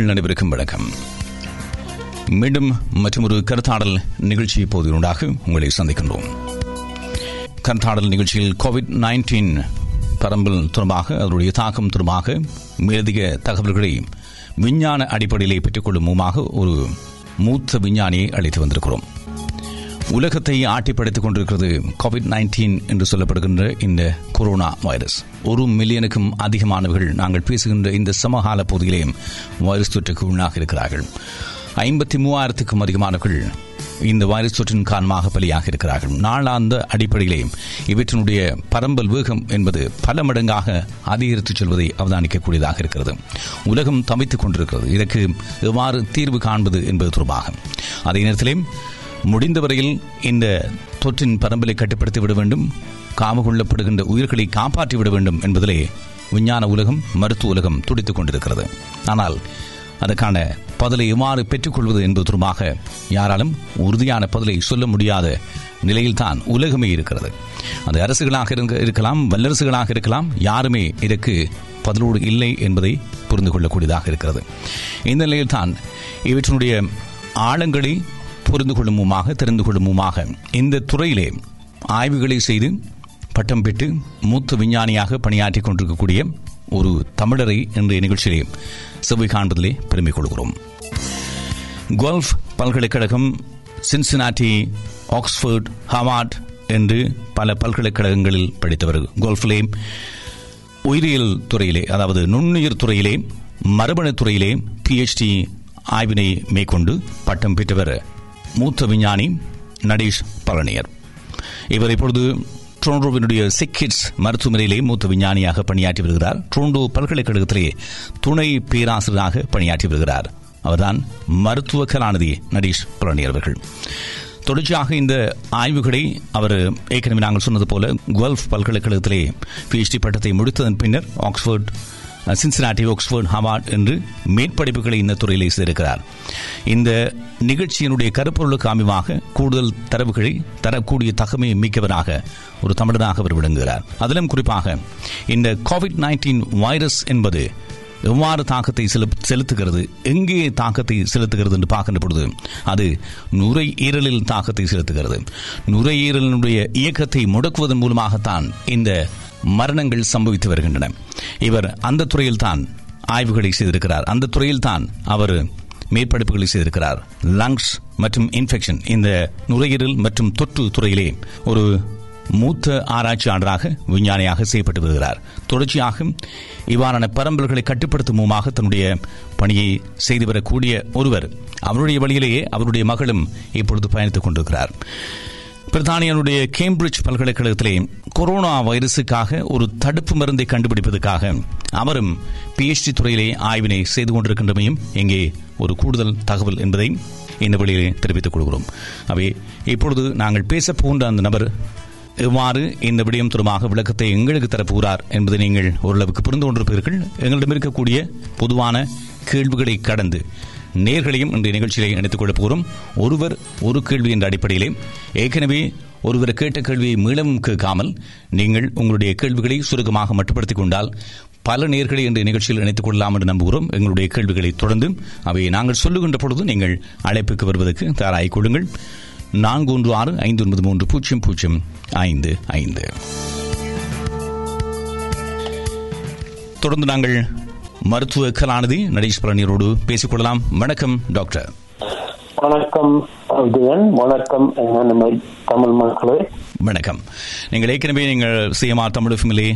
நேர்கள் அனைவருக்கும் வணக்கம். மீண்டும் மற்றொரு கருத்தாடல் நிகழ்ச்சி இப்போது உங்களை சந்திக்கின்றோம். கருத்தாடல் நிகழ்ச்சியில் கோவிட் நைன்டீன் பரம்பல் தொடர்பாக அதனுடைய தாக்கம் தொடர்பாக மேலதிக தகவல்களை விஞ்ஞான அடிப்படையிலே பெற்றுக்கொள்ளும் மூலமாக ஒரு மூத்த விஞ்ஞானியை அழைத்து வந்திருக்கிறோம். உலகத்தை ஆட்டிப்படைத்துக் கொண்டிருக்கிறது கோவிட் நைன்டீன் என்று சொல்லப்படுகின்ற இந்த கொரோனா வைரஸ். ஒரு மில்லியனுக்கும் அதிகமானவர்கள் நாங்கள் பேசுகின்ற இந்த சமகால பகுதியிலேயும் வைரஸ் தொற்றுக்கு உள்ளாக இருக்கிறார்கள். ஐம்பத்தி மூவாயிரத்துக்கும் அதிகமானவர்கள் இந்த வைரஸ் தொற்றின் காரணமாக பலியாக இருக்கிறார்கள். நாளாந்த அடிப்படையிலே இவற்றினுடைய பரம்பல் வேகம் என்பது பல மடங்காக அதிகரித்து செல்வதை அவதானிக்கக்கூடியதாக இருக்கிறது. உலகம் தவித்துக் கொண்டிருக்கிறது. இதற்கு எவ்வாறு தீர்வு காண்பது என்பது தொடர்பாக. அதே நேரத்திலே முடிந்தவரையில் இந்த தொற்றின் பரம்பலை கட்டுப்படுத்தி விட வேண்டும் காம கொள்ளப்படுகின்ற உயிர்களை காப்பாற்றி விட வேண்டும் என்பதிலே விஞ்ஞான உலகம் மருத்துவ உலகம் துடித்துக் கொண்டிருக்கிறது. ஆனால் அதற்கான பதிலை எவ்வாறு பெற்றுக்கொள்வது என்பது தொடர்பாக யாராலும் உறுதியான பதிலை சொல்ல முடியாத நிலையில்தான் உலகமே இருக்கிறது. அது அரசுகளாக இருக்கலாம் வல்லரசுகளாக இருக்கலாம் யாருமே இதற்கு பதிலோடு இல்லை என்பதை புரிந்து கொள்ளக்கூடியதாக இருக்கிறது. இந்த நிலையில்தான் இவற்றினுடைய ஆழங்களை புரிந்து கொள்ளுமுமாக தெரிந்து கொள்ளுமுமாக இந்த துறையிலே ஆய்வுகளை செய்து பட்டம் பெற்று மூத்த விஞ்ஞானியாக பணியாற்றிக் கொண்டிருக்கக்கூடிய ஒரு தமிழரை இன்றைய நிகழ்ச்சியிலே செவ்வி காண்பதிலே பெருமை கொள்கிறோம். கோல்ஃப் பல்கலைக்கழகம் சின்சினாட்டி ஆக்ஸ்போர்ட் ஹவார்ட் என்று பல பல்கலைக்கழகங்களில் படித்தவர் கோல்ஃபிலே உயிரியல் துறையிலே அதாவது நுண்ணுயிர் துறையிலே மரபணு துறையிலே பிஹெச்டி ஆய்வினை மேற்கொண்டு பட்டம் பெற்றவர் மூத்த விஞ்ஞானி நடேஷ் பழனியர். இவர் இப்பொழுது ட்ரோண்டோவினுடைய சிக்கிட்ஸ் மருத்துவமனையிலே மூத்த விஞ்ஞானியாக பணியாற்றி வருகிறார். ட்ரோண்டோ பல்கலைக்கழகத்திலே துணை பேராசிரியராக பணியாற்றி வருகிறார். அவர்தான் மருத்துவ கலாநிதி நடேஷ் பழனியர் அவர்கள். தொடர்ச்சியாக இந்த ஆய்வுகளை அவர் ஏற்கனவே நாங்கள் சொன்னது போல குவல்ஃப் பல்கலைக்கழகத்திலே பிஎச்டி பட்டத்தை முடித்ததன் பின்னர் ஆக்ஸ்போர்ட் சின்சினாட்டி ஆக்ஸ்போர்ட் ஹவார்ட் என்று மேற்படிப்புகளை இந்த துறையிலே செய்திருக்கிறார் இந்த நிகழ்ச்சியினுடைய கருப்பொருளுக்கு அமைவாக கூடுதல் தரவுகளை தரக்கூடிய தகமை மிக்கவராக ஒரு தமிழராக அவர் விளங்குகிறார். அதிலும் குறிப்பாக இந்த கோவிட் நைன்டீன் வைரஸ் என்பது எவ்வாறு தாக்கத்தை செலுத்துகிறது எங்கே தாக்கத்தை செலுத்துகிறது என்று பார்க்கின்ற பொழுது அது நுரையீரலில் தாக்கத்தை செலுத்துகிறது. நுரையீரலினுடைய இயக்கத்தை முடக்குவதன் மூலமாகத்தான் இந்த மரணங்கள் சம்பவித்து வருகின்றன. இவர் அந்த துறையில் தான் ஆய்வுகளை செய்திருக்கிறார். அந்த துறையில் தான் அவர் மேற்படிப்புகளை செய்திருக்கிறார். லங்ஸ் மற்றும் இன்ஃபெக்ஷன் இந்த நுரையீரல் மற்றும் தொற்று துறையிலே ஒரு மூத்த ஆராய்ச்சியாளராக விஞ்ஞானியாக செய்யப்பட்டு வருகிறார். தொடர்ச்சியாக இவ்வாறான பரம்பல்களை கட்டுப்படுத்தும் மூலமாக தன்னுடைய பணியை செய்து வரக்கூடிய ஒருவர் அவருடைய வழியிலேயே அவருடைய மகளும் இப்பொழுது பயணித்துக் கொண்டிருக்கிறார். பிரித்தானியனுடைய கேம்பிரிட்ஜ் பல்கலைக்கழகத்திலே கொரோனா வைரஸுக்காக ஒரு தடுப்பு மருந்தை கண்டுபிடிப்பதற்காக அவரும் பிஎச்டி துறையிலே ஆய்வினை செய்து கொண்டிருக்கின்றமையும் இங்கே ஒரு கூடுதல் தகவல் என்பதை இந்த வழியிலே தெரிவித்துக் கொள்கிறோம். அவை இப்பொழுது நாங்கள் பேசப் போன்ற அந்த நபர் எவ்வாறு இந்த விடயம் தொடர்பாக விளக்கத்தை எங்களுக்கு தரப்போகிறார் என்பதை நீங்கள் ஓரளவுக்கு புரிந்து கொண்டிருப்பீர்கள். எங்களிடம் இருக்கக்கூடிய பொதுவான கேள்விகளை கடந்து நேர்களையும் இன்றைய நிகழ்ச்சியிலே இணைத்துக் கொள்ள போகிறோம். ஒருவர் ஒரு கேள்வி என்ற அடிப்படையிலே ஏற்கனவே ஒருவர் கேட்ட கேள்வியை மீளவும் கேட்காமல் நீங்கள் உங்களுடைய கேள்விகளை சுருக்கமாக மட்டுப்படுத்திக் கொண்டால் பல நேர்களை இன்றைய நிகழ்ச்சியில் இணைத்துக் கொள்ளலாம் என்று நம்புகிறோம். எங்களுடைய கேள்விகளை தொடர்ந்து அவை நாங்கள் சொல்லுகின்ற பொழுது நீங்கள் அழைப்புக்கு வருவதற்கு தயாராகிக் கொள்ளுங்கள். நான்கு ஒன்று ஆறு ஐந்து ஒன்பது மூன்று பூஜ்ஜியம் பூஜ்ஜியம் ஐந்து ஐந்து. தொடர்ந்து நாங்கள் மருத்துவ கலாநிதி நடேஷ் பழனியரோடு பேசிக்கொள்ளலாம். வணக்கம் டாக்டர். வணக்கம் வணக்கம் தமிழ் மக்களே. வணக்கம். நீங்கள் ஏற்கனவே நீங்கள் சிஎம்ஆர் தமிழ் ஃபிமிலே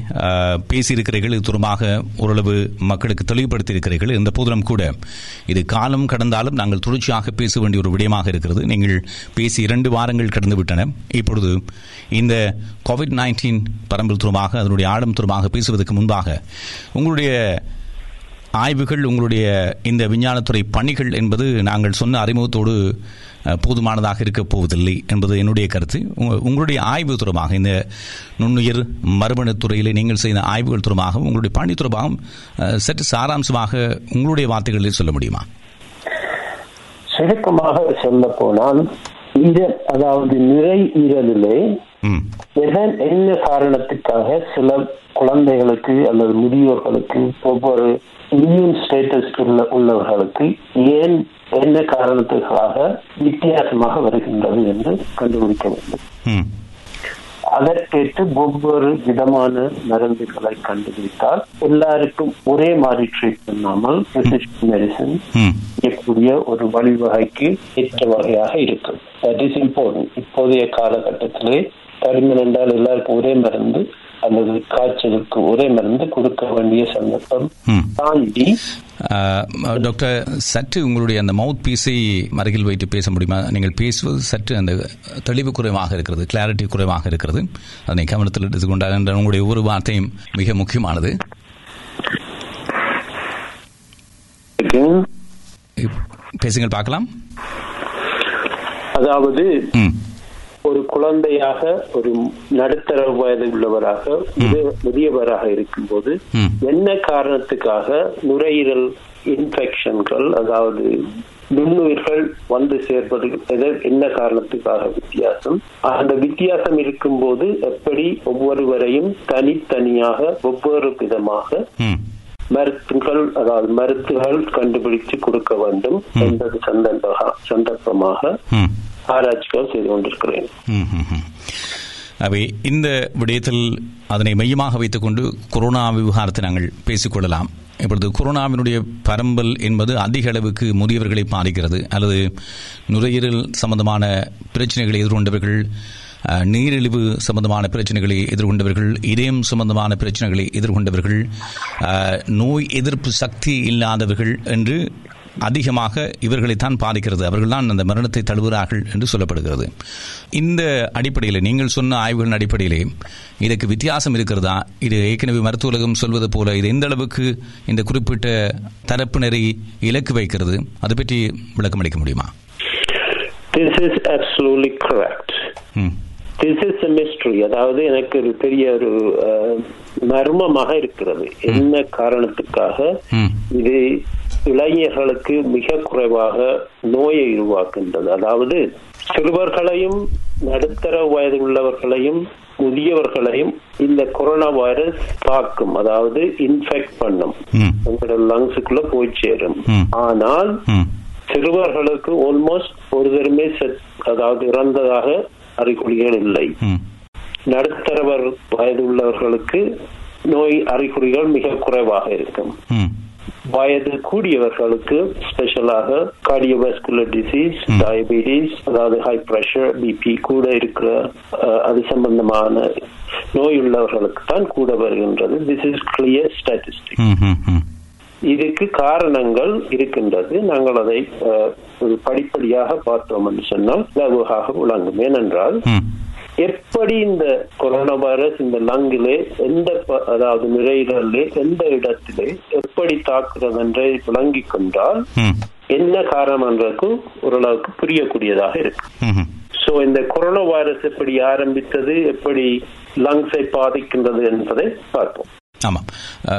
பேசியிருக்கிறீர்கள். இது தொடர்பாக ஓரளவு மக்களுக்கு தெளிவுபடுத்தி இருக்கிறீர்கள் இந்த போதிலும் கூட இது காலம் கடந்தாலும் நாங்கள் தொடர்ச்சியாக பேச வேண்டிய ஒரு விடயமாக இருக்கிறது. நீங்கள் பேசி இரண்டு வாரங்கள் கடந்து விட்டன. இப்பொழுது இந்த கோவிட் நைன்டீன் பரம்பல் தொடர்பாக அதனுடைய ஆழம் தொடர்பாக பேசுவதற்கு முன்பாக உங்களுடைய ஆய்வுகள் உங்களுடைய இந்த விஞ்ஞானத்துறை பணிகள் என்பது நாங்கள் சொன்ன அறிமுகத்தோடு போதுமானதாக இருக்கப் போவதில்லை என்பது என்னுடைய கருத்து. உங்களுடைய ஆய்வு தொடர்பாக இந்த நுண்ணுயிர் மரபணு துறையில் நீங்கள் செய்த ஆய்வுகள் தொடர்பாகவும் உங்களுடைய பணி தொடர்பாகவும் சற்று சாராம்சமாக உங்களுடைய வார்த்தைகளில் சொல்ல முடியுமா? சுருக்கமாக சொல்ல போனால் அதாவது நிறை ஈரலிலே எதன் என்ன காரணத்துக்காக சில குழந்தைகளுக்கு அல்லது முதியோர்களுக்கு ஒவ்வொரு இம்யூன் ஸ்டேட்டஸ் உள்ள உள்ளவர்களுக்கு ஏன் என்ன காரணத்துக்காக வித்தியாசமாக வருகின்றது என்று கண்டுபிடிக்க வேண்டும். அதற்கேற்று ஒவ்வொரு விதமான மருந்துகளை கண்டுபிடித்தால் எல்லாருக்கும் ஒரே மாதிரி ட்ரீட் பண்ணாமல் மெடிசன் ம். செய்யக்கூடிய ஒரு வழிவகைக்கு ஏற்ற வகையாக இருக்கும். தட் இஸ் இம்பார்ட்டன்ட் இப்போதைய காலகட்டத்திலே தடுமன் என்றால் எல்லாருக்கும் ஒரே மருந்து அல்லது காய்ச்சலுக்கு ஒரே மருந்து கொடுக்க வேண்டிய சந்தர்ப்பம். ம். தாண்டி டாக்டர் சற்று உங்களுடைய அந்த மவுத் பீஸை அருகில் வைத்து பேச முடியுமா? நீங்கள் பேசுவது சற்று அந்த தெளிவு குறைவாக இருக்கிறது கிளாரிட்டி குறைவாக இருக்கிறது. அதனை கவனத்தில் எடுத்துக்கொண்டால் என்ற உங்களுடைய ஒவ்வொரு வார்த்தையும் மிக முக்கியமானது. பேசுங்கள் பார்க்கலாம். அதாவது ஒரு குழந்தையாக ஒரு நடுத்தர வயது உள்ளவராக முதிய- முதியவராக இருக்கும்போது. என்ன காரணத்துக்காக நுரையீரல் இன்ஃபெக்ஷன்கள் அதாவது நுண்ணுயிர்கள் வந்து சேர்ப்பது என்ன காரணத்துக்காக வித்தியாசம்? அந்த வித்தியாசம் இருக்கும்போது எப்படி ஒவ்வொருவரையும் தனித்தனியாக ஒவ்வொரு விதமாக மருத்துகள் அதாவது மருத்துகள் கண்டுபிடித்து கொடுக்க வேண்டும் என்பது சந்தர்ப்ப சந்தர்ப்பமாக ஆராய்ச்சிகள் செய்து கொண்டிருக்கிறேன். அவை இந்த விடயத்தில் அதனை மையமாக வைத்துக்கொண்டு கொரோனா விவகாரத்தை நாங்கள் பேசிக்கொள்ளலாம். இப்பொழுது கொரோனாவினுடைய பரம்பல் என்பது அதிக அளவுக்கு முதியவர்களை பாதிக்கிறது. அல்லது நுரையீரல் சம்பந்தமான பிரச்சனைகளை எதிர்கொண்டவர்கள் நீரிழிவு சம்பந்தமான பிரச்சனைகளை எதிர்கொண்டவர்கள் இதயம் சம்பந்தமான பிரச்சனைகளை எதிர்கொண்டவர்கள் நோய் எதிர்ப்பு சக்தி இல்லாதவர்கள் என்று அதிகமாக இவர்களைத்தான் பாதிக்கிறது. அவர்கள்தான் அந்த மரணத்தை தழுவுகிறார்கள் என்று சொல்லப்படுகிறது. இந்த அடிப்படையில் நீங்கள் சொன்ன ஆய்வுகளின் அடிப்படையிலே இதற்கு வித்தியாசம் இருக்கிறதா? இது ஏற்கனவே மருத்துவ உலகம் சொல்வது போல இது எந்த அளவுக்கு இந்த குறிப்பிட்ட தரப்பினரை இலக்கு வைக்கிறது? அதை பற்றி விளக்கம் அளிக்க முடியுமா? This is absolutely correct hmm. This is a mystery. அதாவது எனக்கு ஒரு பெரிய ஒரு மர்மமாக இருக்கிறது. என்ன காரணத்துக்காக இது இளைஞர்களுக்கு மிக குறைவாக நோயை உருவாக்குகின்றது. அதாவது சிறுவர்களையும் நடுத்தர வயது உள்ளவர்களையும் முதியவர்களையும் இந்த கொரோனா வைரஸ் தாக்கும் அதாவது இன்ஃபெக்ட் பண்ணும். உங்களோட லங்ஸுக்குள்ள போய் சேரும். ஆனால் சிறுவர்களுக்கு ஆல்மோஸ்ட் ஒரு தருமே செத் அதாவது இறந்ததாக அறிகுறிகள் இல்லை. நடுத்தரவர் வயது உள்ளவர்களுக்கு நோய் அறிகுறிகள் மிக குறைவாக இருக்கும். வயது கூடியவர்களுக்கு ஸ்பெஷலாக கார்டியோவாஸ்குலர் டிசீஸ் டயபிட்டிஸ் அதாவது ஹை பிரஷர் பிபி கூட இருக்கிற அது சம்பந்தமான நோய் உள்ளவர்களுக்கு தான் கூட வருகின்றது. திஸ் இஸ் கிளியர் ஸ்டாட்டிஸ்டிக் இதுக்கு காரணங்கள் இருக்கின்றது. நாங்கள் அதை ஒரு படிப்படியாக பார்த்தோம் என்று சொன்னால் இலகுவாக விளங்கும். ஏனென்றால் எப்படி இந்த கொரோனா வைரஸ் இந்த லங்கிலே எந்த அதாவது நுரையீரலிலே எந்த இடத்திலே எப்படி தாக்குறது என்றை விளங்கிக் கொண்டால் என்ன காரணம் என்றதுக்கு ஓரளவுக்கு புரியக்கூடியதாக இருக்கு. சோ இந்த கொரோனா வைரஸ் எப்படி ஆரம்பித்தது எப்படி லங்ஸை பாதிக்கின்றது என்பதை பார்ப்போம். ஆமாம்.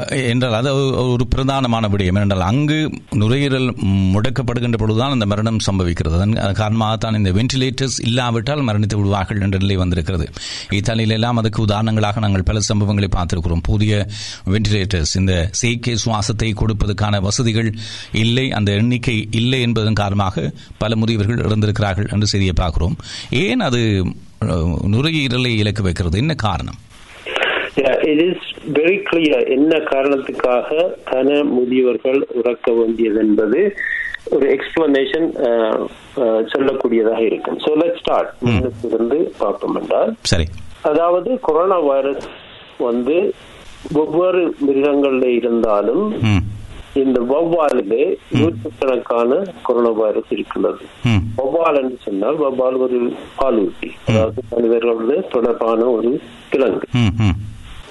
என்றால் அது ஒரு- பிரதானமான விடயம். என்றால் அங்கு நுரையீரல் முடக்கப்படுகின்ற பொழுதுதான் அந்த மரணம் சம்பவிக்கிறது. அதன் அதன் காரணமாகத்தான் இந்த வென்டிலேட்டர்ஸ் இல்லாவிட்டால் மரணித்து விடுவார்கள் என்ற நிலை வந்திருக்கிறது. இத்தாலியில் எல்லாம் அதுக்கு உதாரணங்களாக நாங்கள் பல சம்பவங்களை பார்த்திருக்கிறோம். புதிய வென்டிலேட்டர்ஸ் இந்த செயற்கை சுவாசத்தை கொடுப்பதற்கான வசதிகள் இல்லை அந்த எண்ணிக்கை இல்லை என்பதன் காரணமாக பல முதியவர்கள் இறந்திருக்கிறார்கள் என்று செய்தியை பார்க்கிறோம். ஏன் அது நுரையீரலை இலக்கு வைக்கிறது? என்ன காரணம்? Yeah, it is very clear என்ன காரணத்துக்காக கன முதியவர்கள் உறக்க வேண்டியது என்பது ஒரு எக்ஸ்பிளனேஷன் சொல்லக்கூடியதாக இருக்கும். ஸோ லெட் ஸ்டார்ட் இருந்து பார்ப்போம் என்றால் சரி. அதாவது கொரோனா வைரஸ் வந்து ஒவ்வொரு மிருகங்கள்ல இருந்தாலும் இந்த வௌவாலிலே நூற்றுக்கணக்கான கொரோனா வைரஸ் இருக்கிறது. வௌவால் என்று சொன்னால் வௌவால் ஒரு பாலூட்டி. அதாவது மனிதர்களோட தொடர்பான ஒரு ம்.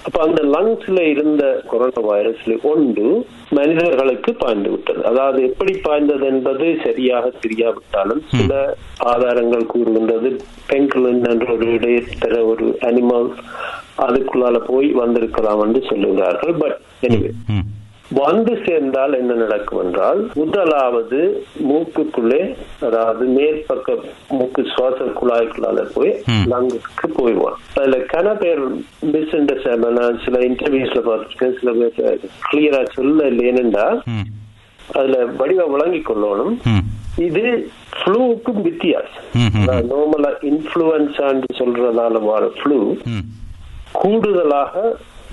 அப்ப அந்த லங்ஸ்ல இருந்த கொரோனா வைரஸ்ல ஒன்று மனிதர்களுக்கு பாய்ந்து விட்டது. அதாவது எப்படி பாய்ந்தது என்பது சரியாக தெரியாவிட்டாலும் சில ஆதாரங்கள் கூறுகின்றது. பெங்குலின் என்ற ஒரு இடைத்தர ஒரு அனிமல் அதுக்குள்ளால போய் வந்திருக்கலாம் என்று சொல்லுகிறார்கள். பட் எனிவே வந்து சேர்ந்தால் என்ன நடக்கும் என்றால் முதலாவது மூக்குக்குள்ளே அதாவது மேற்பக்க மூக்கு சுவாச குழாய்க்குள்ளால போய். லங்குக்கு போயிடுவான் அதுல கன பேர் மிஸ் அண்டர்ஸ்டாண்ட் நான் சில இன்டர்வியூஸ்ல பார்த்துருக்கேன். சில பேர் கிளியரா சொல்ல இல்லையேனண்டா ம். அதுல வடிவ விளங்கிக் கொள்ளணும். இது ஃப்ளூவுக்கும் வித்தியாசம். நார்மலா இன்ஃபுளுன்சான்னு சொல்றதால வர ஃப்ளூ கூடுதலாக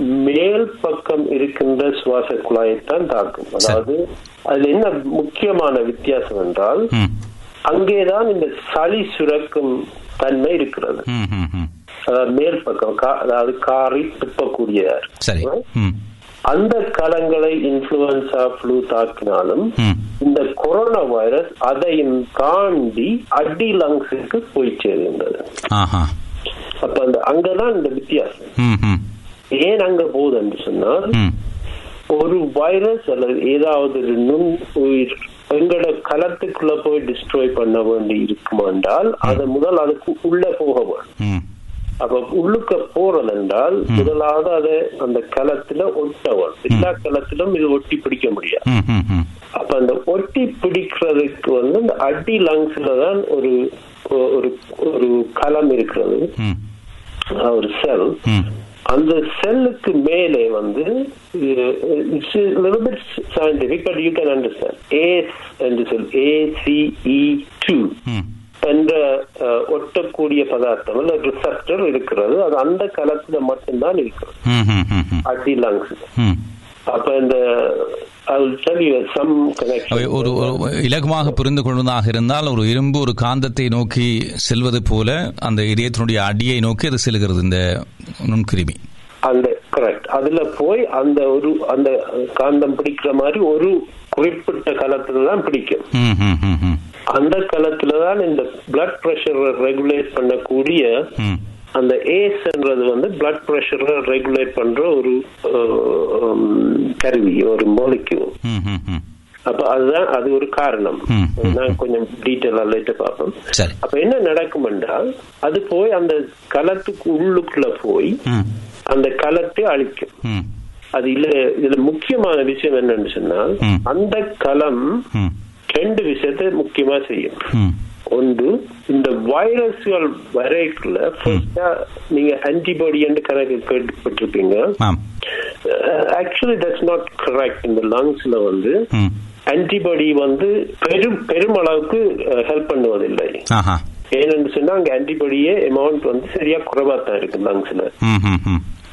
மேல் பக்கம் இருக்கின்ற சுவாச குழாயைத்தான் தாக்கும். அதாவது அதுல என்ன முக்கியமான வித்தியாசம் என்றால் அங்கேதான் இந்த சளி சுரக்கும் தன்மை இருக்கிறது. அதாவது மேல் பக்கம் அதாவது காரி துப்பக்கூடியதா இருக்கு. அந்த களங்களை இன்ஃபுளுன்சா ஃப்ளூ தாக்கினாலும் இந்த கொரோனா வைரஸ் அதையும் தாண்டி அடி லங்ஸுக்கு போய் சேர்கின்றது. ஆஹா. அப்ப அந்த அங்கதான் இந்த வித்தியாசம். ஏன் அங்க போகுது என்று சொன்னால் ஒரு வைரஸ் அல்லது ஏதாவது நுண் உயிர் எங்களோட களத்துக்குள்ள போய் டிஸ்ட்ராய் பண்ண வேண்டி இருக்குமாண்டால் அது முதல் அதுக்கு உள்ள போக வேண்டும். அப்ப உள்ளுக்க போறது என்றால் முதலாவது அதை அந்த களத்துல ஒட்ட வேணும் எல்லா களத்திலும் இது ஒட்டி பிடிக்க முடியாது. அப்ப அந்த ஒட்டி பிடிக்கிறதுக்கு வந்து இந்த அடி லங்ஸ்ல தான் ஒரு ஒரு ஒரு களம் இருக்கிறது. ஒரு செல் அந்த செல்லுக்கு மேலே வந்து scientific but you can understand ace என்று சொல் ஏசிஇ டூ ம். என்ற அஹ், ஒட்டக்கூடிய பதார்த்தம் இல்ல ரிசப்டர் இருக்கிறது. அது அந்த களத்துல மட்டும்தான் இருக்கிறது. அடி லங்ஸ் அப்ப இந்த I will tell you some connection. அவை ஒரு இலகுவாக புரிந்து கொள்வதாக இருந்தால் ஒரு இரும்பு ஒரு காந்தத்தை நோக்கி செல்வது போல அந்த இதயத்தினுடைய அடியை நோக்கி அது செல்கிறது இந்த நுண்கிருமி. அந்த கரெக்ட் அதுல போய் அந்த ஒரு அந்த காந்தம் பிடிக்கிற மாதிரி ஒரு குறிப்பிட்ட களத்துல தான் பிடிக்கும். அந்த களத்துல தான் இந்த பிளட் பிரஷரை ரெகுலேட் பண்ணக்கூடிய அந்த ஏஸ்ன்றது வந்து பிளட் பிரஷரை ரெகுலேட் பண்ற ஒரு கருவி ஒரு molecule. ம் ம் ம். அப்ப அதுதான் அது ஒரு காரணம். நான் கொஞ்சம் டீட்டெயிலா லேட்டர் பார்ப்போம். அப்ப என்ன நடக்கும் என்றால் அது போய் அந்த களத்துக்கு உள்ளுக்குள்ள போய் அந்த களத்தை அழிக்கும். அது இல்ல இதுல முக்கியமான விஷயம் என்னன்னு சொன்னால் ம். அந்த களம் ரெண்டு விஷயத்தை முக்கியமா செய்யும். ஒன்று இந்த வைரஸ்கள் வரைக்குள்ள நீங்க ஆன்டிபாடி என்று கணக்கு கேட்டுப்பட்டிருப்பீங்க. ஆக்சுவலி தட்ஸ் நாட் கரெக்ட் இந்த லங்ஸ்ல வந்து ஆன்டிபாடி வந்து பெரும் பெருமளவுக்கு ஹெல்ப் பண்ணுவதில்லை. ஆஹா. ஏனென்று சொன்னா அங்க ஆன்டிபாடியே அமௌண்ட் வந்து சரியா குறைவா தான் இருக்கு லங்ஸ்ல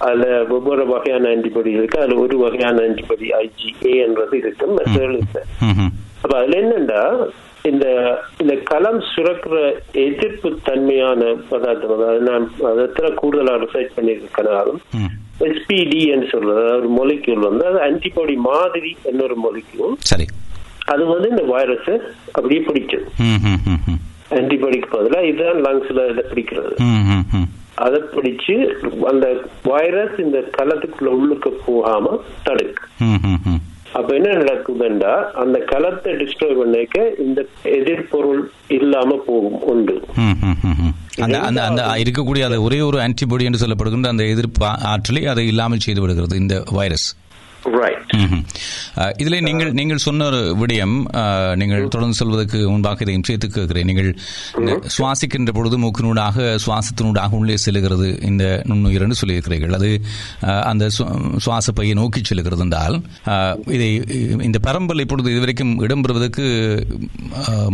அதுல ஒவ்வொரு வகையான ஆன்டிபாடி இருக்கு. அதுல ஒரு வகையான ஆன்டிபாடி ஐஜிஏ என்றது இருக்கு. மற்றவர்கள் இல்லை அப்ப அதுல என்னண்டா இந்த இந்த களம் சுரக்கிற எதிர்ப்பு தன்மையான பதார்த்தம் அதாவது நான் அதை கூடுதலா ரிசர்ச் பண்ணியிருக்கனாலும் ம். எஸ்பிடி என்று சொல்றது ஒரு மொலிக்யூல் வந்து அது ஆன்டிபாடி மாதிரி இன்னொரு மொலிக்யூல் சரி. அது வந்து இந்த வைரஸ் அப்படியே பிடிக்கும். ஆன்டிபாடிக்கு பதிலா இதுதான் லங்ஸ்ல இதை பிடிக்கிறது. அதை பிடிச்சு அந்த வைரஸ் இந்த களத்துக்குள்ள உள்ளுக்கு போகாம தடுக்கு அப்ப என்ன நடக்குதுண்டா அந்த களத்தை டிஸ்ட்ராய் பண்ணிக்க இந்த எதிர்பொருள் இல்லாம போகும் உண்டு. அந்த அந்த அந்த இருக்கக்கூடிய அந்த ஒரே ஒரு ஆன்டிபாடி என்று சொல்லப்படுகின்ற அந்த எதிர்ப்பு ஆற்றலை அதை இல்லாமல் செய்து விடுகிறது இந்த வைரஸ் இதிலே நீங்கள் நீங்கள் சொன்ன ஒரு விடயம் நீங்கள் தொடர்ந்து சொல்வதற்கு முன்பாக இதையும் சேர்த்து கேட்கிறேன். நீங்கள் சுவாசிக்கின்ற பொழுது மூக்கினூடாக சுவாசத்தினூடாக உள்ளே செல்லுகிறது இந்த நுண்ணுயிர் என்று சொல்லியிருக்கிறீர்கள். அது அந்த சுவாச பையை நோக்கி செல்லுகிறது என்றால் இதை இந்த பரம்பல் இப்பொழுது இதுவரைக்கும் இடம்பெறுவதற்கு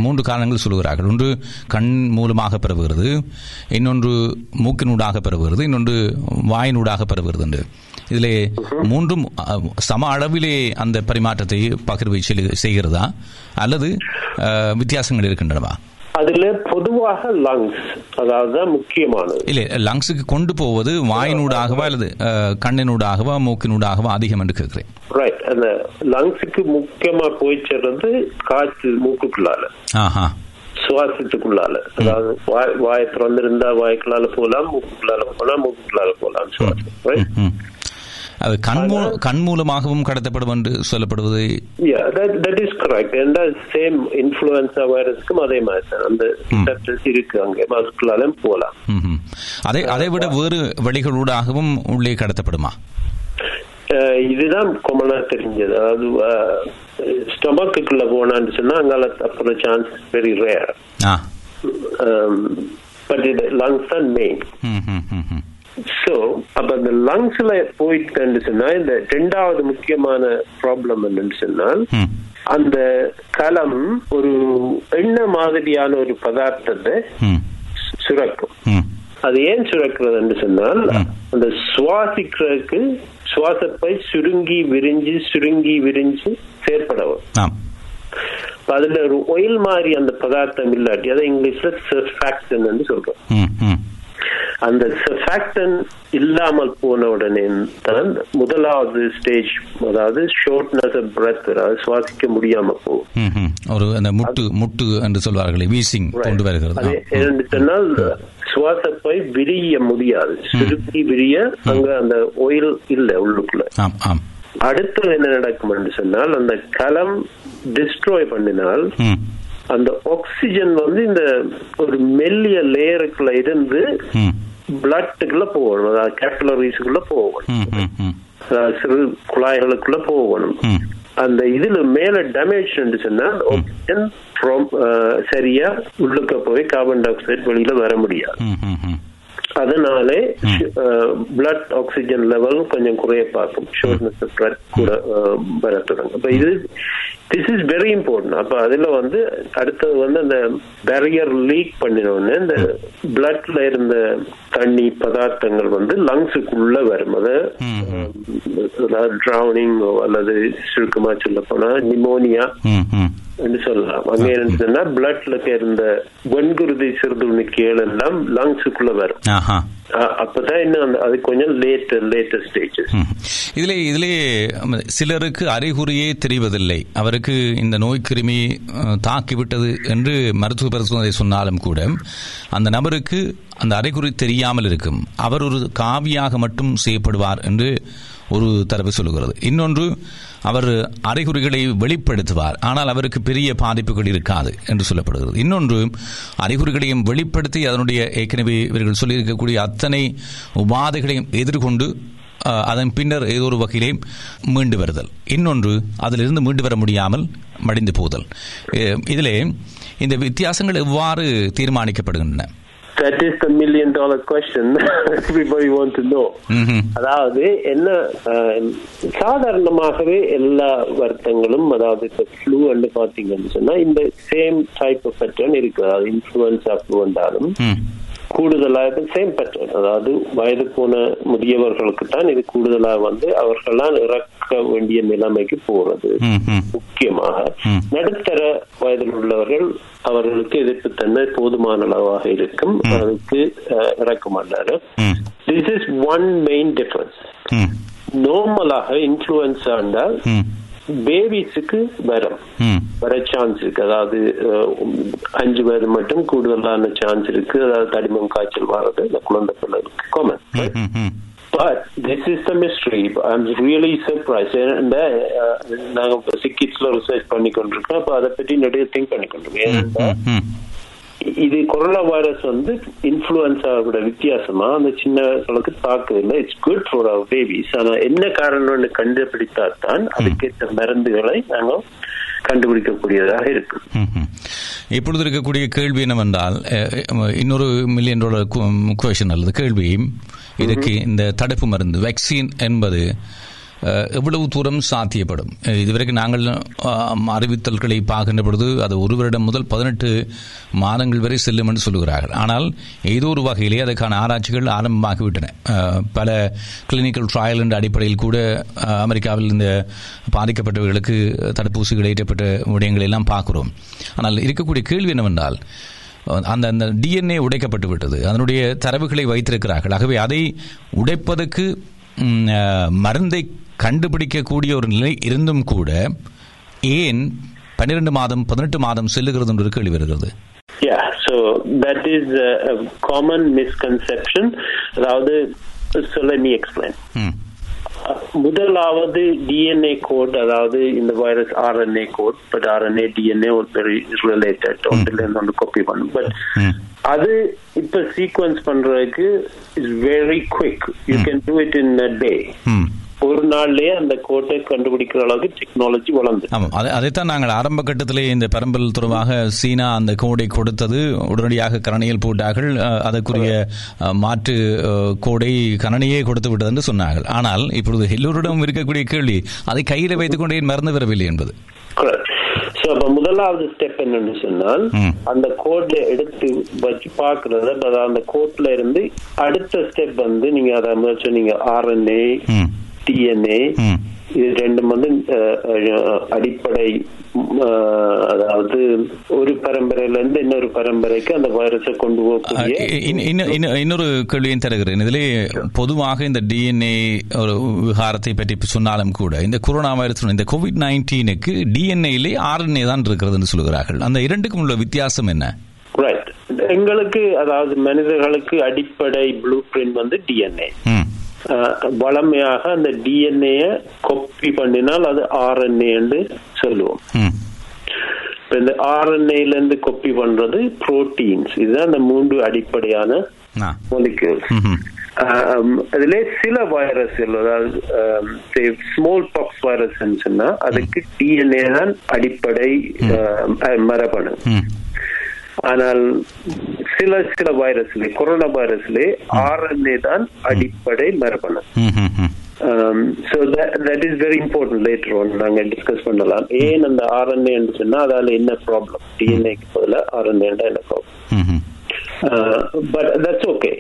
மூன்று காரணங்கள் சொல்கிறார்கள் ஒன்று கண் மூலமாக பரவுகிறது. இன்னொன்று மூக்கினூடாக பரவுகிறது. இன்னொன்று வாயினூடாக பரவுகிறது என்று. இதிலே மூன்றும் சம அளவிலே அந்த பரிமாற்றத்தை பகிர்வை செய்கிறதா? அல்லது வித்தியாசங்கள் இருக்கின்றனவா? அதுல பொதுவாக லங்ஸ் அதாவது முக்கியமானது. இல்லை லங்ஸுக்கு கொண்டு போவது வாயினூடாகவா அல்லது கண்ணினூடாகவா மூக்கினூடாகவா அதிகம் என்று கேட்கிறேன். ரைட் அந்த லங்ஸுக்கு முக்கியமா போய் சேர்றது காற்று மூக்குக்குள்ளால. ஆஹா. சுவாசத்துக்குள்ளால. அதாவது வாய் வாயை திறந்திருந்தா வாய்க்குள்ளால போலாம் மூக்குக்குள்ளால போலாம் மூக்குக்குள்ளால போலாம் சுவாசம் ரைட். அது கண் கண் மூலமாகவும் கடத்தப்படும் என்று சொல்லப்படுவது? Yeah, that that is correct. And that same influenza வைரஸ்க்கும் அதே மாதிரி தான். அந்த receptors இருக்கு அங்க. மஸ்குலாலும் ம்ஹும். அதை அதை விட வேறு வழிகளூடாகவும் உள்ளே கடத்தப்படுமா? அஹ், இதுதான் கொமனா தெரிஞ்சது. அதாவது ஸ்டொமக்குள்ள போனான்னு சொன்னா அங்கால தப்புற சான்ஸ் வெரி ரேர் பட் இது லங்ஸ் தான் மெயின் சோ அப்ப அந்த லங்ஸ்ல போயிட்டு சொன்னா இந்த ரெண்டாவது முக்கியமான ப்ராப்ளம் என்னன்னு சொன்னால் அந்த கலம் ஒரு எண்ணெய் மாதிரியான ஒரு பதார்த்தத்தை சுரக்கும். அது ஏன் சுரக்கிறதுன்னு சொன்னால் அந்த சுவாசிக்கிறதுக்கு சுவாசப்பை சுருங்கி விரிஞ்சு சுருங்கி விரிஞ்சு செயற்படவும். அதுல ஒரு ஒயில் மாதிரி அந்த பதார்த்தம் இல்லாட்டி அதை இங்கிலீஷ்ல சொல்றோம். அந்த சர்ஃபாக்டன் இல்லாமல் போன உடனே தான் முதலாவது ஸ்டேஜ் அதாவது ஷோர்ட்னஸ் பிரெத் அதாவது சுவாசிக்க முடியாம போகும். ஒரு அந்த முட்டு முட்டு என்று சொல்வார்களே வீசிங் கொண்டு வருகிறது. என்னன்னு சொன்னால் சுவாசப்பை விரிய முடியாது. சுருக்கி விரிய அங்க அந்த ஒயில் இல்ல உள்ளுக்குள்ள. அடுத்து என்ன நடக்கும் சொன்னால் அந்த கலம் டிஸ்ட்ராய் பண்ணினால் அந்த ஆக்சிஜன் வந்து இந்த ஒரு மெல்லிய லேயருக்குள்ள இருந்து பிளட்டுக்குள்ள போகணும். அதாவது கேபிலரிஸுக்குள்ள போகணும். சிறு குழாய்களுக்குள்ள போகணும். அந்த இதுல மேல டேமேஜ் சொன்னா அஹ், சரியா உள்ளுக்க போய் கார்பன் டை ஆக்சைடு வெளியில வர முடியாது. அதனாலே பிளட் ஆக்சிஜன் லெவல் கொஞ்சம் குறைய பார்க்கும் ஷோர்ட்னஸ் பிளட் கூட வர தொடங்கும். அப்ப இது திஸ் இஸ் வெரி இம்பார்ட்டன்ட் அப்ப அதுல வந்து அடுத்தது வந்து அந்த பேரியர் லீக் பண்ணினோடனே இந்த பிளட்ல இருந்த தண்ணி பதார்த்தங்கள் வந்து லங்ஸுக்குள்ள வரும். அது ட்ரௌனிங் அல்லது சுருக்கமா சொல்ல போனா நிமோனியா என்று சொல்லலாம். அங்க இருந்துச்சுன்னா பிளட்ல இருந்த வெண்குருதி சிறுதுணிக்கைகள் எல்லாம் லங்ஸுக்குள்ள வரும். அப்பதான் இன்னும் அது கொஞ்சம் லேட் லேட்டர் ஸ்டேஜஸ். இதிலே இதிலே சிலருக்கு அறிகுறியே தெரிவதில்லை. அவருக்கு இந்த நோய் கிருமி தாக்கிவிட்டது என்று மருத்துவ பரிசோதனை சொன்னாலும் கூட அந்த நபருக்கு அந்த அறிகுறி தெரியாமல் இருக்கும். அவர் ஒரு காவியாக மட்டும் செய்யப்படுவார் என்று ஒரு தரப்பு சொல்லுகிறது. இன்னொன்று அவர் அறிகுறிகளை வெளிப்படுத்துவார். ஆனால் அவருக்கு பெரிய பாதிப்புகள் இருக்காது என்று சொல்லப்படுகிறது. இன்னொன்று அறிகுறிகளையும் வெளிப்படுத்தி அதனுடைய ஏற்கனவே இவர்கள் சொல்லியிருக்கக்கூடிய அத்தனை உபாதைகளையும் எதிர்கொண்டு அதன் பின்னர் ஏதோ ஒரு வகையிலே மீண்டு வருதல். இன்னொன்று அதிலிருந்து மீண்டு வர முடியாமல் மடிந்து போதல். இதிலே இந்த வித்தியாசங்கள் எவ்வாறு தீர்மானிக்கப்படுகின்றன? That is the million dollar question everybody want to know. அதாவது என்ன சாதாரணமாகவே எல்லா வருத்தங்களும் அதாவது இப்ப ஃப்ளூ பாத்தீங்கன்னு சொன்னா இந்த சேம் டைப் ஆஃப் பேட்டர்ன் இருக்கு. அதாவது இன்ஃபுளுன்ஸா ஃப்ளூ வந்தாலும் ம். கூடுதலாக சேம் பேட்டர்ன் அதாவது வயது போன முதியவர்களுக்கு தான் இது கூடுதலாக வந்து அவர்களால் இறக்க வேண்டிய நிலைமைக்கு போறது. முக்கியமாக. நடுத்தர வயதில் உள்ளவர்கள் அவர்களுக்கு எதிர்ப்பு தன்மை போதுமான அளவாக இருக்கும். அதுக்கு இறக்க மாட்டாரு ம். This is one main difference நார்மலாக இன்ஃபுளுன்ஸா ம். பேபிஸுக்கு வரும். வர சான்ஸ் இருக்கு. அதாவது அஞ்சு பேர் மட்டும் கூடுதலான சான்ஸ் இருக்கு. அதாவது தடிமம் காய்ச்சல் வர்றது இந்த குழந்தை பிள்ளைகளுக்கு காமன் ம் ம் But this is the mystery. I'm really surprised. இந்த அஹ், நாங்க சிக்கிட்ஸ்ல ரிசர்ச் பண்ணி கொண்டிருக்கோம் அப்ப அதை பற்றி நிறைய திங்க் பண்ணி கொண்டிருக்கோம் இது கொரோனா வைரஸ் வந்து இன்ஃபுளுன்ஸாவோட வித்தியாசமா? அந்த சின்னங்களுக்கு தாக்குதில்லை it's good for our babies ஆனா என்ன காரணம்னு கண்டுபிடித்தா தான் அதுக்கேற்ற மருந்துகளை நாங்க கண்டுபிடிக்கக்கூடியதாக இருக்கு. இப்பொழுது இருக்கக்கூடிய கேள்வி என்னவென்றால் இன்னொரு மில்லியன் டாலர் கொஷன் அல்லது கேள்வி. இதுக்கு இந்த தடுப்பு மருந்து வேக்சின் என்பது எவ்வளவு தூரம் சாத்தியப்படும்? இதுவரைக்கும் நாங்கள் அறிவித்தல்களை பார்க்கின்ற பொழுது அது ஒரு வருடம் முதல் பதினெட்டு மாதங்கள் வரை செல்லும் என்று சொல்லுகிறார்கள். ஆனால் ஏதோ ஒரு வகையிலே அதற்கான ஆராய்ச்சிகள் ஆரம்பமாகிவிட்டன. பல கிளினிக்கல் ட்ரையல் என்ற அடிப்படையில் கூட அமெரிக்காவில் இந்த பாதிக்கப்பட்டவர்களுக்கு தடுப்பூசிகள் ஏற்றப்பட்ட விடயங்களை எல்லாம் பார்க்கிறோம். ஆனால் இருக்கக்கூடிய கேள்வி என்னவென்றால் அந்த அந்த டிஎன்ஏ உடைக்கப்பட்டு விட்டது. அதனுடைய தரவுகளை வைத்திருக்கிறார்கள். ஆகவே அதை உடைப்பதற்கு மருந்தை கண்டுபிடிக்கக்கூடிய ஒரு நிலை இருந்தும் கூட ஏன் பன்னிரண்டு மாதம் பதினெட்டு மாதம் செல்லுகிறது என்று ஒரு கேள்வி வருகிறது? Yeah, so that is a, a common misconception. அதாவது so let me explain. ம் முதலாவது டிஎன்ஏ கோட் அதாவது இந்த virus RNA code but RNA DNA very related ஒன்றுல இருந்து ஒன்று காப்பி பண்ணும் பட் அது இப்ப சீக்வன்ஸ் பண்றதுக்கு is very quick you can do it in a day ஒரு நாள்லயே அந்த கோட்டை கண்டுபிடிக்கிற அளவுக்கு டெக்னாலஜி வளர்ந்து. அதை அதைத்தான் நாங்கள் ஆரம்ப கட்டத்திலே இந்த பெரம்பல் தொடர்பாக சீனா அந்த கோடை கொடுத்தது. உடனடியாக கரணியில் போட்டார்கள் அதற்குரிய மாற்று கோடை கரணியே கொடுத்து விட்டது என்று சொன்னார்கள். ஆனால் இப்பொழுது எல்லோரிடம் இருக்கக்கூடிய கேள்வி அதை கையில் வைத்துக் கொண்டே மறந்து வரவில்லை என்பது. சோ அப்ப முதலாவது ஸ்டெப் என்னன்னு சொன்னால். அந்த கோட்ல எடுத்து வச்சு பாக்குறது அந்த கோட்ல இருந்து அடுத்த ஸ்டெப் வந்து நீங்க அதை சொன்னீங்க ஆர்என்ஏ டிஎன்ஏ இது ரெண்டும் வந்து அடிப்படை அதாவது ஒரு பரம்பரையில இருந்து இன்னொரு பரம்பரைக்கு அந்த வைரஸை கொண்டு போகக்கூடிய இன்னொரு கேள்வியும் தருகிறேன். இதிலே பொதுவாக இந்த டிஎன்ஏ ஒரு விவகாரத்தை பற்றி சொன்னாலும் கூட இந்த கொரோனா வைரஸ் இந்த கோவிட் நைன்டீனுக்கு டிஎன்ஏலே ஆர்என்ஏ தான் இருக்கிறது என்று சொல்கிறார்கள் அந்த இரண்டுக்கும் உள்ள வித்தியாசம் என்ன? ரைட் எங்களுக்கு அதாவது மனிதர்களுக்கு அடிப்படை ப்ளூ பிரிண்ட் வந்து டிஎன்ஏ வளமையாக அந்த டிஎன்ஏ காப்பி பண்ணினால் அது ஆர்என்ஏ என்று சொல்லுவோம். இப்ப இந்த ஆர்என்ஏல இருந்து காப்பி பண்றது புரோட்டீன்ஸ் இதுதான் அந்த மூன்று அடிப்படையான ம்ஹும். அதிலே சில வைரஸ்கள் அதாவது ஸ்மால் பாக்ஸ் வைரஸ் அதுக்கு டிஎன்ஏ தான் அடிப்படை மரபணு. ஆனால் சில சில வைரஸ்ல கொரோனா வைரஸ்ல ஆர்என்ஏ தான் அடிப்படை மரபணு. So that is very important later one நாங்க டிஸ்கஸ் பண்ணலாம். ஏன் அந்த ஆர்என்ஏ சொன்னா அதால என்ன ப்ராப்ளம் டிஎன்ஏக்கு பதிலாக ஆர்என்ஏ என்ன ப்ராப்ளம். But that's okay.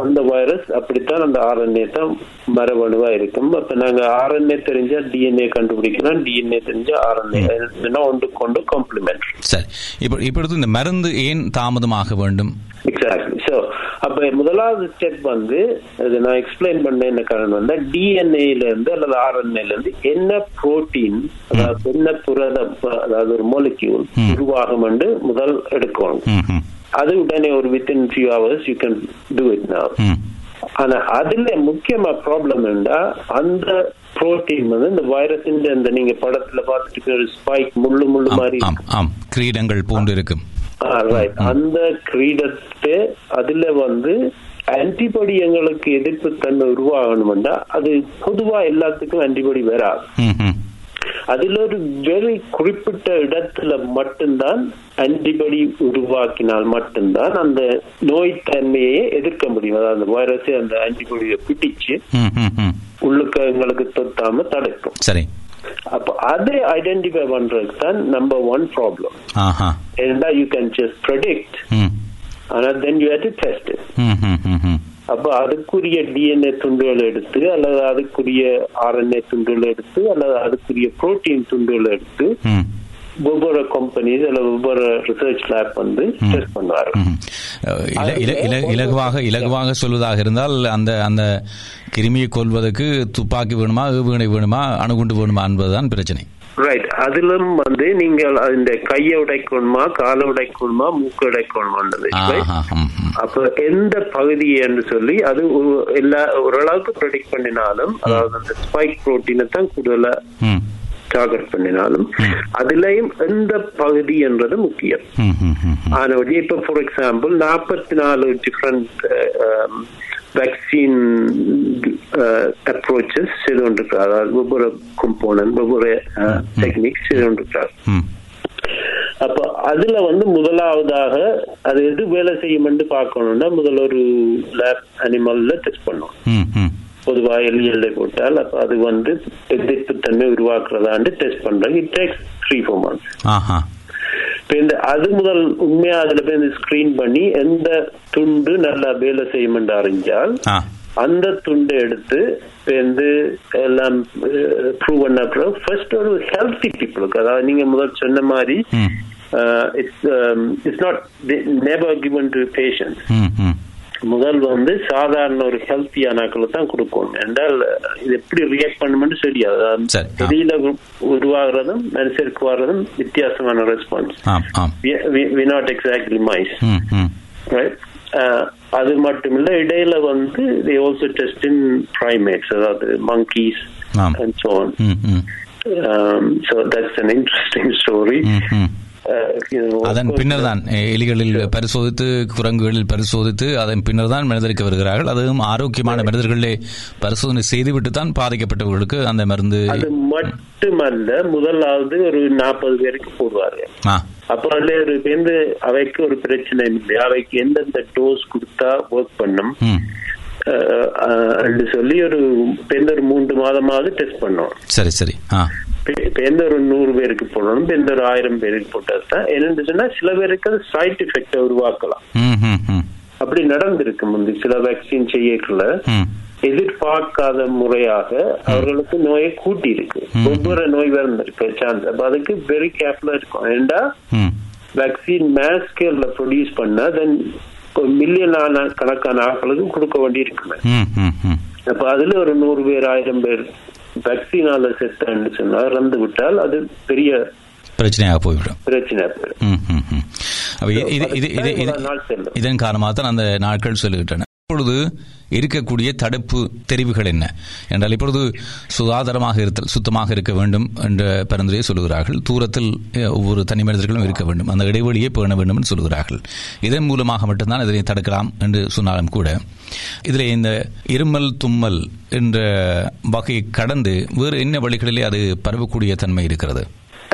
அந்த வைரஸ் அப்படித்தான் அந்த ஆர்என்ஏ தான் மரபணுவா இருக்கும். அப்ப நாங்க ஆர்என்ஏ தெரிஞ்சா டிஎன்ஏ கண்டுபிடிக்கலாம். டிஎன்ஏ தெரிஞ்சா ஆர்என்ஏ ஒன்று கொண்டு காம்ப்ளிமெண்ட் சரி. இப்போ இப்பொழுது இந்த மருந்து ஏன் தாமதமாக வேண்டும்? எக்ஸாக்ட்லி சோ அப்ப முதலாவது ஸ்டெப் வந்து அது நான் எக்ஸ்பிளைன் பண்ண என்ன காரணம் வந்தா டிஎன்ஏல இருந்து அல்லது ஆர்என்ஏல இருந்து என்ன புரோட்டீன் அதாவது என்ன புரதம் அதாவது ஒரு மோலிக்யூல் ம். உருவாகும் முதல் எடுக்கணும். அது உடனே ஒரு within few hours you can do it now ஆனா அதுல முக்கியமா ப்ராப்ளம் என்னடா அந்த புரோட்டீன் வந்து இந்த வைரஸின் இந்த நீங்க படத்துல பார்த்துட்டு ஒரு ஸ்பைக் முள்ளு முள்ளு மாதிரி கிரீடங்கள் போன்று இருக்கும். அந்த கிரீடத்தை அதுல வந்து ஆன்டிபாடி எங்களுக்கு எதிர்ப்பு தன்மை உருவாகணும்னா அது பொதுவா எல்லாத்துக்கும் ஆன்டிபாடி வராது. அதுல ஒரு வெரி குறிப்பிட்ட இடத்துல மட்டும்தான் ஆன்டிபாடி உருவாக்கினால் மட்டும்தான் அந்த நோய் தன்மையை எதிர்க்க முடியும். அதாவது அந்த வைரஸை அந்த ஆன்டிபாடியை பிடிச்சு. உள்ளுக்க எங்களுக்கு தொத்தாம தடுக்கும். சரி. அப்ப அதை ஐடென்டிஃபை பண்றதுக்கு தான் நம்பர் ஒன் ப்ராப்ளம் ஏன்னா you can just predict hmm. ஆனா then you have to test. அப்ப அதுக்குரிய டிஎன்ஏ துண்டுகள் எடுத்து அல்லது அதுக்குரிய ஆர்என்ஏ துண்டுகள் எடுத்து அல்லது அதுக்குரிய புரோட்டீன் துண்டுகள் எடுத்து ம். ஒவ்வொரு கம்பெனிஸ் அல்லது ஒவ்வொரு ரிசர்ச் லேப் வந்து டெஸ்ட் பண்ணுவாரு ம்ஹும். அஹ், இல- இல- இல- இலகுவாக இலகுவாக சொல்வதாக இருந்தால் அந்த அந்த கிருமியை கொல்வதற்கு துப்பாக்கி வேணுமா ஏவுகணை வேணுமா அணுகுண்டு வேணுமா என்பதுதான் பிரச்சனை. ரைட் அதிலும் வந்து நீங்கள் இந்த கையை உடைக்கணுமா காலை உடைக்கணுமா மூக்கு உடைக்கணுமான்றது. அப்ப எந்த பகுதி என்று சொல்லி அது எல்லா ஓரளவுக்கு ப்ரெடிக்ட் பண்ணினாலும் அதாவது அந்த ஸ்பைக் புரோட்டீனை தான் கூடுதலா டார்கெட் பண்ணினாலும் அதுலயும் எந்த பகுதி என்றது முக்கியம். ம், ம், ம், ம். ஆனா இப்ப ஃபார் எக்ஸாம்பிள் நாற்பத்தி நாலு டிஃப்ரெண்ட் அப்ரோச்சஸ் செய்து கொண்டிருக்கிறார் அதாவது ஒவ்வொரு கம்போனன்ட் ஒவ்வொரு டெக்னிக் ம். அப்ப அதுல வந்து முதலாவதாக அது எது வேலை செய்யும் என்று பார்க்கணும்னா முதல்ல ஒரு லேப் அனிமல்ல டெஸ்ட் பண்ணும். பொதுவா எல்இஎல்ஐ போட்டால் அப்ப அது வந்து எதிர்ப்பு தன்மை உருவாக்குறதாண்டு டெஸ்ட் பண்றாங்க it takes three four months இப்ப அது முதல் உண்மையா அதுல போய் இந்த ஸ்கிரீன் பண்ணி எந்த துண்டு நல்லா வேலை செய்யும் என்று அறிஞ்சால் அந்த துண்டை எடுத்து வந்து எல்லாம் ப்ரூவ் பண்ண அப்புறம் ஃபர்ஸ்ட் ஒரு ஹெல்த்தி பீப்புளுக்கு அதாவது நீங்க முதல் சொன்ன மாதிரி it's it's not never given to patients முதல் வந்து சாதாரண ஒரு ஹெல்த்தியானாக்களை தான் கொடுக்கணும். என்றால் இது எப்படி ரியாக்ட் பண்ணுமென்னு தெரியாது. வெளியில உருவாகிறதும் மனுஷருக்கு வர்றதும் வித்தியாசமான response we not exactly mice அது மட்டும் இல்ல இடையில வந்து they also test in primates அதாவது monkeys ஆம். and so on. ம் ம். um, அதன் பின்னர் தான் எலிகளில் பரிசோதித்து குரங்குகளில் பரிசோதித்து அதன் பின்னர் தான் மனிதருக்கு வருகிறார்கள். அதுவும் ஆரோக்கியமான மனிதர்களே பரிசோதனை செய்துவிட்டு தான் பாதிக்கப்பட்டவர்களுக்கு அந்த மருந்து அது மட்டுமல்ல முதலாவது ஒரு நாற்பது பேருக்கு போடுவார்கள் ஆ. அப்ப அதுல ஒரு எந்த அவைக்கு ஒரு பிரச்சனை இல்லை. அவைக்கு எந்தெந்த டோஸ் கொடுத்தா ஒர்க் பண்ணும். சொல்லி ஒரு ஒரு மூன்று மாதமாவது டெஸ்ட் பண்ணோம். சரி சரி. இப்ப எந்த ஒரு நூறு பேருக்கு போடணும் எந்த ஒரு ஆயிரம் பேருக்கு போட்டது தான் என்னன்னு சொன்னா சில பேருக்கு அது சைட் எஃபெக்ட உருவாக்கலாம். அப்படி நடந்திருக்கு முந்தி சில வேக்சின் செய்யக்குள்ள. எதிர்பார்க்காத முறையாக அவர்களுக்கு நோயை கூட்டி இருக்கு ஒவ்வொரு நோய் வந்திருக்கு சான்ஸ் அப்ப அதுக்கு வெரி கேர்ஃபுல்லா இருக்கும் ஏண்டா? வேக்சின் மேஸ் ஸ்கேல்ல ப்ரொடியூஸ் பண்ணா தென் மில்லியன் ஆன கணக்கான ஆட்களுக்கு கொடுக்க வேண்டி இருக்குமே அப்ப அதுல ஒரு நூறு பேர் ஆயிரம் பேர் வேக்சினால செத்தன்னு சொன்னா இறந்து விட்டால் அது பெரிய பிரச்சனையாக போய்விடும். பிரச்சனை போயிடும் இதன் காரணமாக தான் அந்த நாட்கள் செல்லுகின்றன. இப்பொழுது இருக்கக்கூடிய தடுப்பு தெரிவுகள் என்ன? என்றால் இப்பொழுது சுகாதாரமாக இருத்தல் சுத்தமாக இருக்க வேண்டும் என்ற பரிந்துரையை சொல்லுகிறார்கள். தூரத்தில் ஒவ்வொரு தனி மனிதர்களும் இருக்க வேண்டும். அந்த இடைவெளியை பேண வேண்டும் என்று சொல்லுகிறார்கள். இதன் மூலமாக மட்டும்தான் இதனை தடுக்கலாம் என்று சொன்னாலும் கூட இதில் இந்த இருமல் தும்மல் என்ற வகையை கடந்து வேறு என்ன வழிகளிலே அது பரவக்கூடிய தன்மை இருக்கிறது?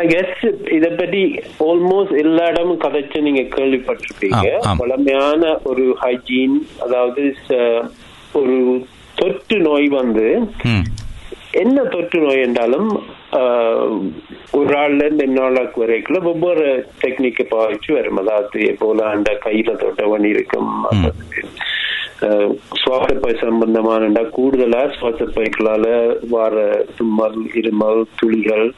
ஐ கெஸ் இத பத்தி ஆல்மோஸ்ட் எல்லா இடமும் கதைச்சு நீங்க கேள்விப்பட்டிருப்பீங்க. பழமையான ஒரு ஹைஜீன் அதாவது ஒரு தொற்று நோய் வந்து என்ன தொற்று நோய் என்றாலும் ஒரு ஆள்ல இருந்து இன்னொரு வரைக்கும் ஒவ்வொரு டெக்னிக்கை பாவிச்சு வரும். அதாவது போல அந்த கையில தொட்டவன் இருக்கும். சுவாசப்பை சம்பந்தமான கூடுதலா சுவாசப்பைகளால வார தும்மல் இருமல் துளிகள்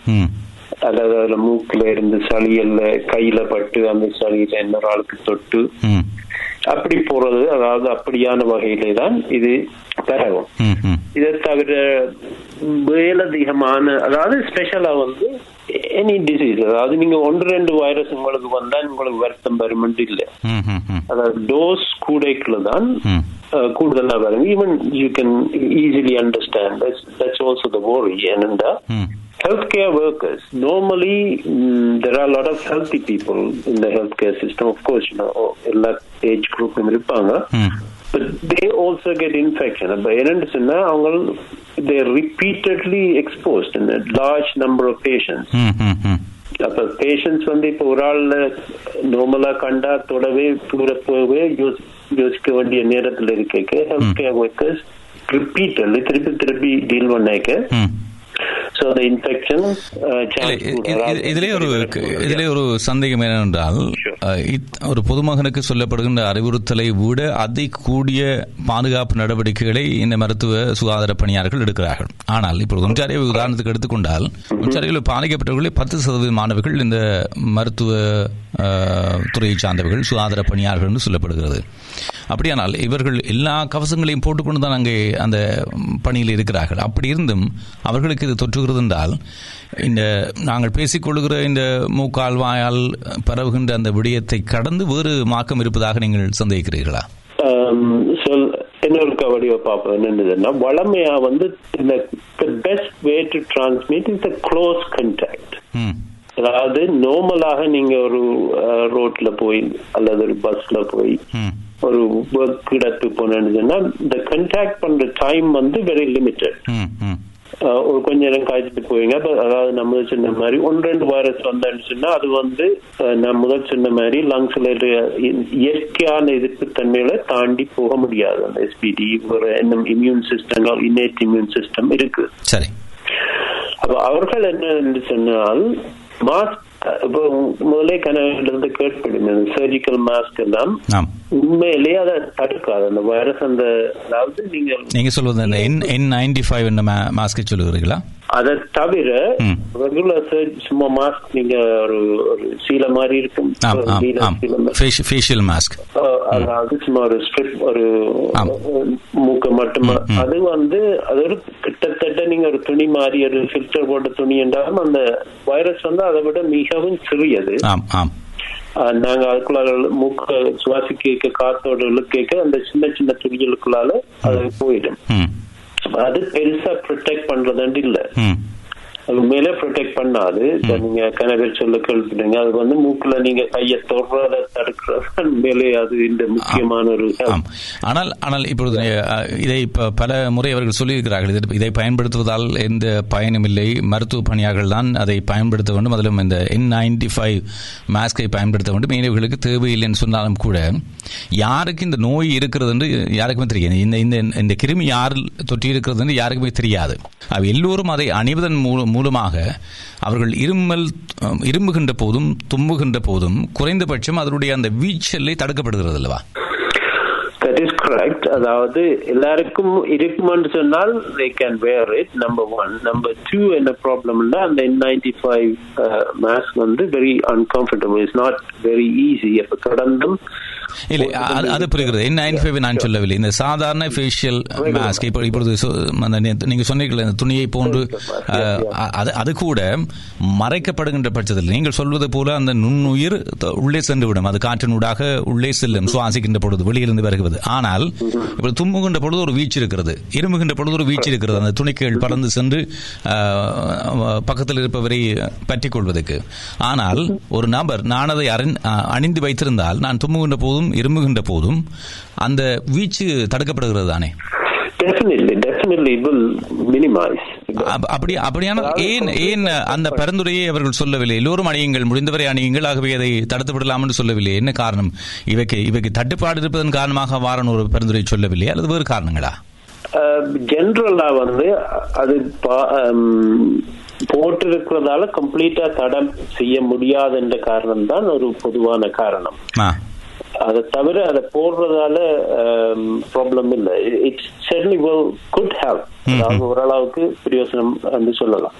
அதாவது அதுல மூக்குல இருந்து சளியல்ல கையில பட்டு அந்த சளியில இன்னொரு ஆளுக்கு தொட்டு அப்படி போறது அதாவது அப்படியான வகையிலே தான் இது பரவும் இதை தவிர மேலதிகமான அதாவது ஸ்பெஷலா வந்து எனி டிசீஸ் அதாவது நீங்க ஒன்று ரெண்டு வைரஸ் உங்களுக்கு வந்தா உங்களுக்கு வருத்தம் வருமென்று இல்லை. அதாவது டோஸ் கூடைக்குள்ள தான் கூடுதலா வரும். Even you can easily understand that's also the worry ஏனென்றா healthcare workers normally mm, there are a lot of healthy people in the healthcare system of course you know எல்லா ஏஜ் குரூப்பும் இருப்பாங்க ம் but they also get infection அப்ப என்னன்னு சொன்னா அவங்க they are repeatedly exposed in a large number of patients ம் ம் ம் அப்ப பேஷண்ட்ஸ் வந்து இப்ப ஒரு ஆள்ல நார்மலா கண்டா தொடவே தூர போகவே யோசி- யோசிக்க வேண்டிய நேரத்துல இருக்க ஹெல்த் கேர் ஒர்க்கர்ஸ் ரிப்பீட்டட்லி திருப்பி திருப்பி டீல் பண்ணாக்க இதிலே ஒரு இதிலே ஒரு சந்தேகம் என்னவென்றால் ஒரு பொதுமகனுக்கு சொல்லப்படுகின்ற அறிவுறுத்தலை விட அதி கூடிய பாதுகாப்பு நடவடிக்கைகளை இந்த மருத்துவ சுகாதார பணியாளர்கள் எடுக்கிறார்கள். ஆனால் இப்பொழுது ஒன்றாரிய உதாரணத்துக்கு எடுத்துக்கொண்டால் ஒன்றாரியில் பாதிக்கப்பட்டவர்களே பத்து சதவீத மாணவர்கள் இந்த மருத்துவ துறையை சார்ந்தவர்கள் சுகாதார பணியாளர்கள் என்று சொல்லப்படுகிறது. அப்படியானால் இவர்கள் எல்லா கவசங்களையும் போட்டுக்கொண்டு தான் அங்கே அந்த பணியில் இருக்கிறார்கள். அப்படி இருந்தும் அவர்களுக்கு இது தொற்றுகிறது என்றால் இந்த நாங்கள் பேசிக்கொள்கிற இந்த மூக்கால் வாயால் பரவுகின்ற அந்த விடயத்தை கடந்து வேறு மாக்கம் இருப்பதாக நீங்கள் சந்தேகிக்கிறீர்களா? இன்னொரு கவடியை பார்ப்போம். என்னதுன்னா வளமையா வந்து இந்த best way to transmit is the close contact அதாவது நார்மலாக நீங்க ஒரு ரோட்ல போய் அல்லது ஒரு பஸ்ல போய் ஒரு ஒர்க் இடத்துக்கு போனேன்னு சொன்னா இந்த கண்டாக்ட் பண்ற டைம் வந்து வெரி லிமிட்டட் ம் ஒரு கொஞ்ச நேரம் காய்ச்சிட்டு போவீங்க. அதாவது நம்ம சொன்ன மாதிரி ஒன்று ரெண்டு வைரஸ் வந்தான்னு சொன்னா அது வந்து நான் முதல் சொன்ன மாதிரி லங்ஸ்ல இயற்கையான எதிர்ப்பு தன்மைகளை தாண்டி போக முடியாது. அந்த எஸ்பிடி ஒரு என்ன immune system innate immune system இருக்கு. சரி. அப்ப அவர்கள் என்ன சொன்னால் மாஸ்க் இப்போ முதலே கனவிலிருந்து கேட்படுங்க சர்ஜிக்கல் மாஸ்க் எல்லாம் உண்மையிலேயே அதை தடுக்காது. அந்த வைரஸ் அந்த அதாவது நீங்க நீங்க சொல்வது என் என் நைன்டி ஃபைவ் என்ன மாஸ்கை சொல்லுகிறீர்களா? அதை தவிர. ரெகுலர் சும்மா மாஸ்க் நீங்க ஒரு ஒரு சீலை மாதிரி இருக்கும். ஃபேஷியல் மாஸ்க் அதாவது சும்மா ஒரு ஸ்ட்ரிப் ஒரு. மூக்க மட்டும். அது வந்து அது ஒரு கிட்டத்தட்ட நீங்க ஒரு துணி மாதிரி ஒரு ஃபில்டர் போட்ட துணி என்றாலும் அந்த வைரஸ் வந்து அதை விட மிகவும் சிறியது. நாங்க அதுக்குள்ளால மூக்க சுவாசிக்க காத்தோட இழுக்க அந்த சின்ன சின்ன துணிகளுக்குள்ளால அது போயிடும். அது பெருசா ப்ரொடெக்ட் பண்றதுண்டு இல்ல. அது உண்மையிலே ப்ரொடெக்ட் பண்ணாது. நீங்க கனவேர் சொல்ல கேள்விப்படுங்க அது வந்து மூக்குல நீங்க கையை தொடுறத தடுக்கிறது உண்மையிலே அது இந்த முக்கியமான ஒரு ஆனால் ஆனால் இப்பொழுது அஹ், இதை இப்ப பல முறை அவர்கள் சொல்லியிருக்கிறார்கள். இதை- பயன்படுத்துவதால் எந்த பயனும் இல்லை. மருத்துவ பணியாளர்கள் தான் அதை பயன்படுத்த வேண்டும். அதிலும் இந்த என் நைன்டி ஃபைவ் மாஸ்கை பயன்படுத்த வேண்டும். மீனவர்களுக்கு தேவையில்லைன்னு சொன்னாலும் கூட யாருக்கு இந்த நோய் இருக்கிறது என்று யாருக்குமே தெரியாது. இந்த இந்த இந்த கிருமி யாரில் தொற்றி இருக்கிறது என்று யாருக்குமே தெரியாது. அவ் எல்லோரும் அதை அணிவதன் மூல- மூலமாக அவர்கள் இருமல் இரும்புகின்ற போதும் தும்புகின்ற போதும் குறைந்தபட்சம் அதனுடைய அந்த வீச்சலை தடுக்கப்படுகிறது அல்லவா? தட் இஸ் கரெக்ட் அதாவது எல்லாருக்கும் இருக்குமென்று சொன்னால் they can wear it number one number two என்ன ப்ராப்ளம்னா அந்த நைன்டி ஃபைவ் மேக்ஸ் வந்து very uncomfortable is not very easy அப்போ தொடர்ந்தும் இல்லை அது புரிகிறது என் நைன் ஃபைவ் நான் சொல்லவில்லை இந்த சாதாரண ஃபேஷியல் மாஸ்க் இப்போ இப்பொழுது நீங்க சொன்னீர்கள் இந்த துணியை போன்று அது அது கூட மறைக்கப்படுகின்ற பட்சத்தில் நீங்கள் சொல்வது போல அந்த நுண்ணுயிர் உள்ளே சென்று விடும் அது காற்றினூடாக உள்ளே செல்லும் சுவாசிக்கின்ற பொழுது வெளியிலிருந்து வருகிறது ஆனால் இப்போ தும்முகின்ற பொழுது ஒரு வீச்சு இருக்கிறது இருமுகின்ற பொழுது ஒரு வீச்சு இருக்கிறது அந்த துணிக்கைகள் பறந்து சென்று பக்கத்தில் இருப்பவரை பற்றிக் கொள்வதற்கு ஆனால் ஒரு நபர் நான் அதை அணிந்து வைத்திருந்தால் நான் தும்முகின்ற போதும் இருமுகின்ற போதும் அந்த வீச்சு தடுக்கப்படுகிறது தானே டெஃபினெட்லி டெஃபினெட்லி வில் மினிமைஸ் அப்ப- அப்படி அப்படியானால் ஏன் ஏன் அந்த பரிந்துரையை அவர்கள் சொல்லவில்லை? எல்லோரும் அணியுங்கள் முடிந்தவரை அணியுங்கள் ஆகவே அதை தடுத்து விடலாம் என்று சொல்லவில்லை. என்ன காரணம்? இவைக்கு இவைக்கு தட்டுப்பாடு இருப்பதன் காரணமாக வாரன் ஒரு பரிந்துரை சொல்லவில்லை அல்லது வேறு காரணங்களா? ஜென்ரலா வந்து அது போட்டிருக்கிறதால கம்ப்ளீட்டா தடம் செய்ய முடியாது என்ற காரணம் தான் ஒரு பொதுவான காரணம். அதை தவிர அதை போடுறதால ப்ராப்ளம் இல்லை. It's certainly will could have அதாவது ஓரளவுக்கு பிரயோசனம் என்று சொல்லலாம்.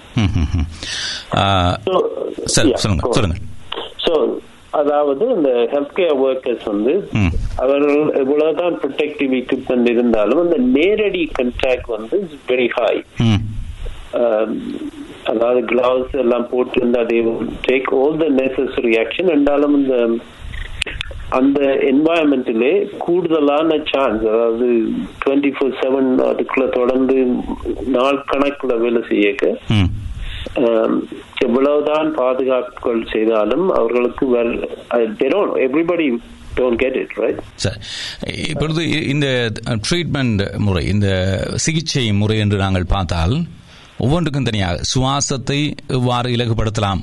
So, அதாவது இந்த ஹெல்த் கேர் ஒர்க்கர்ஸ் வந்து. அவர்கள் எவ்வளவுதான் ப்ரொடெக்டிவ் equipment இருந்தாலும் அந்த நேரடி கண்டாக்ட் வந்து வெரி ஹை ம். அதாவது கிளவுஸ் எல்லாம் போட்டிருந்தா they take all the necessary action என்றாலும் இந்த அந்த என்வாயன்மெண்ட்டிலே கூடுதலான சான்ஸ் அதாவது டுவெண்ட்டி ஃபோர் செவன் அதுக்குள்ள தொடர்ந்து நாள் கணக்குல வேலை செய்யக்க எவ்வளவுதான் பாதுகாப்புகள் செய்தாலும் அவர்களுக்கு எவ்ரிபடி இட் ரைட் சரி இப்பொழுது இந்த ட்ரீட்மெண்ட் முறை இந்த சிகிச்சை முறை என்று நாங்கள் பார்த்தால் ஒவ்வொன்றுக்கும் தனியாக சுவாசத்தை எவ்வாறு இலகுபடுத்தலாம்?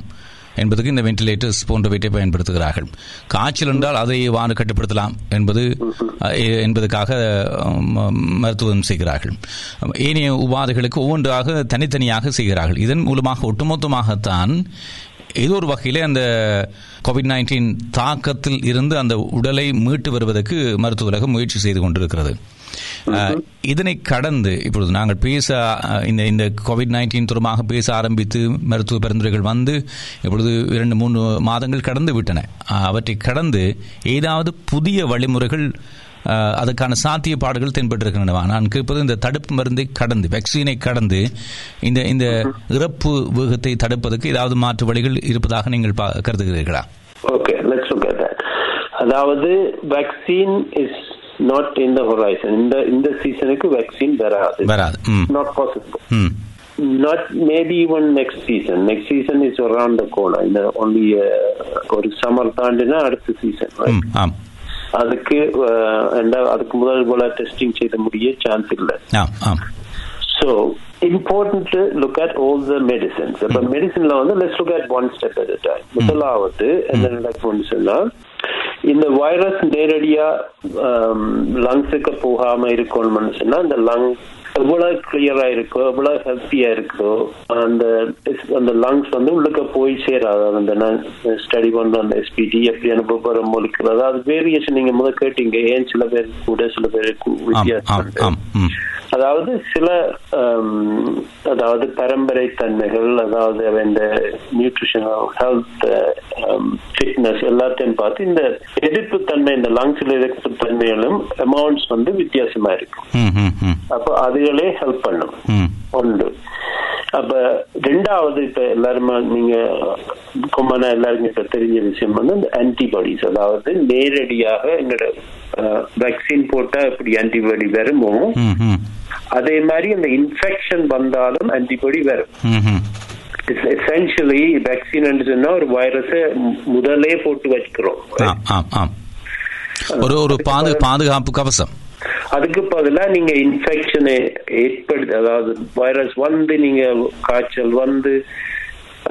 என்பதுக்கு இந்த வென்டிலேட்டர்ஸ் போன்றவற்றை பயன்படுத்துகிறார்கள். காய்ச்சல் என்றால் அதை எவ்வாறு கட்டுப்படுத்தலாம் என்பது என்பதற்காக மருத்துவம் செய்கிறார்கள். ஏனைய உபாதைகளுக்கு ஒவ்வொன்றாக தனித்தனியாக செய்கிறார்கள். இதன் மூலமாக ஒட்டுமொத்தமாகத்தான் ஏதோ ஒரு வகையிலே அந்த கோவிட் நைன்டீன் தாக்கத்தில் இருந்து அந்த உடலை மீட்டு வருவதற்கு மருத்துவ உலகம் முயற்சி செய்து கொண்டிருக்கிறது. இதனை கடந்து இப்பொழுது நாங்கள் பேச இந்த இந்த கோவிட் நைன்டீன் தொடர்பாக பேச ஆரம்பித்து மருத்துவ பரிந்துரைகள் வந்து இப்பொழுது இரண்டு மூன்று மாதங்கள் கடந்து விட்டன. அவற்றை கடந்து ஏதாவது புதிய வழிமுறைகள் அதற்கான சாத்தியப்பாடுகள் தென்பட்டிருக்கின்றன நான் கேட்பது இந்த தடுப்பு மருந்தை கடந்து வேக்சினை கடந்து இந்த இந்த இறப்பு வேகத்தை தடுப்பதற்கு ஏதாவது மாற்று வழிகள் இருப்பதாக நீங்கள் கருதுகிறீர்களா? Okay let's look at that அதாவது vaccine is not in the horizon இந்த இந்த சீசனுக்கு வேக்சின் வராது வராது not possible hmm not maybe even next season. Next season is around the corner. In the only uh, ஒரு சம்மர் தாண்டினா அடுத்த season அதுக்கு uh, ரெண்டா- அதுக்கு முதல் போல டெஸ்டிங் செய்த முடிய சான்ஸ் இல்லை. So important look at all the medicines இப்போ மெடிசன்ல வந்து let's look at one step at time முதலாவது என்ன நடக்கும்னு சொன்னா இந்த வைரஸ் நேரடியா லங்ஸுக்கு போகாம இருக்கணும்னு சொன்னா இந்த லங் எவ்வளவு கிளியரா இருக்கோ எவ்வளவு ஹெல்த்தியா இருக்கோ அந்த அந்த லங்ஸ் வந்து உள்ளுக்க போய் சேராது. அந்த நான் ஸ்டடி பண்ற அந்த எஸ்பிடி எப்படி அனுபவம் மொழிக்கிறது அதாவது வேரியேஷன் நீங்க முதல் கேட்டீங்க. ஏன் சில பேர் கூட சில பேருக்கு வித்தியாசம் அதாவது சில அதாவது பரம்பரை தன்மைகள் அதாவது இந்த நியூட்ரிஷனல் ஹெல்த் ஃபிட்னஸ் எல்லாத்தையும் பார்த்து இந்த எதிர்ப்பு தன்மை இந்த லங்ஸ்ல எதிர்ப்பு தன்மைகளும் அமௌண்ட்ஸ் வந்து வித்தியாசமா இருக்கும் ம் ம் அதுகளே ஹெல்ப் பண்ணும். ஒன்று அப்ப ரெண்டாவது இப்ப எல்லாருமே நீங்க கொம்பனா எல்லாருக்கும் இப்ப தெரிஞ்ச விஷயம் வந்து இந்த ஆன்டிபாடிஸ் அதாவது நேரடியாக எங்களோட வேக்சின் போட்டா எப்படி ஆன்டிபாடி வருமோ. அதே மாதிரி அந்த இன்ஃபெக்ஷன் வந்தாலும் ஆன்டிபாடி வரும். எசென்ஷியலி வேக்சின் சொன்னா ஒரு வைரஸை முதலே போட்டு வச்சுக்கிறோம். ஒரு ஒரு பாது பாதுகாப்பு கவசம். அதுக்கு பதிலா நீங்க இன்ஃபெக்ஷனை ஏற்படுத்தி அதாவது வைரஸ் வந்து நீங்க காய்ச்சல் வந்து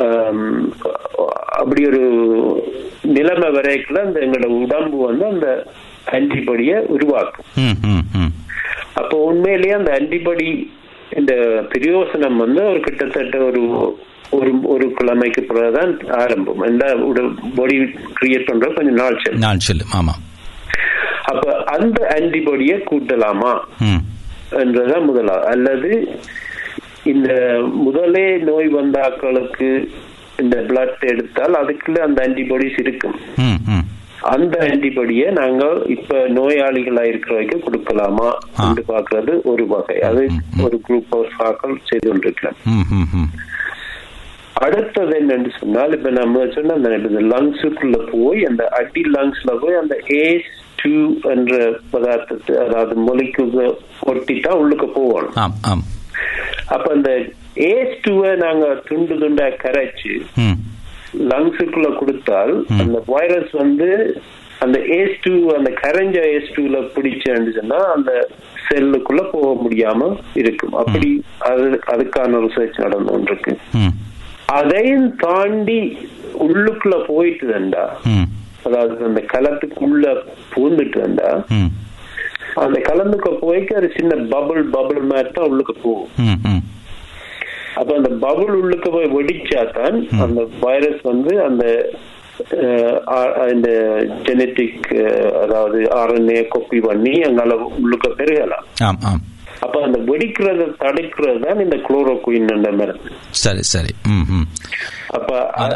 ஆம், அப்படி ஒரு நிலைமை வரைக்குள்ள அந்த எங்களோட உடம்பு வந்து அந்த ஆன்டிபாடியை உருவாக்கும். அப்போ உண்மையிலேயே அந்த ஆன்டிபாடி இந்த பிரயோசனம் வந்து ஒரு கிட்டத்தட்ட ஒரு ஒரு ஒரு கிழமைக்கு பிறகுதான் ஆரம்பம். இந்த பாடி கிரியேட் பண்ற கொஞ்சம் நாள் செல்லும். நான் செல்லும் ஆமாம். அப்ப அந்த ஆன்டிபாடியை கூட்டலாமா? என்றதான் முதலா அல்லது இந்த முதலே நோய் வந்த ஆட்களுக்கு இந்த பிளட் எடுத்தால் அதுக்குள்ள அந்த ஆன்டிபாடிஸ் இருக்கும். அந்த ஆன்டிபாடியை நாங்க இப்ப நோயாளிகளா இருக்கிற வரைக்கும் கொடுக்கலாமா. என்று பாக்குறது ஒரு வகை. அது ஒரு குரூப் ஆஃப் ஆக்கள் செய்து கொண்டிருக்கிறோம் ம் ம் ம். அடுத்தது என்னன்னு சொன்னால் இப்ப நம்ம சொன்ன அந்த லங்ஸுக்குள்ள போய் அந்த அடி லங்ஸ்ல போய் அந்த ஏஸ் டூ என்ற பதார்த்தத்தை அதாவது மொழிக்கு ஒட்டித்தான் உள்ளுக்கு போகணும். ஆம் ஆம். அப்ப அந்த ஏஸ் டூவை நாங்க துண்டு துண்டா கரைச்சு லங்ஸுக்குள்ள கொடுத்தால் அந்த வைரஸ் வந்து அந்த ஏஸ் டூ அந்த கரைஞ்ச ஏஸ் டூல பிடிச்சேன்னு சொன்னா அந்த செல்லுக்குள்ள போக முடியாம இருக்கும். அப்படி அது அதுக்கான ரிசர்ச் நடந்து கொண்டிருக்கு அதையும் தாண்டி உள்ளுக்குள்ள போயிட்டு ம். அதாவது அந்த கலத்துக்குள்ள பூந்துட்டு ம். அந்த கலந்துக்கு போய்க்கு ஒரு சின்ன பபுள் பபுள் மாதிரி தான் உள்ளுக்கு போகும். அப்ப அந்த பபுள் உள்ளுக்கு போய் வெடிச்சாதான் அந்த வைரஸ் வந்து அந்த இந்த ஜெனட்டிக் அதாவது ஆர்என்ஏ காப்பி பண்ணி அங்கால உள்ளுக்க பெருகலாம். அப்ப அந்த வெடிக்கிறத தடுக்கிறது தான் இந்த குளோரோகுயின் மருந்து. சரி சரி. ம்.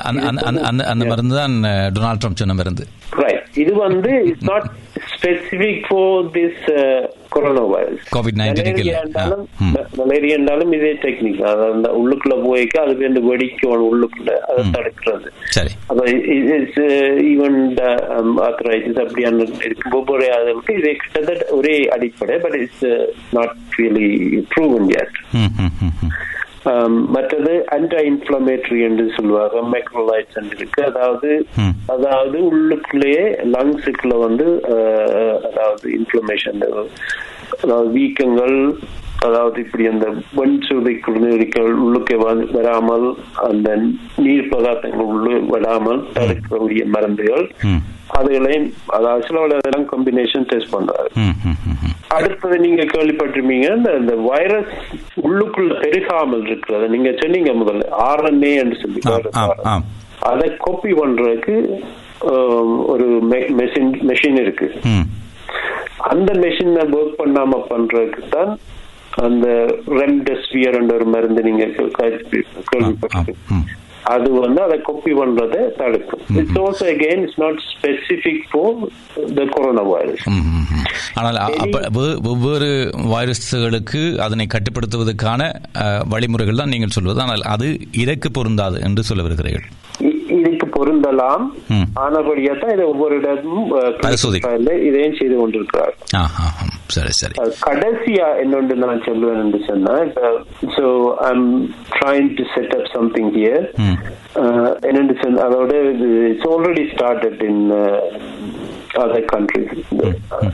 அந்த அந்த மருந்து தான் டொனால்ட் ட்ரம்ப் சொன்ன மருந்து. ரைட் இது வந்து it's not specific for this corona virus COVID-19 க்கு இல்ல. இருந்தாலும் ஆ. ம். மலேரியா இதே டெக்னிக் அந்த உள்ளுக்குள்ள போய்க்க அது வந்து வெடிக்கணும் உள்ளுக்குள்ள அதை தடுக்கிறது. சரி. அப்ப ஈவன் ஆத்தரைட்டிஸ் அப்படியான ஒவ்வொரு அதுக்கு இதே கிட்டத்தட்ட ஒரே அடிப்படை but it's not really proven Um, மற்றது அன்டா இன்ஃபிளமேட்டரி என்று சொல்லுவாங்க மைக்ரோலைட்ஸ் இருக்கு அதாவது. அதாவது உள்ளுக்குள்ளேயே லங்ஸுக்குள்ள வந்து அதாவது இன்ஃபிளமேஷன் அதாவது வீக்கங்கள் அதாவது இப்படி அந்த வன் சுவை குளிர்கள் உள்ளுக்கு வராமல் அந்த நீர் பதார்த்தங்கள் உள்ளே விடாமல் தடுக்கக்கூடிய மருந்துகள். ம். அதுகளையும் அதாவது சில காம்பினேஷன் டெஸ்ட் பண்றாரு. அடுத்தது நீங்க கேள்விப்பட்டிருப்பீங்க இந்த வைரஸ் உள்ளுக்குள்ள பெருகாமல் இருக்கிறது. நீங்க சொன்னீங்க முதல்ல ஆர்என்ஏ என்று சொல்லி அதை காப்பி பண்றதுக்கு ஒரு மெஷின் மெஷின் இருக்கு. அந்த மெஷினை ஒர்க் பண்ணாம பண்றதுக்கு தான் அந்த ரெம்டெசிவியர் என்ற ஒரு மருந்து நீங்க கேள்விப்பட்டிருக்கீங்க. அது வந்து அதை காப்பி பண்றதை தடுக்கும். It's also again it's not specific for the corona virus. ஆனால் வெவ்வேறு வைரஸ்களுக்கு அதனை கட்டுப்படுத்துவதற்கான வழிமுறைகள் தான் நீங்கள் சொல்வது. ஆனால் அது இதற்கு பொருந்தாது என்று சொல்ல வருகிறீர்கள் இதுக்கு பொருந்தலாம். ம். ஆனபடியா தான் இதை ஒவ்வொரு இடமும் இதையும் செய்து கொண்டிருக்கிறார். சரி சரி. கடைசியா என்னொன்று நான் சொல்லுவேன் என்று சொன்னா இப்ப so I'm trying to set up something here என்னென்று சொன்ன அதோட it's already started in other country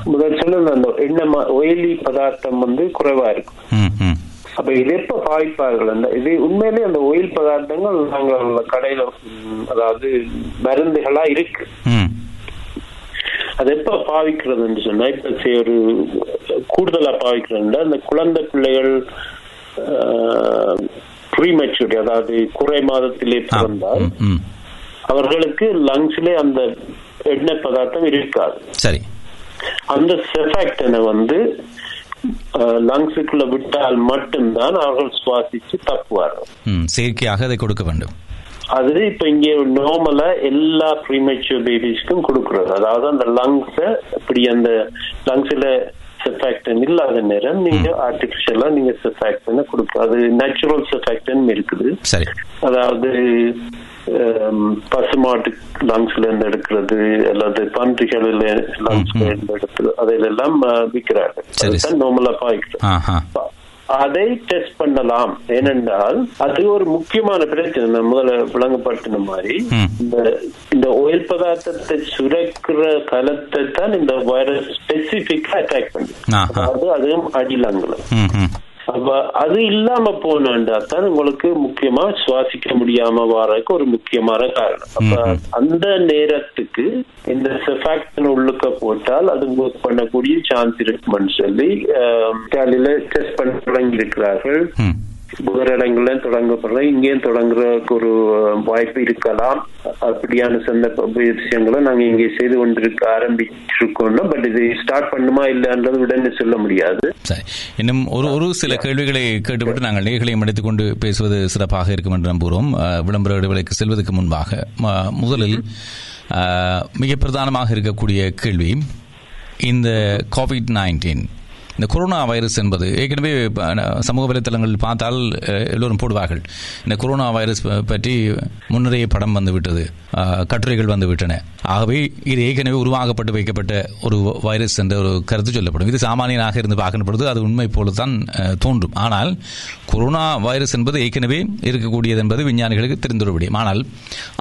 முதல் சொன்ன அந்த எண்ணெய் ஒயிலி பதார்த்தம் வந்து குறைவா இருக்கும். அப்ப இது எப்ப பாவிப்பார்கள் அந்த இது உண்மையிலே அந்த ஒயில் பதார்த்தங்கள் நாங்கள் கடையில அதாவது மருந்துகளா இருக்கு. அது எப்ப பாவிக்கிறதுன்னு சொன்னா இப்ப ஒரு கூடுதலா பாவிக்கிறதுன்னா அந்த குழந்தை பிள்ளைகள் ப்ரீமெச்சூரி அதாவது குறை மாதத்திலே பிறந்தால் அவர்களுக்கு லங்ஸ்ல அந்த எண்ணெய் பதார்த்தம் இருக்காது. சரி. அந்த செஃபாக்டனை வந்து லங்ஸுக்குள்ள விட்டால் மட்டும்தான் அவர்கள் சுவாசிச்சு தப்புவார்கள். செயற்கையாக அதை கொடுக்க வேண்டும். அது இப்ப இங்க நார்மலா எல்லா ப்ரீமெச்சூர் பேபிஸ்க்கும் கொடுக்கறது. அதாவது அந்த லங்ஸ இப்படி அந்த லங்ஸ்ல செஃபாக்டன் இல்லாத நேரம் நீங்க ஆர்டிபிஷியலா நீங்க செஃபாக்டனை கொடுக்க அது நேச்சுரல் செஃபாக்டன் இருக்குது. அதாவது பசுமாட்டு லங்ஸ்ல இருந்து எடுக்கிறது அல்லது பன்றிகளில் லங்ஸ்ல இருந்து எடுக்கிறது அதிலெல்லாம் அஹ், விற்கிறார்கள். நார்மலா பாய்க்கிறது அதை டெஸ்ட் பண்ணலாம். ஏனென்றால் அது ஒரு முக்கியமான பிரச்சனை. நான் முதல்ல விளங்கப்படுத்தின மாதிரி. இந்த இந்த oil பதார்த்தத்தை சுரக்கிற கலத்தை தான் இந்த வைரஸ் ஸ்பெசிபிக்கா அட்டாக் பண்ணுது. அதாவது அதுவும் அடிலங்களும் அப்ப அது இல்லாம போனோம்டா தான் உங்களுக்கு முக்கியமா சுவாசிக்க முடியாம வர்றதுக்கு ஒரு முக்கியமான காரணம். அப்ப அந்த நேரத்துக்கு இந்த செஃபாக்டன் உள்ளுக்க போட்டால் அது உங்களுக்கு பண்ணக்கூடிய சான்ஸ் இருக்குமென்னு சொல்லி டெஸ்ட் பண்ண தொடங்கி இருக்கிறார்கள் வேற இடங்கள்ல தொடங்கப்படுற இங்கேயும் தொடங்குறதுக்கு ஒரு வாய்ப்பு இருக்கலாம். அப்படியான சந்தர்ப்ப விஷயங்களை நாங்க இங்கே செய்து கொண்டிருக்க ஆரம்பிச்சிருக்கோம்னா பட் இது ஸ்டார்ட் பண்ணுமா இல்லைன்றது உடனே சொல்ல முடியாது. இன்னும் ஒரு ஒரு சில கேள்விகளை கேட்டுவிட்டு நாங்கள் நேர்களையும் அடைத்துக் கொண்டு பேசுவது சிறப்பாக இருக்கும் என்று நம்புகிறோம். விளம்பர இடைவெளிக்கு செல்வதற்கு முன்பாக முதலில் மிக பிரதானமாக இருக்கக்கூடிய கேள்வி இந்த கோவிட் நைன்டீன் இந்த கொரோனா வைரஸ் என்பது ஏற்கனவே ந- சமூக வலைத்தளங்களில் பார்த்தால் எல்லோரும் போடுவார்கள். இந்த கொரோனா வைரஸ் பற்றி முன்னரே படம் வந்துவிட்டது கட்டுரைகள் வந்துவிட்டன ஆகவே இது ஏற்கனவே உருவாக்கப்பட்டு வைக்கப்பட்ட ஒரு வைரஸ் என்ற ஒரு கருத்து சொல்லப்படும். இது சாமானியனாக இருந்து பார்க்கும் பொழுது அது உண்மை போல தான் தோன்றும். ஆனால் கொரோனா வைரஸ் என்பது ஏற்கனவே இருக்கக்கூடியது என்பது விஞ்ஞானிகளுக்கு தெரிந்துவிட முடியும் ஆனால்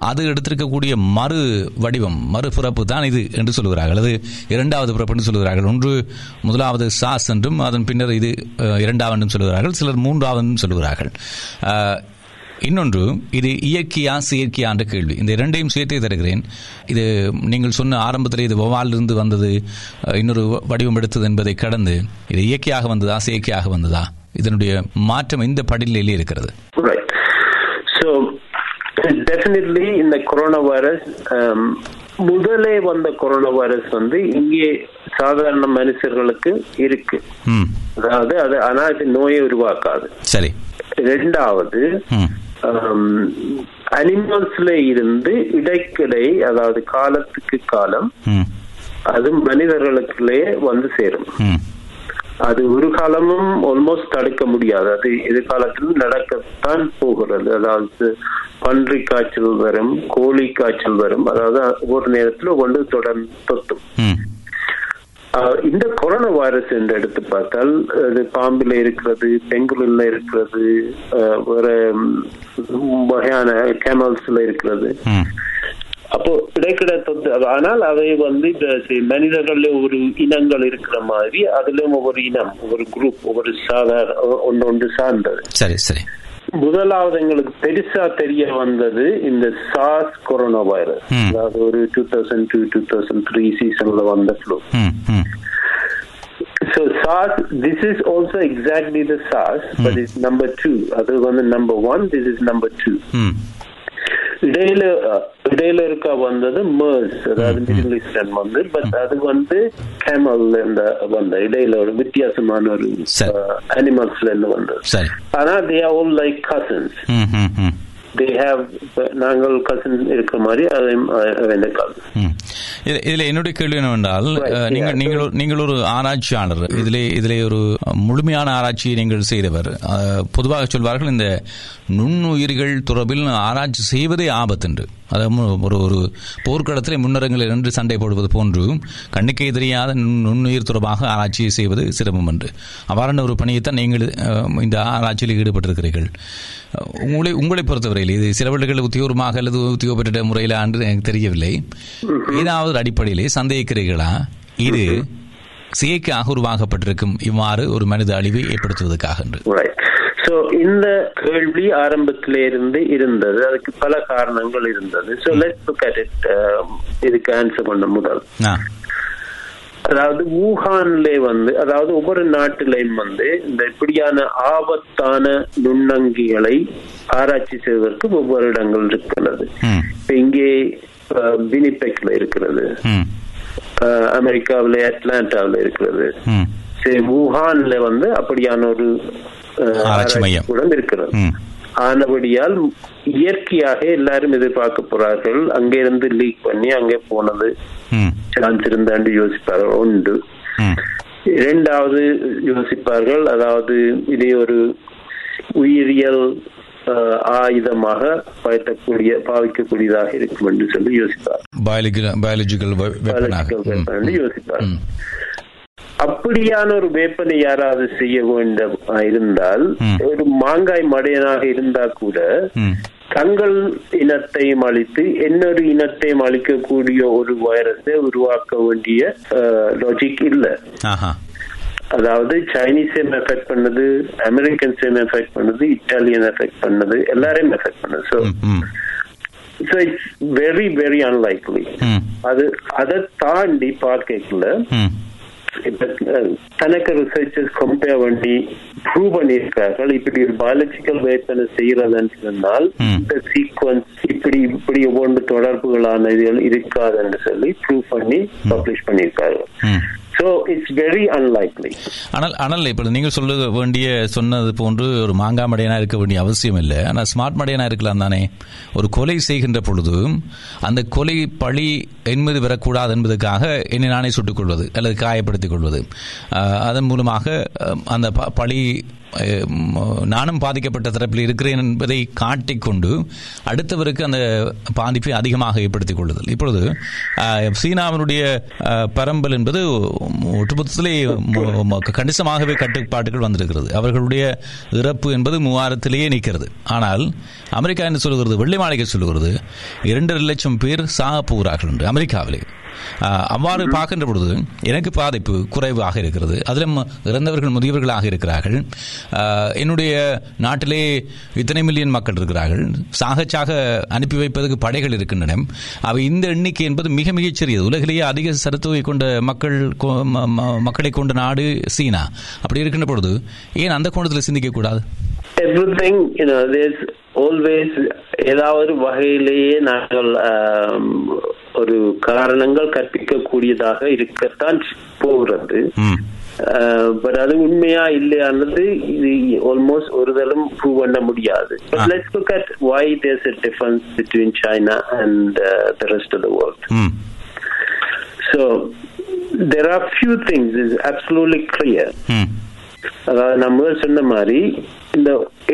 அது எடுத்திருக்கக்கூடிய மறு வடிவம் மறுபிறப்பு தான் இது என்று சொல்கிறார்கள் அது இரண்டாவது பிறப்பு என்று சொல்கிறார்கள் ஒன்று முதலாவது சாஸ் என்றும் அதன் பின்னர் இது இரண்டாவண்டும் இரண்டாவது சொல்கிறார்கள் சிலர் மூன்றாவது என்றும் சொல்கிறார்கள் இன்னொன்று இது இயற்கையா செயற்கையா என்ற கேள்வி. இந்த இரண்டையும் சேர்த்தே தருகிறேன். இது நீங்கள் சொன்ன ஆரம்பத்தில் இது வவாலிருந்து வந்தது இன்னொரு வடிவம் எடுத்தது என்பதை கடந்து இது இயற்கையாக வந்ததா செயற்கையாக வந்ததா? இதனுடைய மாற்றம் இந்த படிநிலையிலே இருக்கிறது. ரைட் ஸோ டெஃபினெட்லி இந்த கொரோனா வைரஸ் முதலே வந்த கொரோனா வைரஸ் வந்து இங்கே சாதாரண மனுஷர்களுக்கு இருக்கு. அதாவது அது ஆனா இது நோயை உருவாக்காது. சரி. ரெண்டாவது அனிமல்ஸ்ல இருந்து இடைக்கிடை அதாவது காலத்துக்கு காலம் அது மனிதர்களுக்குள்ளே வந்து சேரும். அது ஒரு காலமும் ஆல்மோஸ்ட் தடுக்க முடியாது. அது எதிர்காலத்தில் நடக்கத்தான் போகிறது. அதாவது பன்றி காய்ச்சல் வரும் கோழி காய்ச்சல் வரும். அதாவது ஒரு நேரத்தில் ஒன்று தொடர்ந்து தொத்தும் இந்த கொரோனா வைரஸ் என்று எடுத்து பார்த்தால் அது பாம்பில் இருக்கிறது பெங்குலின்ல இருக்கிறது வேற வகையான கேமல்ஸ்ல இருக்கிறது. அப்போ தொத்து ஆனால் அவை வந்து இந்த மனிதர்கள்ல ஒரு இனங்கள் இருக்கிற மாதிரி அதுலயும் ஒவ்வொரு இனம் ஒவ்வொரு குரூப் ஒவ்வொரு சாதாரண ஒன்று ஒன்று சார்ந்தது. சரி சரி. முதலாவது எங்களுக்கு பெருசா தெரிய வந்தது இந்த சாஸ் கொரோனா வைரஸ். அதாவது ஒரு two thousand two two thousand three சீசன்ல வந்த flu So SARS, this is also exactly the SARS, but it's number two. அது வந்து number one, this is number two. இடையில இடையில இருக்க வந்தது MERS, அதாவது மிடில் ஈஸ்டர்ன் வந்து பட் அது வந்து கேமல் இந்த வந்த இடையில ஒரு வித்தியாசமான ஒரு. அனிமல்ஸ்ல இருந்து வந்தது. ஆனா they are all like cousins they have நாங்கள் கசின் இருக்கிற மாதிரி. இது- இதுல என்னுடைய கேள்வி என்னவென்றால் நீங்கள். நீங்கள் ஒரு- நீங்கள் ஒரு ஆராய்ச்சியாளர். இதிலே இதிலே ஒரு முழுமையான ஆராய்ச்சியை நீங்கள் செய்தவர். பொதுவாக சொல்வார்கள் இந்த நுண்ணுயிர்கள் தொடர்பில் ஆராய்ச்சி செய்வதே ஆபத்தென்று. அது மு- ஒரு ஒரு போர்க்களத்திலே முன்னரங்களில் நின்று சண்டை போடுவது போன்று கண்ணுக்கே தெரியாத நுண்- நுண்ணுயிர் தொடர்பாக ஆராய்ச்சியை செய்வது சிரமம் என்று. அவ்வாறான ஒரு பணியைத்தான் நீங்கள் இந்த ஆராய்ச்சியில் ஈடுபட்டிருக்கிறீர்கள். உங்களை உங்களை பொறுத்தவரையில் இது சில வேளைகளில் உத்தியோகமாக அல்லது உத்தியோகப்பட்ட முறையில் என்று எனக்கு தெரியவில்லை. ஏதாவது அடிப்படையிலே சந்தேகிக்கிறீர்களா? இது செயற்கையாக உருவாக்கப்பட்டிருக்கும் இவ்வாறு ஒரு மனித அழிவை ஏற்படுத்துவதற்காக என்று. சோ இந்த கேள்வி ஆரம்பத்திலே இருந்து இருந்தது. அதுக்கு பல காரணங்கள் இருந்தது. So let's look at it இதுக்கு ஆன்சர் பண்ண முதல். அதாவது வூஹான்ல வந்து அதாவது ஒவ்வொரு நாட்டிலையும் வந்து இந்த இப்படியான ஆபத்தான நுண்ணங்கிகளை ஆராய்ச்சி செய்வதற்கு ஒவ்வொரு இடங்கள் இருக்கிறது. இங்கே வினிபெக்ல இருக்கிறது. அமெரிக்காவில அட்லாண்டாவில இருக்கிறது. சரி வூஹான்ல வந்து அப்படியான ஒரு ஆராய்ச்சி மையம். இருக்கிறது ஆனபடியால் இயற்கையாக எல்லாரும் எதிர்பார்க்க போறார்கள். அங்கே இருந்து லீக் பண்ணி அங்கே போனது. சான்ஸ் இருந்தாண்டு யோசிப்பார்கள். உண்டு. இரண்டாவது யோசிப்பார்கள். அதாவது இதை ஒரு உயிரியல் ஆயுதமாக பயத்தக்கூடிய பாவிக்கக்கூடியதாக இருக்கும் என்று சொல்லி யோசிப்பார் பயாலஜிக்கல் யோசிப்பார் அப்படியான ஒரு வேப்பனை யாராவது செய்ய வேண்டும் இருந்தால். ஒரு மாங்காய் மடையனாக இருந்தா கூட தங்கள் இனத்தையும் அழித்து இன்னொரு இனத்தையும் அழிக்கக்கூடிய ஒரு வைரஸை உருவாக்க வேண்டிய லாஜிக் இல்ல. அதாவது சைனீஸையும் எஃபெக்ட் பண்ணது அமெரிக்கன்ஸையும் எஃபெக்ட் பண்ணது இட்டாலியன் எஃபெக்ட் பண்ணது எல்லாரையும் எஃபெக்ட் பண்ணது. So so it's very very unlikely அது அதை தாண்டி பார்க்கல தனக்கு ரிசர்ச்சர்ஸ் கம்பேர் பண்ணி ப்ரூவ் பண்ணியிருக்கார்கள். இப்படி ஒரு பயாலஜிக்கல் வேப்பனை செய்யறதுன்னு சொன்னால். இந்த சீக்வன்ஸ் இப்படி இப்படி ஒவ்வொன்று தொடர்புகளான இதுகள் இருக்காதுன்னு சொல்லி ப்ரூவ் பண்ணி பப்ளிஷ் பண்ணியிருக்கார்கள். ஸோ இட்ஸ் வெரி அன்லைக்லி ஆனால் ஆனால் இப்போ நீங்கள் சொல்ல வேண்டிய சொன்னது போன்று ஒரு மாங்காய் மடையனா இருக்க வேண்டிய அவசியம் இல்லை. ஆனால் ஸ்மார்ட் மடையனா இருக்கலாம் தானே. ஒரு கொலை செய்கின்ற பொழுது அந்த கொலை பழி என்பது வரக்கூடாது என்பதற்காக என்னை நானே சுட்டுக் கொள்வது அல்லது காயப்படுத்திக் கொள்வது. அதன் மூலமாக அந்த ப- பழி நானும் பாதிக்கப்பட்ட தரப்பில் இருக்கிறேன் என்பதை காட்டிக்கொண்டு அடுத்தவருக்கு அந்த பாதிப்பை அதிகமாக ஏற்படுத்திக் கொள்ளுதல். இப்பொழுது சீனாவினுடைய பரம்பல் என்பது ஒட்டுமொத்தத்திலே கணிசமாகவே கட்டுப்பாட்டுகள் வந்திருக்கிறது. அவர்களுடைய இறப்பு என்பது மூவாயிரத்திலேயே நிற்கிறது. ஆனால் அமெரிக்கா என்ன சொல்லுகிறது? வெள்ளை மாளிகை சொல்லுகிறது. இரண்டரை லட்சம் பேர் சாக போகிறார்கள் என்று அமெரிக்காவிலே. அவ்வாறு பார்க்கின்ற பொழுது எனக்கு பாதிப்பு குறைவாக இருக்கிறது. அதிலும் இறந்தவர்கள் முதியவர்களாக இருக்கிறார்கள். என்னுடைய நாட்டிலே இத்தனை மில்லியன் மக்கள் இருக்கிறார்கள். சாகச்சாக அனுப்பி வைப்பதற்கு படைகள் இருக்கின்றன. அவை இந்த எண்ணிக்கை என்பது மிக மிகச் சிறியது உலகிலேயே அதிக சரத்தொகை கொண்ட மக்கள் மக்களை கொண்ட நாடு சீனா. அப்படி இருக்கின்ற பொழுது ஏன் அந்த கோணத்தில் சிந்திக்க கூடாது எவ்ரிதிங் ஆல்வேஸ் ஏதாவது வகையிலேயே நாங்கள் ஒரு காரணங்கள் கற்பிக்கக்கூடியதாக இருக்கத்தான் போகிறது பட் அது உண்மையா இல்லையானது இது ஆல்மோஸ்ட் ஒரு தளம் ப்ரூவ் பண்ண முடியாது but. Let's look at why there's a difference between China and uh, the rest of the world. ம் So there are few things is absolutely clear. ம் அதாவது நம்ம சொன்ன மாதிரி இந்த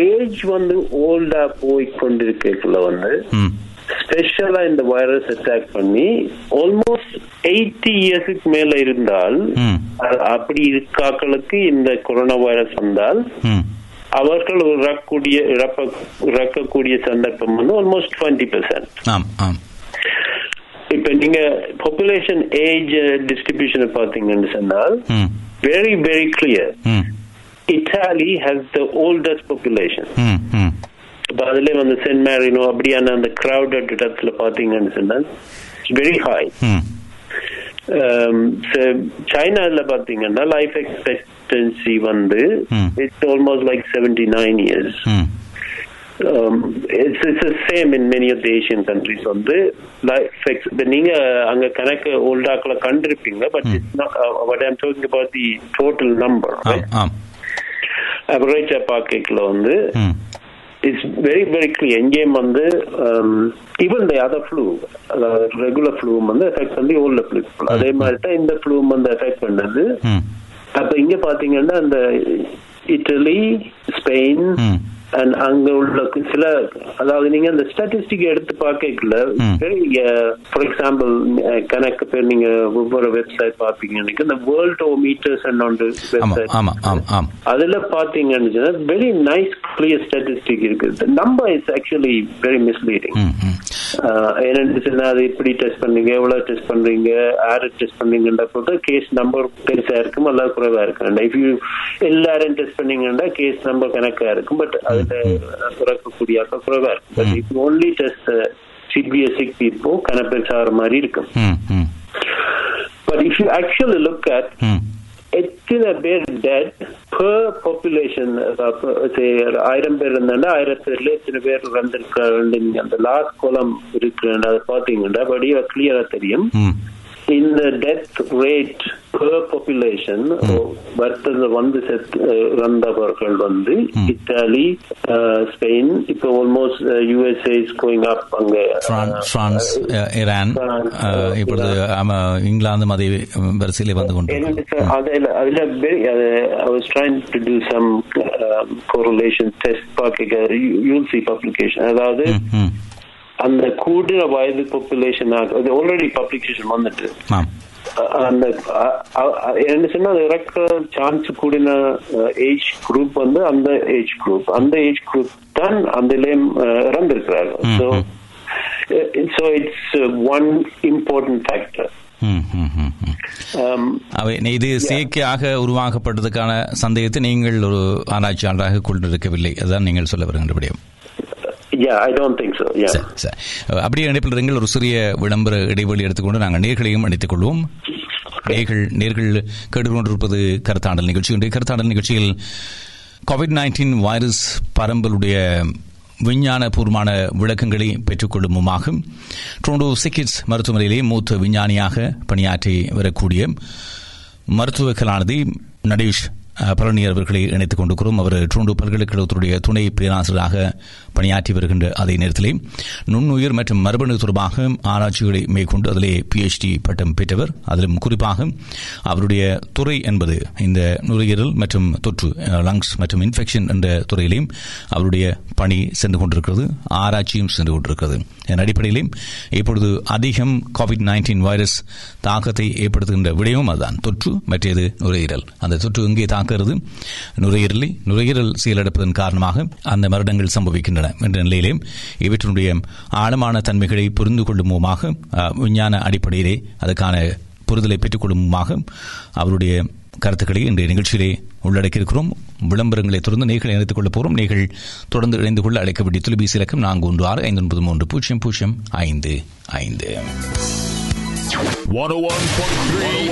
ஏஜ் வந்து ஓல்டா போய் கொண்டிருக்கல வந்து ஸ்பெஷலா இந்த வைரஸ் அட்டாக் பண்ணி ஆல்மோஸ்ட் எயிட்டி இயர்ஸுக்கு மேல இருந்தால் அப்படி இருக்காக்களுக்கு இந்த கொரோனா வைரஸ் வந்தால் அவர்கள் இறக்கக்கூடிய இறக்கக்கூடிய சந்தர்ப்பம் வந்து ஆல்மோஸ்ட் டுவெண்ட்டி பெர்சென்ட் இப்ப நீங்க பாப்புலேஷன் ஏஜ் டிஸ்ட்ரிபியூஷனை பாத்தீங்கன்னு சொன்னால் very very clear Italy has the oldest population இப்ப அதுல வந்து சென்ட் மேரினோ அப்படியான அந்த கிரௌடட் இடத்துல பாத்தீங்கன்னு சொன்னால் வெரி ஹை ம். சைனால பாத்தீங்கன்னா லைஃப் எக்ஸ்பெக்டன்சி வந்து. It's almost like seventy nine years it's it's same in many of the Asian countries வந்து லைஃப் எக்ஸ் நீங்க அங்க கணக்கு ஓல்டாக்களை கண்டிருப்பீங்க but it's what I'm talking about the total number அவரேஜா பார்க்கல வந்து இட்ஸ் வெரி வெரி கிளியர் எங்கேயும் வந்து ஈவன் த அதர் ஃப்ளூ அதாவது ரெகுலர் ஃப்ளூ வந்து எஃபெக்ட் பண்ணி ஓல்டர் ஃப்ளூ அதே மாதிரி தான் இந்த ஃப்ளூ வந்து எஃபெக்ட் பண்ணது. ம் அப்ப இங்க பாத்தீங்கன்னா அந்த இட்டலி ஸ்பெயின் அங்க உள்ள சில அதாவது நீங்க அந்த ஸ்டாட்டிஸ்டிக் எடுத்து பார்க்கல. ஃபார் எக்ஸாம்பிள் கணக்கு பேர் நீங்க ஒவ்வொரு வெப்சைட் பாப்பீங்க இந்த வேர்ல்ட் ஓ மீட்டர்ஸ் அண்ட் ஒன்று வெப்சைட் அதுல பாத்தீங்கன்னு வெரி நைஸ் கிளியர் ஸ்டாட்டிஸ்டிக் இருக்கு. Number is actually very misleading என்னன்னு சொன்னா அது எப்படி டெஸ்ட் பண்ணீங்க எவ்வளவு டெஸ்ட் பண்றீங்க யாரு டெஸ்ட் பண்ணீங்கன்ற பொறுத்து கேஸ் நம்பர் பெருசா இருக்கும் அல்லது குறைவா இருக்கும். இஃப் யூ எல்லாரும் டெஸ்ட் பண்ணீங்கன்னா கேஸ் நம்பர் கணக்கா இருக்கும். பட் அதுல குறைக்கக்கூடிய ஆட்கள் குறைவா இருக்கும் பட் இஃப் ஒன்லி டெஸ்ட் சிபிஎஸ்சிக் பீப்போ கணக்கு பெருசாகிற மாதிரி இருக்கும். But if you actually look at எத்தனை பேர் டெட் per பாப்புலேஷன் ஆயிரம் பேர் இருந்தாண்டா ஆயிரம் பேர்ல எத்தனை பேர் இறந்திருக்காங்க அந்த லாஸ்ட் கோலம் இருக்கு அதை பாத்தீங்கன்னா படியா கிளியரா தெரியும். ம் இந்த டெத் ரேட் per பாப்புலேஷன் வருத்தத்தில் வந்து செத்து இறந்தவர்கள் வந்து இத்தாலி ஸ்பெயின் இப்போ almost USA is going up அங்க பிரான்ஸ் அஹ், இப்பொழுது ஆமா, இங்கிலாந்தும் அதே வரிசையிலே வந்து கொண்டு எனக்கு அதுல அதுல was trying to do some um, correlation test பார்க்க see publication. அதாவது அந்த கூடுற வயது பாப்புலேஷன் அது ஆல்ரெடி பப்ளிகேஷன் வந்துட்டு. அந்த என்ன சொன்னா இறக்க சான்ஸ் கூடின ஏஜ் குரூப் வந்து அந்த ஏஜ் குரூப் அந்த ஏஜ் குரூப் தான் அந்த இறந்திருக்கிறார்கள். So so it's one important factor. அவை இது செயற்கையாக உருவாக்கப்பட்டதுக்கான சந்தேகத்தை நீங்கள் ஒரு ஆராய்ச்சியாளராக கொண்டிருக்கவில்லை. அதுதான் நீங்கள் சொல்ல வருகின்ற விடயம். அப்படியே இணைப்பில் இருங்கள். ஒரு சிறிய விளம்பர இடைவெளி எடுத்துக்கொண்டு நாங்கள் நேர்களையும் அணைத்துக் கொள்வோம். நேர்கள் நேர்கள் கேட்டுக்கொண்டிருப்பது கருத்தாடல் நிகழ்ச்சி. இன்றைய கருத்தாடல் நிகழ்ச்சியில் கோவிட் நைன்டீன் வைரஸ் பரம்பலுடைய விஞ்ஞானபூர்வமான விளக்கங்களை பெற்றுக்கொள்ளுமுமாக ட்ரோண்டோ சிக்கிட்ஸ் மருத்துவமனையிலே மூத்த விஞ்ஞானியாக பணியாற்றி வரக்கூடிய மருத்துவ கலாநிதி நடேஷ் பழனி அவர்களை இணைத்துக் கொண்டிருக்கிறோம். அவர் ட்ரோண்டோ பல்கலைக்கழகத்துடைய துணை பேராசிரியராக பணியாற்றி வருகின்ற அதே நேரத்திலே நுண்ணுயிர் மற்றும் மரபணு தொடர்பாக ஆராய்ச்சிகளை மேற்கொண்டு அதிலே பிஎச்டி பட்டம் பெற்றவர். அதிலும் குறிப்பாக அவருடைய துறை என்பது இந்த நுரையீரல் மற்றும் தொற்று லங்ஸ் மற்றும் இன்ஃபெக்ஷன் என்ற துறையிலையும் அவருடைய பணி சென்று கொண்டிருக்கிறது ஆராய்ச்சியும் சென்று கொண்டிருக்கிறது. என் அடிப்படையிலையும் இப்பொழுது அதிகம் கோவிட் நைன்டீன் வைரஸ் தாக்கத்தை ஏற்படுத்துகின்ற விடயமும் அதுதான். தொற்று மற்றது நுரையீரல். அந்த தொற்று எங்கே தாக்குகிறது? நுரையீரலை நுரையீரல் செயலிழப்பதன் காரணமாக அந்த மரணங்கள் சம்பவிக்கின்றன. என்ற நிலையிலே இவற்றினுடைய ஆழமான தன்மைகளை புரிந்து கொள்ளுமுமாக விஞ்ஞான அடிப்படையிலே அதுக்கான புரிதலை பெற்றுக்கொள்ளுமுமாக அவருடைய கருத்துக்களை இன்றைய நிகழ்ச்சியிலே உள்ளடக்கியிருக்கிறோம். விளம்பரங்களை தொடர்ந்து நீங்கள் இணைத்துக் கொள்ள போகிறோம் நீங்கள் தொடர்ந்து இணைந்து கொள்ள அழைக்க வேண்டிய தொலைபேசி இலக்கம் நான்கு ஒன்று ஆறு ஐந்து ஒன்பது மூன்று பூஜ்ஜியம் பூஜ்ஜியம் ஐந்து ஐந்து. 101.3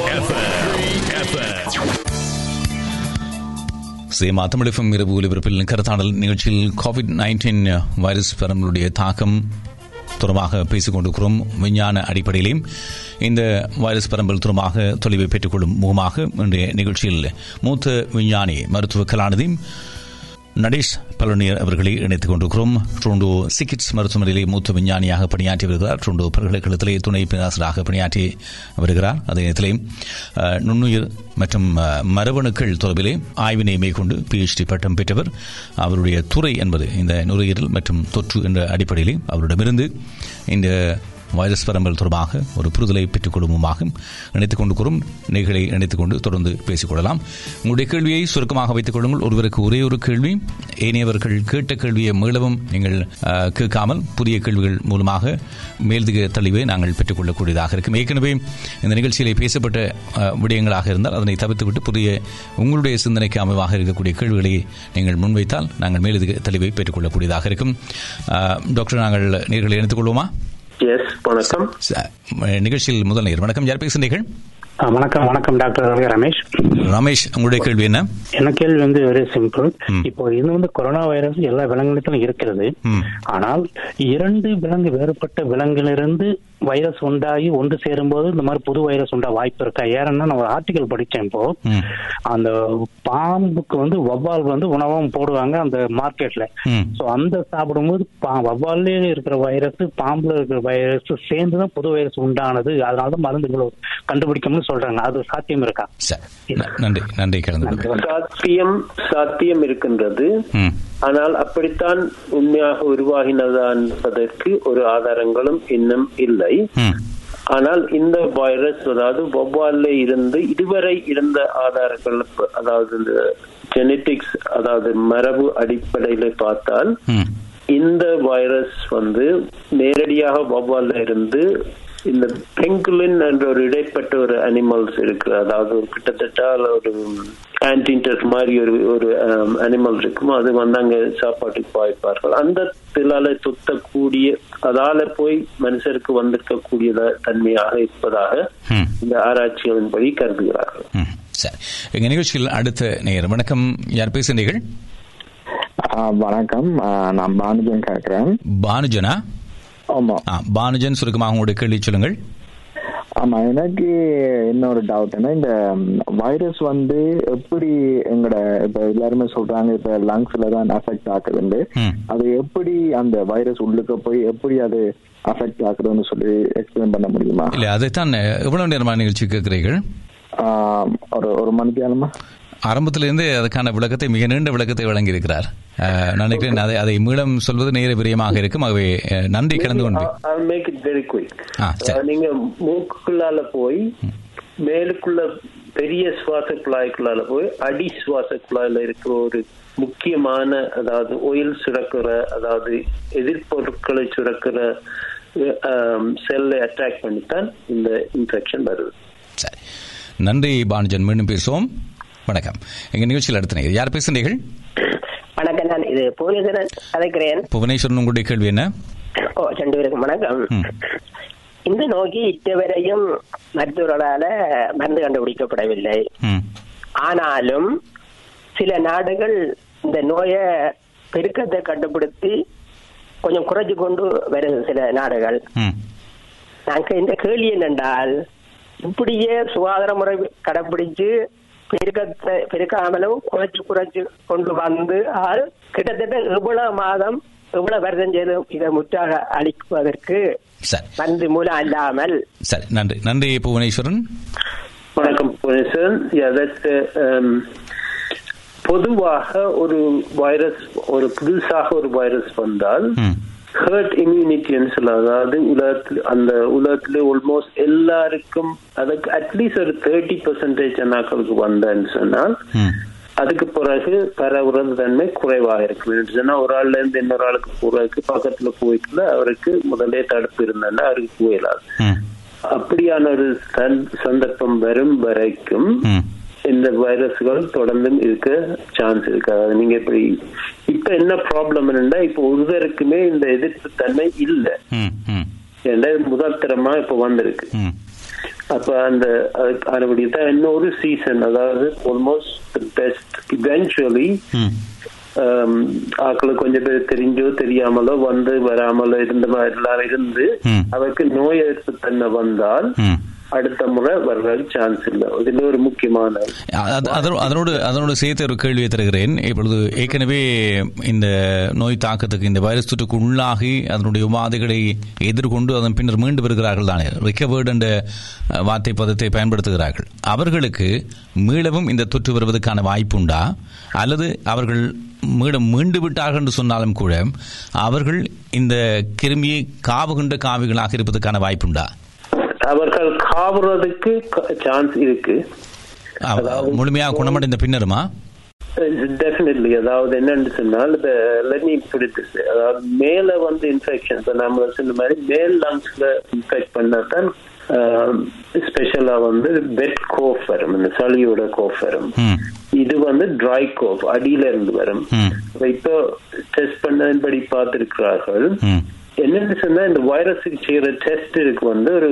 FM. சேமா தமிழகம் இரவு ஒலிபரப்பில் கருத்தாடல் நிகழ்ச்சியில் கோவிட் நைன்டீன் வைரஸ் பரவலுடைய தாக்கம் தொடர்பாக பேசிக் கொண்டிருக்கிறோம் விஞ்ஞான அடிப்படையிலும் இந்த வைரஸ் பரம்பல் தொடர்பாக தொலைவை பெற்றுக்கொள்ளும் முகமாக இன்றைய நிகழ்ச்சியில் மூத்த விஞ்ஞானி மருத்துவ கலாநிதி நடேஷ் பழனியர் அவர்களை இணைத்துக் கொண்டிருக்கிறோம். ட்ரோண்டோ சிகிட்ஸ் மருத்துவமனையிலே மூத்த விஞ்ஞானியாக பணியாற்றி வருகிறார். ட்ரோண்டோ பல்கலைக்கழகத்திலே துணை பேராசிரியராக பணியாற்றி வருகிறார். அதே நேரத்திலே நுண்ணுயிர் மற்றும் மரபணுக்கள் தொடர்பிலே ஆய்வினை மேற்கொண்டு பிஹெச்டி பட்டம் பெற்றவர். அவருடைய துறை என்பது இந்த நுரையீரல் மற்றும் தொற்று என்ற அடிப்படையிலே அவரிடமிருந்து இந்த வைரஸ் பரம்பல் தொடர்பாக ஒரு புரிதலை பெற்றுக் கொள்ளுமுமாக இணைத்துக் கொண்டு கூறும் நிகழ்களை இணைத்துக் கொண்டு தொடர்ந்து பேசிக் கொள்ளலாம். உங்களுடைய கேள்வியை சுருக்கமாக வைத்துக் கொள்ளுங்கள். ஒருவருக்கு ஒரே ஒரு கேள்வி ஏனையவர்கள் கேட்ட கேள்வியை மீளவும் நீங்கள் கேட்காமல் புதிய கேள்விகள் மூலமாக மேல்திக தெளிவை நாங்கள் பெற்றுக்கொள்ளக்கூடியதாக இருக்கும். ஏற்கனவே இந்த நிகழ்ச்சியிலே பேசப்பட்ட விடயங்களாக இருந்தால் அதனை தவிர்த்துவிட்டு புதிய உங்களுடைய சிந்தனைக்கு அமைவாக இருக்கக்கூடிய கேள்விகளை நீங்கள் முன்வைத்தால் நாங்கள் மேலதிக தெளிவை பெற்றுக்கொள்ளக்கூடியதாக இருக்கும். டாக்டர் நாங்கள் நேர்களை இணைத்துக் கொள்வோமா? எஸ் வணக்கம். ச- நிகழ்ச்சியில் முதல் நேர் வணக்கம் யார் பேசுகிறீர்கள் வணக்கம் வணக்கம் டாக்டர் ரமேஷ். ரமேஷ் உங்களுடைய கேள்வி என்ன? என்ன கேள்வி வந்து வெரி சிம்பிள். இப்போ இது வந்து கொரோனா வைரஸ் எல்லா விலங்குகளிலும் இருக்கிறது. ஆனால் இரண்டு விலங்கு வேறுபட்ட விலங்கிலிருந்து வைரஸ் உண்டாகி ஒன்று சேரும்போது இந்த மாதிரி புது வைரஸ் உண்டா வாய்ப்பு இருக்கா? ஏன்னா நான் ஒரு ஆர்டிகல் படிச்சேன் இப்போ. அந்த பாம்புக்கு வந்து வவ்வால் வந்து உணவும் போடுவாங்க அந்த மார்க்கெட்ல. சோ அந்த சாப்பிடும்போது பா- வவ்வால்லே இருக்கிற வைரஸ் பாம்புல இருக்கிற வைரஸ் சேர்ந்து தான் புது வைரஸ் உண்டானது. அதனால தான் மருந்துகளை கண்டுபிடிக்கணும்னு சொல்றாங்க. அது சாத்தியம் இருக்கா? நன்றி. நன்றி. சாத்தியம் சாத்தியம் இருக்கின்றது. ஆனால் அப்படித்தான் உண்மையாக உருவாகினதா என்பதற்கு ஒரு ஆதாரங்களும் இன்னும் இல்லை. ஆனால் இந்த வைரஸ் அதாவது வௌவால்ல இருந்து இதுவரை இருந்த ஆதாரங்கள் அதாவது இந்த ஜெனட்டிக்ஸ் அதாவது மரபு அடிப்படையில பார்த்தால் இந்த வைரஸ் வந்து நேரடியாக வௌவால்ல இருந்து இந்த பெங்குலின் என்ற ஒரு இடைப்பட்ட ஒரு அனிமல்ஸ் இருக்கு. அதாவது ஒரு கிட்டத்தட்ட ஒரு ஆன்டின்டர் மாதிரி ஒரு ஒரு அனிமல் இருக்கும் அது வந்து அங்க சாப்பாட்டுக்கு பாய்ப்பார்கள். அந்த திலால துத்தக்கூடிய அதால போய் மனுஷருக்கு வந்திருக்கக்கூடிய தன்மையாக இருப்பதாக இந்த ஆராய்ச்சிகளின்படி கருதுகிறார்கள். சரி. எங்க நிகழ்ச்சியில் அடுத்த நேர் வணக்கம். யார் பேசுகிறீர்கள்? வணக்கம். நான் பானுஜன் கேட்கிறேன். பானுஜனா? ஆமா. பானுஜன் சுருக்கமாக உங்களுடைய கேள்வி சொல்லுங்கள். ஆமா எனக்கு இன்னொரு டவுட்னா இந்த வைரஸ் வந்து எப்படி எங்கட இப்ப எல்லாருமே சொல்றாங்க இப்ப லங்ஸ்ல தான் அஃபெக்ட் ம். அது எப்படி அந்த வைரஸ் உள்ளுக்க போய் எப்படி அது அஃபெக்ட் ஆகுதுன்னு சொல்லி எக்ஸ்பிளைன் பண்ண முடியுமா? இல்லை அதைத்தான் எவ்வளவு நேரமான நிகழ்ச்சி கேட்கிறீர்கள்? ஒரு ஒரு மணிக்கு ஆரம்பத்திலிருந்து அதுக்கான விளக்கத்தை மிக நீண்ட விளக்கத்தை வழங்கியிருக்கிறார். நினைக்கிறேன் அதை அதை மீளம் சொல்வது நேர பிரியமாக இருக்கும். ஆகவே நன்றி கலந்து கொண்டு. I'll make it very quick. ஆ, சரி. அஹ், நீங்க மூக்குக்குள்ளால போய் மேலுக்குள்ள பெரிய சுவாச குழாய்க்குள்ளால போய் அடி சுவாச குழாயில இருக்கிற ஒரு முக்கியமான அதாவது ஒயில் சுரக்கிற அதாவது எதிர்ப்பொருட்களை சுரக்கிற செல்லை அட்டாக் பண்ணித்தான் இந்த இன்ஃபெக்ஷன் வருது. சரி. நன்றி பானுஜன். மீண்டும் பேசுவோம். வணக்கம். எங்க நிகழ்ச்சியில் அடுத்த. யார் பேசுகிறீர்கள் இது புவனேஸ்வரன் கதைக்கிறேன் புவனேஸ்வரன் உங்களுடைய கேள்வி என்ன? ஓ ரெண்டு பேருக்கும் வணக்கம். இந்த நோய்க்கு இதுவரையும் மருத்துவர்களால மருந்து கண்டுபிடிக்கப்படவில்லை. ஆனாலும் சில நாடுகள் இந்த நோயை பெருக்கத்தை கண்டுபிடித்து கொஞ்சம் குறைச்சு கொண்டு வருது சில நாடுகள். நாங்க இந்த கேள்வி என்னென்றால் இப்படியே சுகாதார முறை கடைப்பிடிச்சு பெருக்கத்தை பெருக்காமலும் குறைச்சு குறைச்சு கொண்டு வந்து ஆள் கிட்டத்தட்ட எவ்வளவு மாதம் எவ்வளவு வருடம் செய்து இதை முற்றாக அளிப்பதற்கு மருந்து மூலம் அல்லாமல். சரி நன்றி. நன்றி புவனேஸ்வரன். வணக்கம் புவனேஸ்வரன். um, பொதுவாக ஒரு வைரஸ் ஒரு புதுசாக ஒரு வைரஸ் வந்தால் ஹர்ட் இம்யூனிட்டின்னு சொல்லலாம். அதாவது உலகத்தில் அந்த உலகத்துல ஆல்மோஸ்ட் எல்லாருக்கும் அதுக்கு அட்லீஸ்ட் ஒரு தேர்ட்டி பர்சன்டேஜ் அண்ணாக்களுக்கு வந்தேன்னு சொன்னால் அதுக்கு பிறகு பரவுறது தன்மை குறைவாக இருக்கும். சொன்னா ஒரு ஆள்ல இருந்து இன்னொரு ஆளுக்கு போறதுக்கு பக்கத்துல போய்க்குள்ள அவருக்கு முதலே தடுப்பு இருந்தா அவருக்கு போயிடாது ம். அப்படியான ஒரு சந்- சந்தர்ப்பம் வரும் வரைக்கும் இந்த வைரஸ்கள் தொடர்ந்தும் இருக்க சான்ஸ் இருக்கு. அதாவது நீங்க இப்படி இப்ப என்ன ப்ராப்ளம் என்னன்னா இப்ப ஒருவருக்குமே இந்த எதிர்ப்பு தன்மை இல்லை. ஏன்னா முதல் தரமா இப்ப வந்திருக்கு. அப்ப அந்த அதுபடி தான் இன்னொரு சீசன் அதாவது ஆல்மோஸ்ட் பெஸ்ட் இவென்ச்சுவலி ஆக்களுக்கு கொஞ்சம் பேர் தெரிஞ்சோ தெரியாமலோ வந்து வராமலோ இருந்த மாதிரி எல்லாம் இருந்து. அவருக்கு நோய் எதிர்ப்பு தன்மை வந்தால் அடுத்த முறை வர்றதுக்கு சான்ஸ் இல்லை. இதுல ஒரு முக்கியமான அது- அதனோடு அதனோடு சேர்த்து ஒரு கேள்வியை தருகிறேன். இப்பொழுது ஏற்கனவே இந்த நோய் தாக்கத்துக்கு இந்த வைரஸ் தொற்றுக்கு உள்ளாகி அதனுடைய உபாதைகளை எதிர்கொண்டு அதன் பின்னர் மீண்டு வருகிறார்கள் தானே. ரிகவர்டு என்ற வார்த்தை பதத்தை பயன்படுத்துகிறார்கள். அவர்களுக்கு மீளவும் இந்த தொற்று வருவதற்கான வாய்ப்புண்டா அல்லது அவர்கள் மீள மீண்டு விட்டார்கள் என்று சொன்னாலும் கூட அவர்கள் இந்த கிருமியை காவுகின்ற காவிகளாக இருப்பதற்கான வாய்ப்புண்டா அவர்கள் காவுறதுக்கு சான்ஸ் இருக்கு. முழுமையாக குணமடைந்த பின்னருமா? டெஃபினெட்லி அதாவது என்னன்னு சொன்னால் இந்த way. அதாவது மேல வந்து இன்ஃபெக்ஷன் இப்போ நம்ம சொன்ன மாதிரி மேல் லங்ஸ்ல இன்ஃபெக்ட் பண்ணாதான் ஸ்பெஷலா வந்து வெட் கோஃப் வரும் இந்த சளியோட கோஃப் வரும். இது வந்து ட்ரை கோஃப் அடியில இருந்து வரும். இப்போ டெஸ்ட் பண்ணபடி பார்த்திருக்கிறார்கள். என்னன்னு சொன்னா இந்த வைரஸுக்கு செய்யற டெஸ்ட் இருக்கு வந்து ஒரு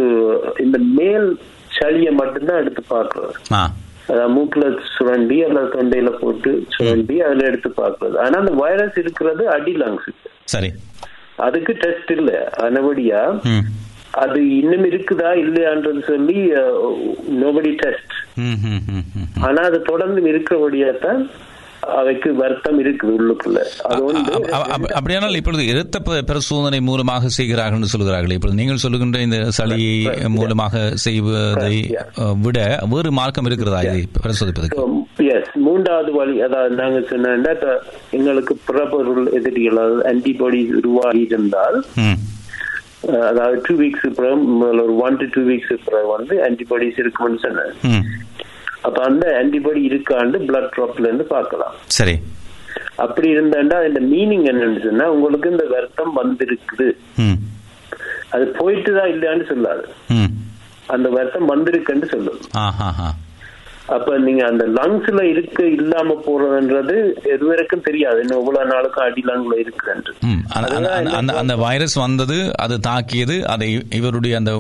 இந்த மேல் சளியை மட்டும்தான் எடுத்து பார்க்கறது. ஆ. அதாவது மூக்குல சுரண்டி அல்லது தொண்டையில போட்டு சுரண்டி அதுல எடுத்து பார்க்கறது. ஆனா அந்த வைரஸ் இருக்கிறது அடி லங்ஸுக்கு சரி. அதுக்கு டெஸ்ட் இல்ல. அதனபடியா ம். அது இன்னும் இருக்குதா இல்லையான்றது சொல்லி நோபடி டெஸ்ட். ஆனா அது தொடர்ந்து இருக்கிறபடியா தான் அவைக்கு வருத்தம் இருக்குது உள்ளுக்குள்ள. அது வந்து அப்- அப்- அப்- அப்படியானால் இப்பொழுது இரத்த பரிசோதனை மூலமாக செய்கிறார்கள் சொல்கிறார்கள். இப்பொழுது நீங்கள் சொல்லுகின்ற இந்த சளியை மூலமாக செய்வதை விட வேறு மார்க்கம் இருக்கிறதா இதை பரிசோதிப்பதற்கு? எஸ் மூன்றாவது வழி அதாவது நாங்க சொன்னா எங்களுக்கு புறப்பொருள் எதிரிகள் அதாவது ஆன்டிபாடி உருவாகி இருந்தால் அதாவது டூ வீக்ஸ் பிறகு ஒரு ஒன் டு டூ வீக்ஸ் பிறகு வந்து ஆன்டிபாடிஸ் இருக்கும்னு சொன்னேன். அப்ப அந்த ஆன்டிபாடி இருக்காண்டு பிளட் ட்ராப்ல இருந்து பார்க்கலாம். சரி. அப்படி இருந்தாண்டா அந்த மீனிங் என்னன்னு சொன்னா உங்களுக்கு இந்த வருத்தம் வந்திருக்குது. அது போயிட்டு தான் இல்லையான்னு சொல்லாது. அந்த வருத்தம் வந்திருக்குன்னு ஹா அப்ப நீங்க அந்த லங்ஸ்ல இருக்க இல்லாம போறதுன்றது எது வரைக்கும் தெரியாது. இன்னும் இவ்வளவு நாளுக்கும் அடி லங்ல இருக்குன்றது. அந்த- வைரஸ் வந்தது அது தாக்கியது அதை இவருடைய அந்த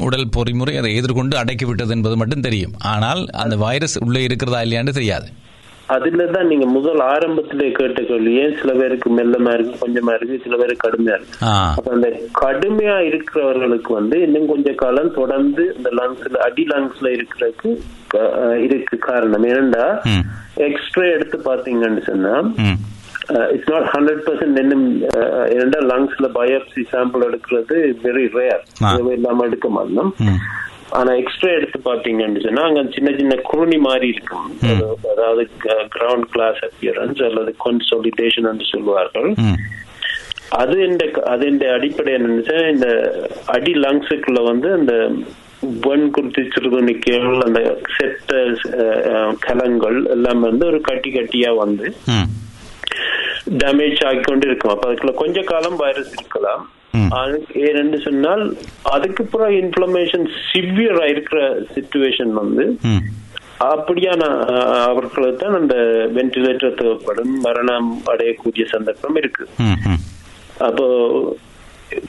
உடல் பொறிமுறை அதை எதிர்கொண்டு அடக்கி விட்டது என்பது மட்டும் தெரியும். ஆனால் அந்த வைரஸ் உள்ளே இருக்கிறதா இல்லையான்னு தெரியாது. அதுல தான் நீங்க முதல் ஆரம்பத்திலே கேட்ட கேள்வி ஏன் சில பேருக்கு மெல்லமா இருக்கு கொஞ்சமா இருக்கு சில பேருக்கு கடுமையா இருக்கு. அப்ப அந்த கடுமையா இருக்கிறவர்களுக்கு வந்து இன்னும் கொஞ்ச காலம் தொடர்ந்து இந்த லங்ஸ்ல அடி லங்ஸ்ல இருக்கிறதுக்கு அஹ், இருக்கு காரணம் ஏனென்றா எக்ஸ்ரே எடுத்து பாத்தீங்கன்னு சொன்னா இட்ஸ் நாட் ஹண்ட்ரட் பர்சன்ட் என்ன ஏனென்றா லங்ஸ்ல பயோப்சி சாம்பிள் எடுக்கிறது வெரி ரேர். இல்லாம எடுக்க மாட்டோம். ஆனா எக்ஸ்ரே எடுத்து பாத்தீங்கன்னு சொன்னா அங்க சின்ன சின்ன குருணி மாதிரி இருக்கும். அது- அதாவது கிரவுண்ட் கிளாஸ் அப்பியரன்ஸ் அல்லது கன்சோலிடேஷன் என்று சொல்வார்கள். ம். அது இந்த அது இந்த அடிப்படை என்னன்னு இந்த அடி லங்ஸுக்குள்ள வந்து அந்த வெண் குருத்தி சிறுதுணிக்கைகள் அந்த செத்த கலங்கள் எல்லாம் வந்து ஒரு கட்டி கட்டியா வந்து டேமேஜ் ஆகிக்கொண்டு இருக்கும் அப்ப அதுக்குள்ள கொஞ்ச காலம் வைரஸ் இருக்கலாம். ஏனென்று சொன்னால் அதுக்கு அப்புறம் இன்ஃபிளமேஷன் சிவியரா இருக்கிற சுச்சுவேஷன் வந்து அப்படியான அவர்களுக்கு தான் அந்த வென்டிலேட்டர் தேவைப்படும். மரணம் அடையக்கூடிய சந்தர்ப்பம் இருக்கு. அப்போ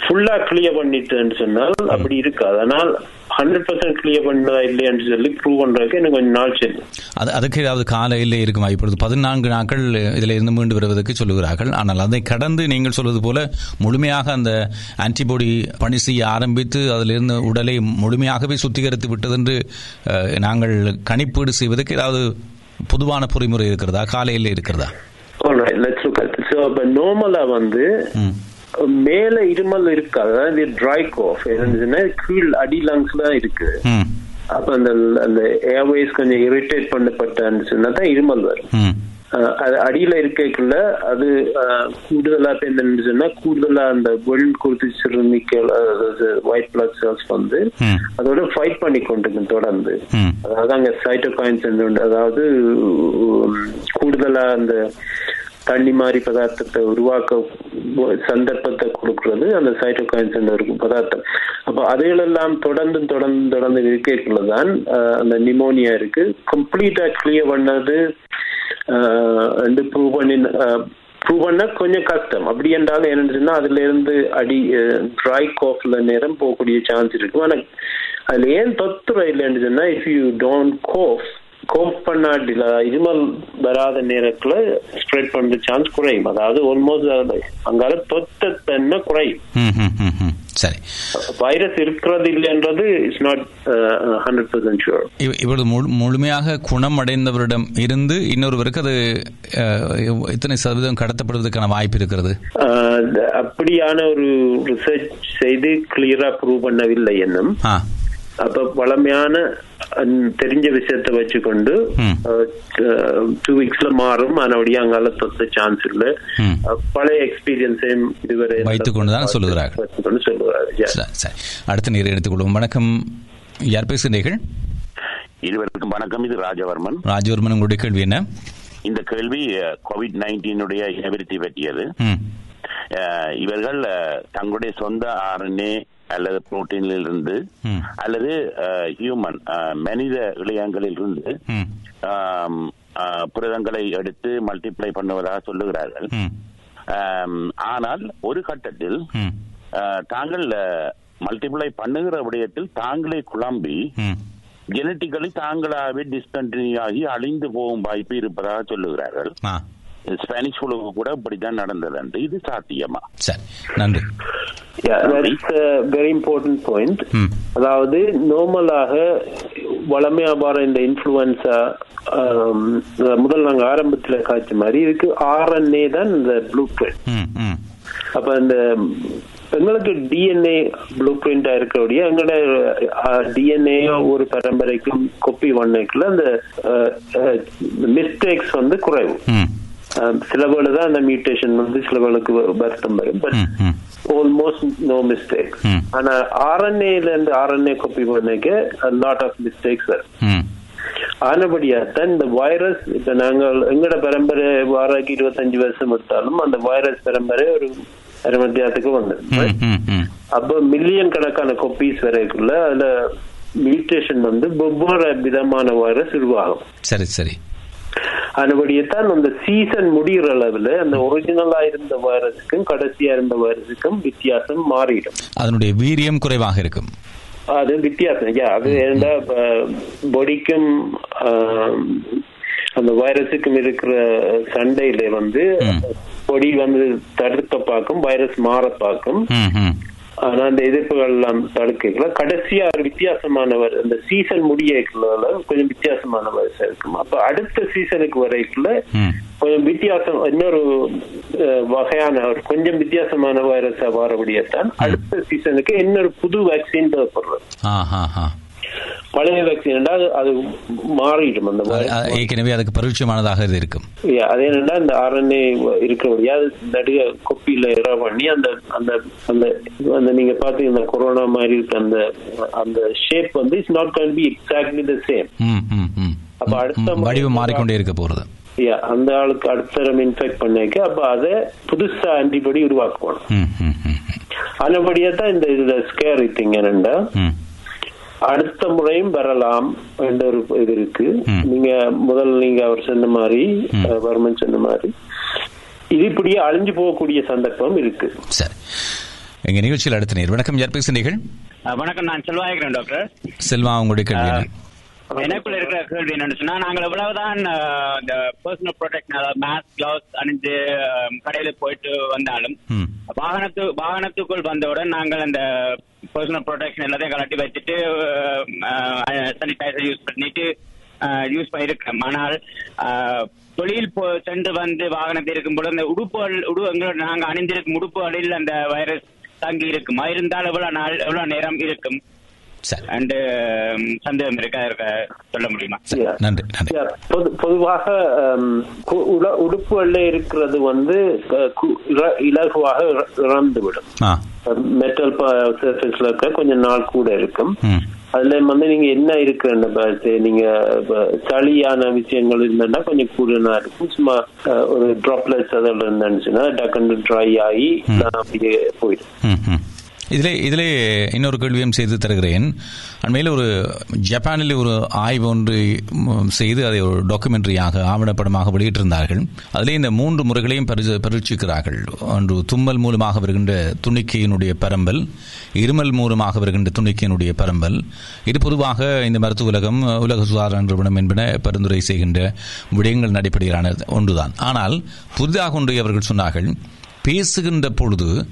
ஃபுல்லா கிளியர் பண்ணிட்டுன்னு சொன்னால் அப்படி இருக்காது. ஆனால் ஹண்ட்ரட் பர்சன்ட் கிளியர் பண்ணதா இல்லையான்னு சொல்லி ப்ரூவ் பண்றதுக்கு எனக்கு கொஞ்சம் நாள் செல்லும் அது அதுக்கு ஏதாவது கால எல்லை இருக்குமா? இப்பொழுது பதினான்கு நாட்கள் இதில் இருந்து மீண்டு வருவதற்கு சொல்லுகிறார்கள். ஆனால் அதை கடந்து நீங்கள் சொல்வது போல முழுமையாக அந்த ஆன்டிபாடி பணி செய்ய ஆரம்பித்து அதிலிருந்து உடலை முழுமையாகவே சுத்திகரித்து விட்டதென்று அஹ், நாங்கள் கணிப்பீடு செய்வதற்கு ஏதாவது பொதுவான பொறிமுறை இருக்கிறதா? கால எல்லை இருக்கிறதா Alright, let's look at it. So, இப்ப நார்மலா வந்து மேல இருமல் இருக்காது. அதாவது ட்ரை காஃப் என்னதுன்னா கீழ் அடி லங்ஸ்ல இருக்கு. அப்ப அந்த அந்த ஏர்வேஸ் கொஞ்சம் இரிட்டேட் பண்ணப்பட்டான்னு சொன்னா தான் இருமல் வரும். அது அடியில இருக்கக்குள்ள அது கூடுதலா இப்ப என்னன்னு சொன்னா கூடுதலா அந்த வெள் குருத்து சிறுமிக்கல் ஒயிட் பிளட் செல்ஸ் வந்து. அதோட ஃபைட் பண்ணி கொண்டிருக்கும் தொடர்ந்து. அதாவது அங்க சைட்டோகாயின்ஸ் அதாவது கூடுதலா அந்த தண்ணி மாதிரி பதார்த்தத்தை உருவாக்க சந்தர்ப்பத்தை கொடுக்கறது. அந்த சைட்டோகைன்ஸ் என்ற ஒரு பதார்த்தம். அப்போ அதுகளெல்லாம் தொடர்ந்து தொடர்ந்து தொடர்ந்து இருக்கக்குள்ளதான் அந்த நிமோனியா இருக்கு. கம்ப்ளீட்டா கிளியர் பண்ணது ரெண்டு ப்ரூவ் பண்ணி ப்ரூவ் பண்ண கொஞ்சம் கஷ்டம். அப்படி என்றாலும் என்னன்னு சொன்னா அதுல இருந்து அடி ட்ரை கோஃப்ல நேரம் போகக்கூடிய சான்ஸ் இருக்கும் ஆனா அதுல ஏன் தொத்துற இல்லைன்னு சொன்னா if you don't cough cough பண்ணாட்டில இருமல் வராத நேரத்துல ஸ்ப்ரெட் பண்ற சான்ஸ் குறையும். அதாவது ஆல்மோஸ்ட் அங்கால தொத்த தன்மை குறையும். சரி. வைரஸ் இருக்கிறது இல்லைன்றது it's not hundred percent sure இவ- இவ்வளவு முழு- முழுமையாக குணமடைந்தவரிடம் இருந்து இன்னொருவருக்கு அது எத்தனை சதவீதம் கடத்தப்படுவதற்கான வாய்ப்பு இருக்கிறது? அப்படியான ஒரு ரிசர்ச் செய்து கிளியரா ப்ரூவ் பண்ணவில்லை என்னும். அப்ப வளமையான அஹ், தெரிஞ்ச விஷயத்தை வச்சுக்கொண்டு. டூ வீக்ஸ்ல மாறும். ஆனபடியே அங்கால தொத்த சான்ஸ் இல்ல. பழைய எக்ஸ்பீரியன்ஸையும் இதுவரை வைத்துக்கொண்டு தான் சொல்லுகிறார்கள். சொல்லுகிறார்கள். அடுத்த நீரை எடுத்துக்கொள்வோம். வணக்கம். யார் பேசுகிறீர்கள்? இருவருக்கும் வணக்கம். இது ராஜவர்மன். ராஜவர்மன் உங்களுடைய கேள்வி என்ன? இந்த கேள்வி கோவிட் நைன்டீனுடைய இனவிருத்தி பற்றியது. இவர்கள் தங்களுடைய சொந்த ஆர்என்ஏ அல்லது புரோட்டீனில் இருந்து. அல்லது ஹியூமன் மனித இளையங்களில் இருந்து புரதங்களை எடுத்து மல்டிப்ளை பண்ணுவதாக சொல்லுகிறார்கள். ஆனால் ஒரு கட்டத்தில் தாங்கள் மல்டிப்ளை பண்ணுகிற விடயத்தில் தாங்களே குழம்பி ஜெனட்டிக்கலி தாங்களாகவே டிஸ்கண்டினியூ ஆகி அழிந்து போகும் வாய்ப்பு இருப்பதாக சொல்லுகிறார்கள். ஸ்பானிஷ் குழுவு கூட இப்படித்தான் நடந்தது என்று இது சாத்தியமா? சரி நன்றி. Yeah, that's a very important point. ம். அதாவது நார்மலாக வளமையா வர இந்த இன்ஃபுளுன்சா முதல் நாங்க ஆரம்பத்துல காய்ச்ச மாதிரி இதுக்கு ஆர்என்ஏ தான் இந்த ப்ளூ பிரிண்ட் ம் ம். அப்ப இந்த எங்களுக்கு டிஎன்ஏ ப்ளூ பிரிண்டா இருக்கக்கூடிய எங்களோட டிஎன்ஏ ஒரு பரம்பரைக்கும் கொப்பி பண்ணைக்குள்ள அந்த மிஸ்டேக்ஸ் வந்து குறைவு. சில வேளை தான் அந்த மியூட்டேஷன் வந்து சில வேளுக்கு வருத்தம் வரும். But almost no mistake. ஆனா ஆர்என்ஏல இருந்து ஆர்என்ஏ காப்பி பண்ணக்க லாட் ஆஃப் மிஸ்டேக்ஸ் வரும். ம். ஆனபடியா தான் இந்த வைரஸ் இப்ப நாங்கள் எங்கட பரம்பரை வாராக்கு இருபத்தஞ்சு வருஷம் எடுத்தாலும் அந்த வைரஸ் பரம்பரை ஒரு அரை மத்தியானத்துக்கு வந்தது அப்ப மில்லியன் கணக்கான கொப்பீஸ் வரைக்குள்ள அதுல மியூட்டேஷன் வந்து ஒவ்வொரு விதமான வைரஸ் உருவாகும். சரி சரி. அதுபடியத்தான் அந்த சீசன் முடிகிற அளவுல அந்த ஒரிஜினலா இருந்த வைரஸுக்கும் கடைசியா இருந்த வைரஸுக்கும் வித்தியாசம் மாறிடும். அதனுடைய வீரியம் குறைவாக இருக்கும். அது வித்தியாசம். அது ஏன்டா பொடிக்கும் அந்த வைரஸுக்கும் இருக்கிற சண்டையில வந்து. பொடி வந்து தடுக்க பார்க்கும் வைரஸ் மாற பார்க்கும். ஆனா அந்த எதிர்ப்புகள் எல்லாம் தடுக்கல கடைசியா ஒரு வித்தியாசமான வரு- அந்த சீசன் முடியக்குள்ள கொஞ்சம் வித்தியாசமான வைரஸ் இருக்கும்? அப்ப அடுத்த சீசனுக்கு வரைக்குள்ள கொஞ்சம் வித்தியாசம் இன்னொரு வகையான ஒரு கொஞ்சம் வித்தியாசமான வைரஸா வரபடியத்தான் அடுத்த சீசனுக்கு இன்னொரு புது வேக்சின் தேவைப்படுறது. பழைய வேக்சின் என்றால் அது மாறிடும் அந்த ஏற்கனவே அதுக்கு பரிச்சயமானதாக இது இருக்கும். அது என்னன்னா இந்த ஆர்என்ஏ இருக்கிறபடியா அது நடுக கொப்பியில இரா பண்ணி அந்த அந்த அந்த அந்த நீங்க பாத்தீங்க இந்த கொரோனா மாதிரி இருக்க அந்த அந்த ஷேப் வந்து it's not can be exactly the same. அப்ப அடுத்த வடிவம் மாறிக்கொண்டே இருக்க போறது. அந்த ஆளுக்கு அடுத்த தரம் இன்ஃபெக்ட் பண்ணிக்க அப்ப அதை புதுசா ஆன்டிபாடி உருவாக்குவாங்க அதுபடியா தான் இந்த இதுல ஸ்கேர் திங் என்னண்டா. அடுத்த முறையும் வரலாம் என்ற ஒரு இது இருக்கு. நீங்க முதல் நீங்க அவர் சொன்ன மாதிரி வர்மன் சொன்ன மாதிரி. இது இப்படியே அழிஞ்சு போகக்கூடிய சந்தர்ப்பம் இருக்கு. சரி. எங்க நிகழ்ச்சியில் அடுத்த நேர். வணக்கம் யார் பேசுனீர்கள் அஹ் வணக்கம் நான் செல்வாயிருக்கிறேன் டாக்டர். செல்வா உங்களுடைய கேள்வி? எனக்குள்ள இருக்கிற கேள்வி என்னன்னு சொன்னா நாங்கள் எவ்வளவுதான் இந்த பர்சனல் ப்ரொடெக்ஷன் அதாவது மாஸ்க் கிளவுஸ் அஹ், கடையில போயிட்டு வந்தாலும். வாகனத்து வாகனத்துக்குள் வந்தவுடன் நாங்கள் அந்த பர்சனல் ப்ரொடெக்ஷன் எல்லாத்தையும் கலட்டி வச்சுட்டு சானிடைசர் யூஸ் பண்ணிட்டு யூஸ் பண்ணிருக்கிறோம் ஆனால் தொழில் சென்று வந்து வாகனத்தில் இருக்கும் பொழுது அந்த உடுப்புகள் உடு எங்களோட நாங்க அணிந்திருக்கும் உடுப்புகளில் அந்த வைரஸ் தங்கி இருக்குமா இருந்தால் எவ்வளவு நாள் எவ்வளவு நேரம் இருக்கும்? அண்ட் சந்தேகம் இருக்கா? இருக்க? சொல்ல முடியுமா. நன்றி நன்றி. பொதுவாக உட- உடுப்புகள்ல இருக்கிறது வந்து இலகுவாக இற- இறந்துவிடும். ஆ. மெட்டல் சர்ஃபேஸ்ல இருக்க கொஞ்சம் நாள் கூட இருக்கும். அதுல வந்து நீங்க என்ன இருக்குன்னு பார்த்து நீங்க சளியான விஷயங்கள் இருந்ததுன்னா கொஞ்சம் கூடுதலா இருக்கும். சும்மா ஒரு ட்ராப்லெட்ஸ் அதில் இருந்துச்சுன்னா டக்குன்னு ட்ரை ஆகி அப்படியே போயிடும். இதிலே இதிலே இன்னொரு கேள்வியும் செய்து தருகிறேன். அண்மையில் ஒரு ஜப்பானில் ஒரு ஆய்வு ஒன்று செய்து அதை ஒரு டாக்குமெண்ட்ரியாக ஆவணப்படமாக வெளியிட்டிருந்தார்கள். அதிலே இந்த மூன்று முறைகளையும் பரிசு பரீட்சிக்கிறார்கள். ஒன்று தும்மல் மூலமாக வருகின்ற துணிக்கையினுடைய பரம்பல். இருமல் மூலமாக வருகின்ற துணிக்கையினுடைய பரம்பல். இது பொதுவாக இந்த மருத்துவ உலகம் உலக சுகாதார நிறுவனம் என்பன பரிந்துரை செய்கின்ற விடயங்கள் அடிப்படையிலான ஒன்றுதான். ஆனால் புதிதாக ஒன்றை அவர்கள் சொன்னார்கள். பேசுகின்ற பொழுது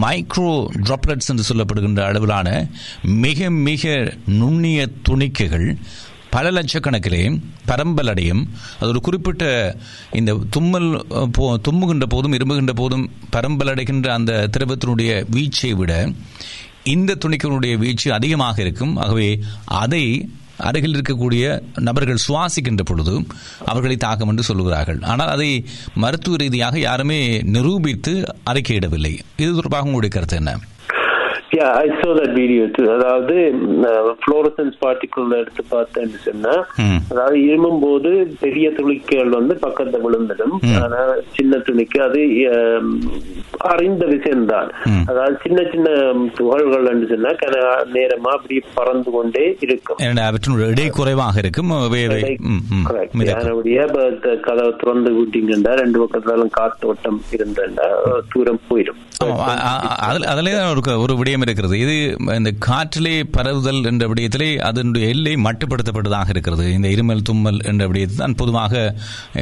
மைக்ரோ ட்ராப்லெட்ஸ் என்று சொல்லப்படுகின்ற அளவிலான மிக மிக நுண்ணிய துணிக்கைகள் பல லட்சக்கணக்கிலே பரம்பல் அடையும் அது ஒரு குறிப்பிட்ட இந்த தும்மல் போ- தும்முகின்ற போதும் இருமுகின்ற போதும் பரம்பலடைகின்ற அந்த திரவத்தினுடைய வீச்சை விட இந்த துணிக்கினுடைய வீச்சு அதிகமாக இருக்கும். ஆகவே அதை அருகில் இருக்கக்கூடிய நபர்கள் சுவாசிக்கின்ற பொழுது அவர்களை தாகம் என்று சொல்லுகிறார்கள். ஆனால் அதை மருத்துவ ரீதியாக யாருமே நிரூபித்து அறிக்கையிடவில்லை. இது தொடர்பாக உங்களுடைய கருத்து என்ன? I saw that video too. அதாவது ஃப்ளோரசன்ஸ் பார்ட்டிகுல் எடுத்து பார்த்தேன்னு சொன்னா. அதாவது இருமும் போது பெரிய துளிக்கைகள் வந்து பக்கத்துல விழுந்துடும். ஆனா சின்ன துணிக்கு அது அறிந்த விஷயம்தான். அதாவது சின்ன சின்ன துகள்கள் சொன்னா நேரமா அப்படி பறந்து கொண்டே இருக்கும் இடை குறைவாக இருக்கும் கதவை திறந்து விட்டீங்கன்னா ரெண்டு பக்கத்தாலும் காத்தோட்டம் இருந்தா தூரம் போயிடும் அதில் அதிலே ஒரு விடயம் இருக்கிறது. இது இந்த காற்றிலே பரவுதல் என்ற விடயத்திலே அதனுடைய எல்லை மட்டுப்படுத்தப்பட்டதாக இருக்கிறது. இந்த இருமல் தும்மல் என்ற விடயத்தை தான் பொதுவாக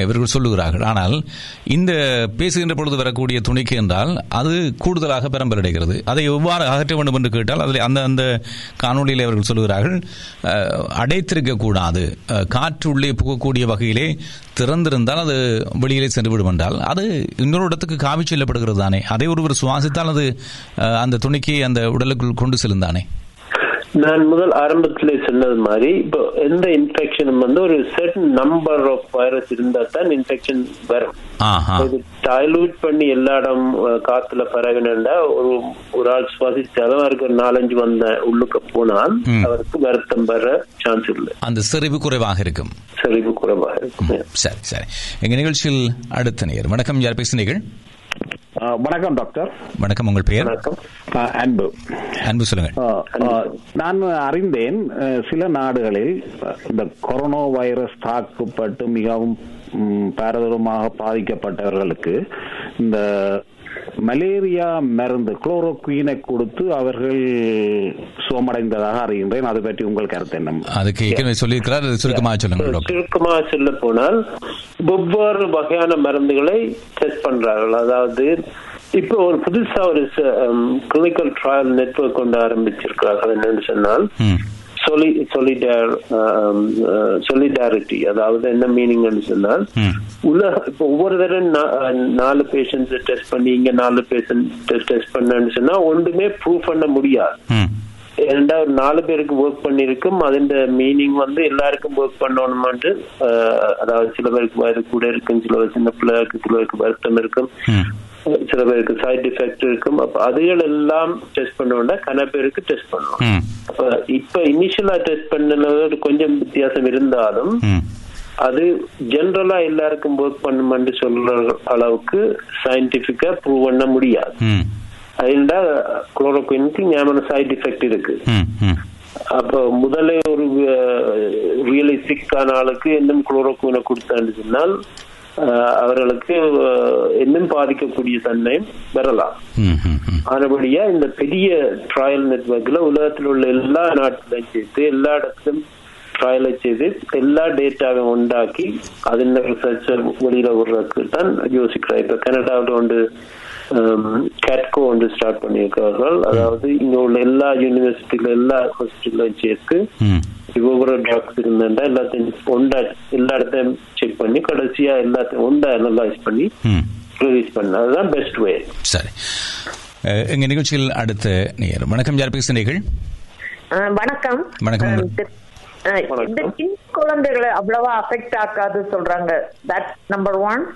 இவர்கள் சொல்லுகிறார்கள். ஆனால் இந்த பேசுகின்ற பொழுது வரக்கூடிய துணிக்கு என்றால் அது கூடுதலாக பெரம்பலடைகிறது. அதை எவ்வாறு அகற்ற வேண்டும் என்று கேட்டால் அதில் அந்த அந்த காணொளியில் அவர்கள் சொல்லுகிறார்கள் அஹ், அடைத்திருக்க கூடாது. அஹ், காற்று உள்ளே புகக்கூடிய வகையிலே திறந்திருந்தால் அது வெளியிலே சென்று விடும் என்றால் அது இன்னொரு இடத்துக்கு காவி செல்லப்படுகிறது தானே. அதை ஒருவர் சுவாசித்தால் அது அந்த துணிக்கை அந்த உடலுக்குள் கொண்டு செல்லும் தானே நான் முதல் ஆரம்பத்திலே சொன்னது மாதிரி இப்போ எந்த இன்ஃபெக்ஷனும் வந்து ஒரு சர்டன் நம்பர் ஆஃப் வைரஸ் இருந்தா தான் இன்ஃபெக்ஷன் வரும். இது டைலூட் பண்ணி எல்லா இடம் காத்துல பரவினா ஒரு ஒரு ஆள் சுவாசிச்சாலும் அவருக்கு ஒரு நாலஞ்சு வந்த உள்ளுக்கு போனால். அவருக்கு வருத்தம் வர சான்ஸ் இல்லை. அந்த செறிவு குறைவாக இருக்கும். செறிவு குறைவாக இருக்கும். சரி சரி. எங்க நிகழ்ச்சியில் அடுத்த நேர் வணக்கம் யார் பேசுனீர்கள்? வணக்கம் டாக்டர். வணக்கம் உங்கள் பெயர்? அன்பு. அன்பு ஆ, நான் அறிந்தேன் சில நாடுகளில் இந்த கொரோனா வைரஸ் தாக்கப்பட்டு மிகவும் பாரதூரமாக பாதிக்கப்பட்டவர்களுக்கு இந்த மலேரியா மருந்து குளோரோக்வீனை கொடுத்து அவர்கள் சுகமடைந்ததாக அறிகின்றேன். அது பற்றி உங்கள் கருத்து என்ன? அதுக்கு ஏற்கனவே சொல்லியிருக்கிறார். சுருக்கமாக சொல்லுங்கள் டாக்டர். சுருக்கமா சொல்ல போனால் ஒவ்வொரு வகையான மருந்துகளை டெஸ்ட் பண்றார்கள். அதாவது இப்போ ஒரு புதுசா ஒரு கிளினிக்கல் ட்ரையல் நெட்வொர்க் கொண்டு ஆரம்பிச்சிருக்கிறார்கள். என்னன்னு சொன்னால் சொல்லி solidarity solidarity அதாவது என்ன மீனிங்னு சொன்னால் உலக இப்போ ஒவ்வொரு நா- நாலு பேஷண்ட்ஸ் டெஸ்ட் பண்ணி இங்க நாலு பேஷண்ட் டெஸ்ட் பண்ணன்னு சொன்னா ஒன்றுமே ப்ரூவ் பண்ண முடியாது. ஏன்னா ஒரு நாலு பேருக்கு ஒர்க் பண்ணிருக்கும் அதிന്റെ மீனிங் வந்து எல்லாருக்கும் ஒர்க் பண்ணணுமான்ட்டு அதாவது சில பேருக்கு வயது கூட இருக்கும் சில சின்ன பிள்ளைகளுக்கு சில பேருக்கு வருத்தம் இருக்கும். சில பேருக்கு சைடு எஃபெக்ட் இருக்கும். அப்ப அதுகள் எல்லாம் டெஸ்ட் பண்ணோம்னா கன பேருக்கு டெஸ்ட் பண்ணுவோம் அப்ப இப்ப இனிஷியலா டெஸ்ட் பண்ணது கொஞ்சம் வித்தியாசம் இருந்தாலும் அது ஜெனரலா எல்லாருக்கும் ஒர்க் பண்ணுமென்று சொல்ற அளவுக்கு சயின்டிபிக்கா ப்ரூவ் பண்ண முடியாது. அதுண்டா குளோரோகுயினுக்கு ஞாபகம் சைடு எஃபெக்ட் இருக்கு. அப்போ முதல்ல ஒரு ரியலிஸ்டிக்கான ஆளுக்கு இன்னும் குளோரோகுயினை கொடுத்தான்னு சொன்னால் அவர்களுக்கு இன்னும் பாதிக்கக்கூடிய தன்மை வரலாம். ஆனபடியா இந்த பெரிய ட்ரையல் நெட்வொர்க்ல உலகத்தில் உள்ள எல்லா நாட்டிலையும் சேர்த்து எல்லா இடத்திலும் ட்ரையலை செய்து எல்லா டேட்டாவையும் உண்டாக்கி அதில் ரிசர்ச் வெளியில விடுறதுக்கு தான் யோசிக்கிறேன் இப்ப கனடாவில் ஒன்று கேட்கோ ஒன்று ஸ்டார்ட் பண்ணியிருக்கிறார்கள். அதாவது இங்க உள்ள எல்லா யூனிவர்சிட்டியில எல்லா ஹாஸ்பிட்டலையும் சேர்த்து ஒவ்வொரு டாக்டர் இருந்தா எல்லாத்தையும் ஒண்டா எல்லா இடத்தையும் செக் பண்ணி கடைசியா எல்லாத்தையும் ஒண்டா அனலைஸ் பண்ணி ரிலீஸ் பண்ண. அதுதான் பெஸ்ட் வே சரி. எங்க நிகழ்ச்சியில் அடுத்த நேர் வணக்கம் யார் பேசுகிறீர்கள்? வணக்கம். வணக்கம். இந்த- சின்ன குழந்தைகளை அவ்வளவா அஃபெக்ட் ஆக்காது சொல்றாங்க. தட் நம்பர் ஒன்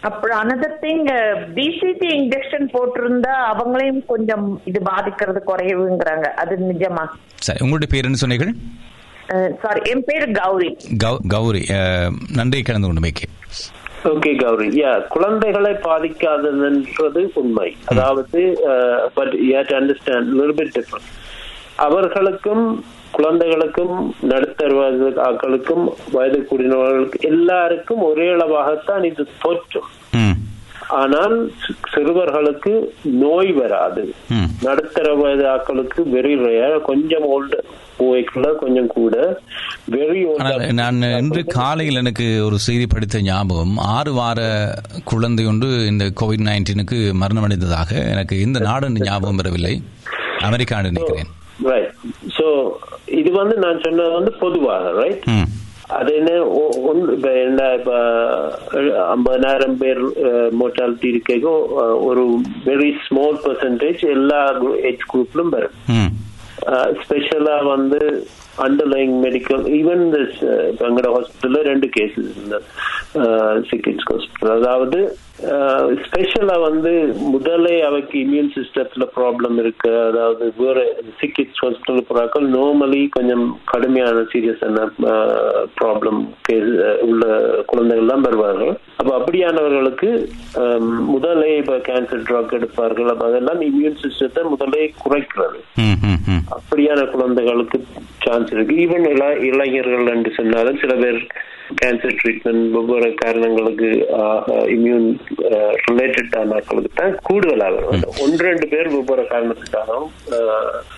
அப்புறம் அனதர் திங் பிசிடி இன்ஜெக்ஷன் போட்டிருந்தா அவங்களையும் கொஞ்சம் இது பாதிக்கிறது குறைவுங்கிறாங்க அது நிஜமா. சரி உங்களுடைய பேர் என்ன சொன்னீர்கள்? சாரி என் பேரு கௌரி. கௌரி நன்றி கலந்து கொண்டமைக்கு ஓகே கௌரி. யா குழந்தைகளை பாதிக்காததுன்றது உண்மை. அதாவது but you do understand little bit different அவர்களுக்கும் குழந்தைகளுக்கும் நடுத்தர வயது ஆட்களுக்கும் வயது கூடினவர்களுக்கு எல்லாருக்கும் ஒரே அளவாகத்தான் இது தோற்றும். ஆனால் சிறுவர்களுக்கு நோய் வராது. நடுத்தர வயது ஆட்களுக்கு வெரி ரேர் கொஞ்சம் ஓல்டு போய்க்குள்ள கொஞ்சம் கூட ஆனால் நான் இன்று காலையில் எனக்கு ஒரு செய்தி படித்த ஞாபகம். ஆறு வார குழந்தை ஒன்று இந்த கோவிட் நைன்டீனுக்கு மரணம் அடைந்ததாக எனக்கு இந்த நாடு ஞாபகம் வரவில்லை. அமெரிக்கா நினைக்கிறேன். ரைட் சோ இது வந்து நான் சொன்னது வந்து பொதுவாக ரைட் அது என்ன? இப்ப என்ன இப்ப ஐம்பதாயிரம் பேர் மோர்டாலிட்டி இருக்கோ ஒரு வெரி ஸ்மால் பெர்சன்டேஜ் எல்லா ஏஜ் குரூப்லும் வரும். ஸ்பெஷலா வந்து அண்டர்லைங் மெடிக்கல் ஈவன் எங்கட ஹாஸ்பிட்டல்ல ரெண்டு கேசஸ் இந்த சிக்கிட்ஸ் ஹாஸ்பிட்டல் அதாவது ஸ்பெஷலா வந்து முதலே அவைக்கு இம்யூன் சிஸ்டத்துல ப்ராப்ளம் இருக்கு. அதாவது வேற சிக்கிட்ஸ் ஹாஸ்பிட்டல் போறாக்கள் நார்மலி கொஞ்சம் கடுமையான சீரியஸான ப்ராப்ளம் கேஸ் உள்ள குழந்தைகள் தான் வருவார்கள் அப்ப அப்படியானவர்களுக்கு முதலே இப்ப கேன்சர் ட்ரக் எடுப்பார்கள். அப்ப அதெல்லாம் இம்யூன் சிஸ்டத்தை முதலே குறைக்கிறது. அப்படியான குழந்தைகளுக்கு சான்ஸ் இருக்கு. ஈவன் இள இளைஞர்கள் என்று சொன்னாலும் சில பேர் கேன்சர் ட்ரீட்மெண்ட் ஒவ்வொரு காரணங்களுக்கு இம்யூன் ரிலேட்டட் ஆனாக்களுக்கு தான் கூடுதலாக வரும் ஒன்று ரெண்டு பேர் ஒவ்வொரு காரணத்துக்காகவும்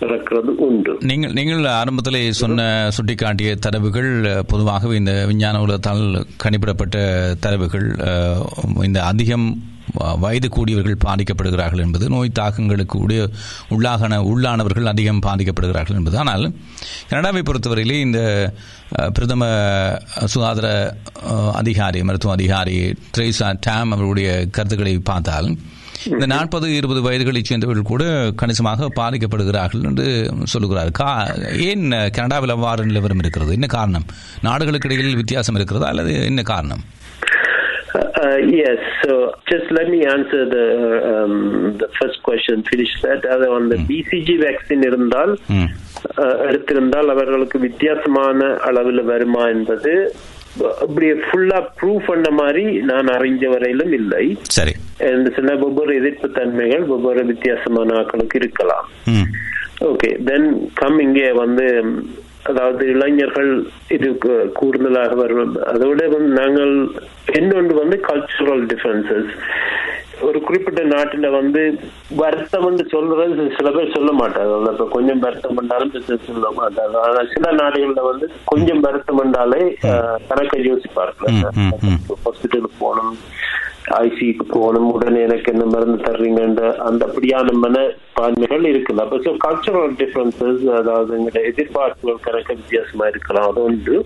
இறக்கிறது உண்டு. நீங்கள் நீங்கள் ஆரம்பத்தில் சொன்ன சுட்டிக்காட்டிய தரவுகள் பொதுவாகவே இந்த விஞ்ஞான உலகத்தால் கணிப்பிடப்பட்ட தரவுகள் அஹ், இந்த அதிகம் வயது கூடியவர்கள் பாதிக்கப்படுகிறார்கள் என்பது நோய் தாக்கங்களுக்கு உடைய உள்ளாகன உள்ளானவர்கள் அதிகம் பாதிக்கப்படுகிறார்கள் என்பது. ஆனால் கனடாவை பொறுத்தவரையிலே இந்த பிரதம சுகாதார அதிகாரி மருத்துவ அதிகாரி ட்ரேசா டேம் அவருடைய கருத்துக்களை பார்த்தால் இந்த நாற்பது இருபது வயதுகளைச் சேர்ந்தவர்கள் கூட கணிசமாக பாதிக்கப்படுகிறார்கள் என்று சொல்லுகிறார். கா ஏன் கனடாவில் அவ்வாறு நிலவரம் இருக்கிறது? என்ன காரணம்? நாடுகளுக்கு இடையில் வித்தியாசம் இருக்கிறதா அல்லது என்ன காரணம்? Uh, yes. So just let me answer the um, the first question. Finish that. அது அந்த பிசிஜி வேக்சின் இருந்தால் ம் uh, எடுத்திருந்தால் அவர்களுக்கு வித்தியாசமான அளவில் வருமா என்பது அப்படியே ஃபுல்லா ப்ரூவ் பண்ண மாதிரி நான் அறிஞ்ச வரையிலும் இல்லை சரி சில ஒவ்வொரு எதிர்ப்பு தன்மைகள் ஒவ்வொரு வித்தியாசமான ஆட்களுக்கு இருக்கலாம் ஓகே தென் கம் இங்கே வந்து அதாவது இளைஞர்கள் இது கூடுதலாக வரும். அதோட வந்து நாங்கள் இன்னொன்று வந்து கல்ச்சுரல் டிஃபரன்சஸ் ஒரு குறிப்பிட்ட நாட்டுல வந்து வருத்தம் வந்து சொல்றது சில பேர் சொல்ல மாட்டாங்க இப்ப கொஞ்சம் வருத்தம் பண்ணாலும் சில சொல்ல மாட்டாங்க ஆனா சில நாடுகள்ல வந்து கொஞ்சம் வருத்தம் பண்ணாலே கணக்கை யோசிப்பார்கள். ஹாஸ்பிட்டலுக்கு போகணும். ஐசிக்கு போகணும் உடனே எனக்கு என்ன மருந்து தர்றீங்கன்ற அந்த அப்படியான மனப்பான்மைகள் இருக்குல்ல அப்ப ஸோ கல்ச்சுரல் டிஃபரன்சஸ் அதாவது எங்களுடைய எதிர்பார்ப்புகள் கணக்க வித்தியாசமா இருக்கலாம். அது ஒன்று.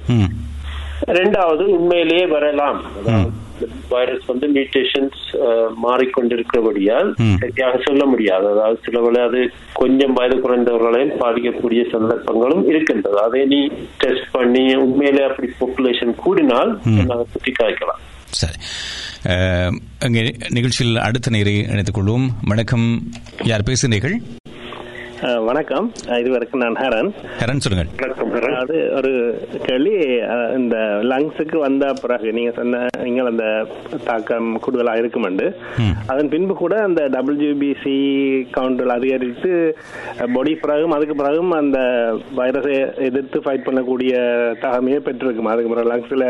ரெண்டாவது உண்மையிலேயே வரலாம். வைரஸ் வந்து மியூட்டேஷன்ஸ் மாறிக்கொண்டிருக்கிறபடியால். சரியாக சொல்ல முடியாது. அதாவது சில வேளை அது கொஞ்சம் வயது குறைந்தவர்களையும் பாதிக்கக்கூடிய சந்தர்ப்பங்களும் இருக்கின்றது. அதை நீ டெஸ்ட் பண்ணி உண்மையிலே அப்படி பாப்புலேஷன் கூடினால் நாங்கள் சுற்றி காய்க்கலாம் சரி. அஹ், நிகழ்ச்சியில் அடுத்த நேரை இணைத்துக் கொள்வோம். வணக்கம். யார் பேசுகிறீர்கள்? வணக்கம் இது வரைக்கும் நான் ஹரன் ஹரன் சொல்லுங்கள் வணக்கம். அது ஒரு கேள்வி இந்த லங்ஸுக்கு வந்த பிறகு நீங்க சொன்ன நீங்கள் அந்த தாக்கம் கூடுதலாக இருக்குமெண்டு. அதன் பின்பு கூட அந்த டபிள்யூபிசி கவுண்டில் அதிகரித்து பாடி பிறகும் அதுக்கு பிறகும் அந்த வைரஸை எதிர்த்து ஃபைட் பண்ணக்கூடிய தகமையை பெற்றிருக்கும் அதுக்கு பிறகு லங்ஸில்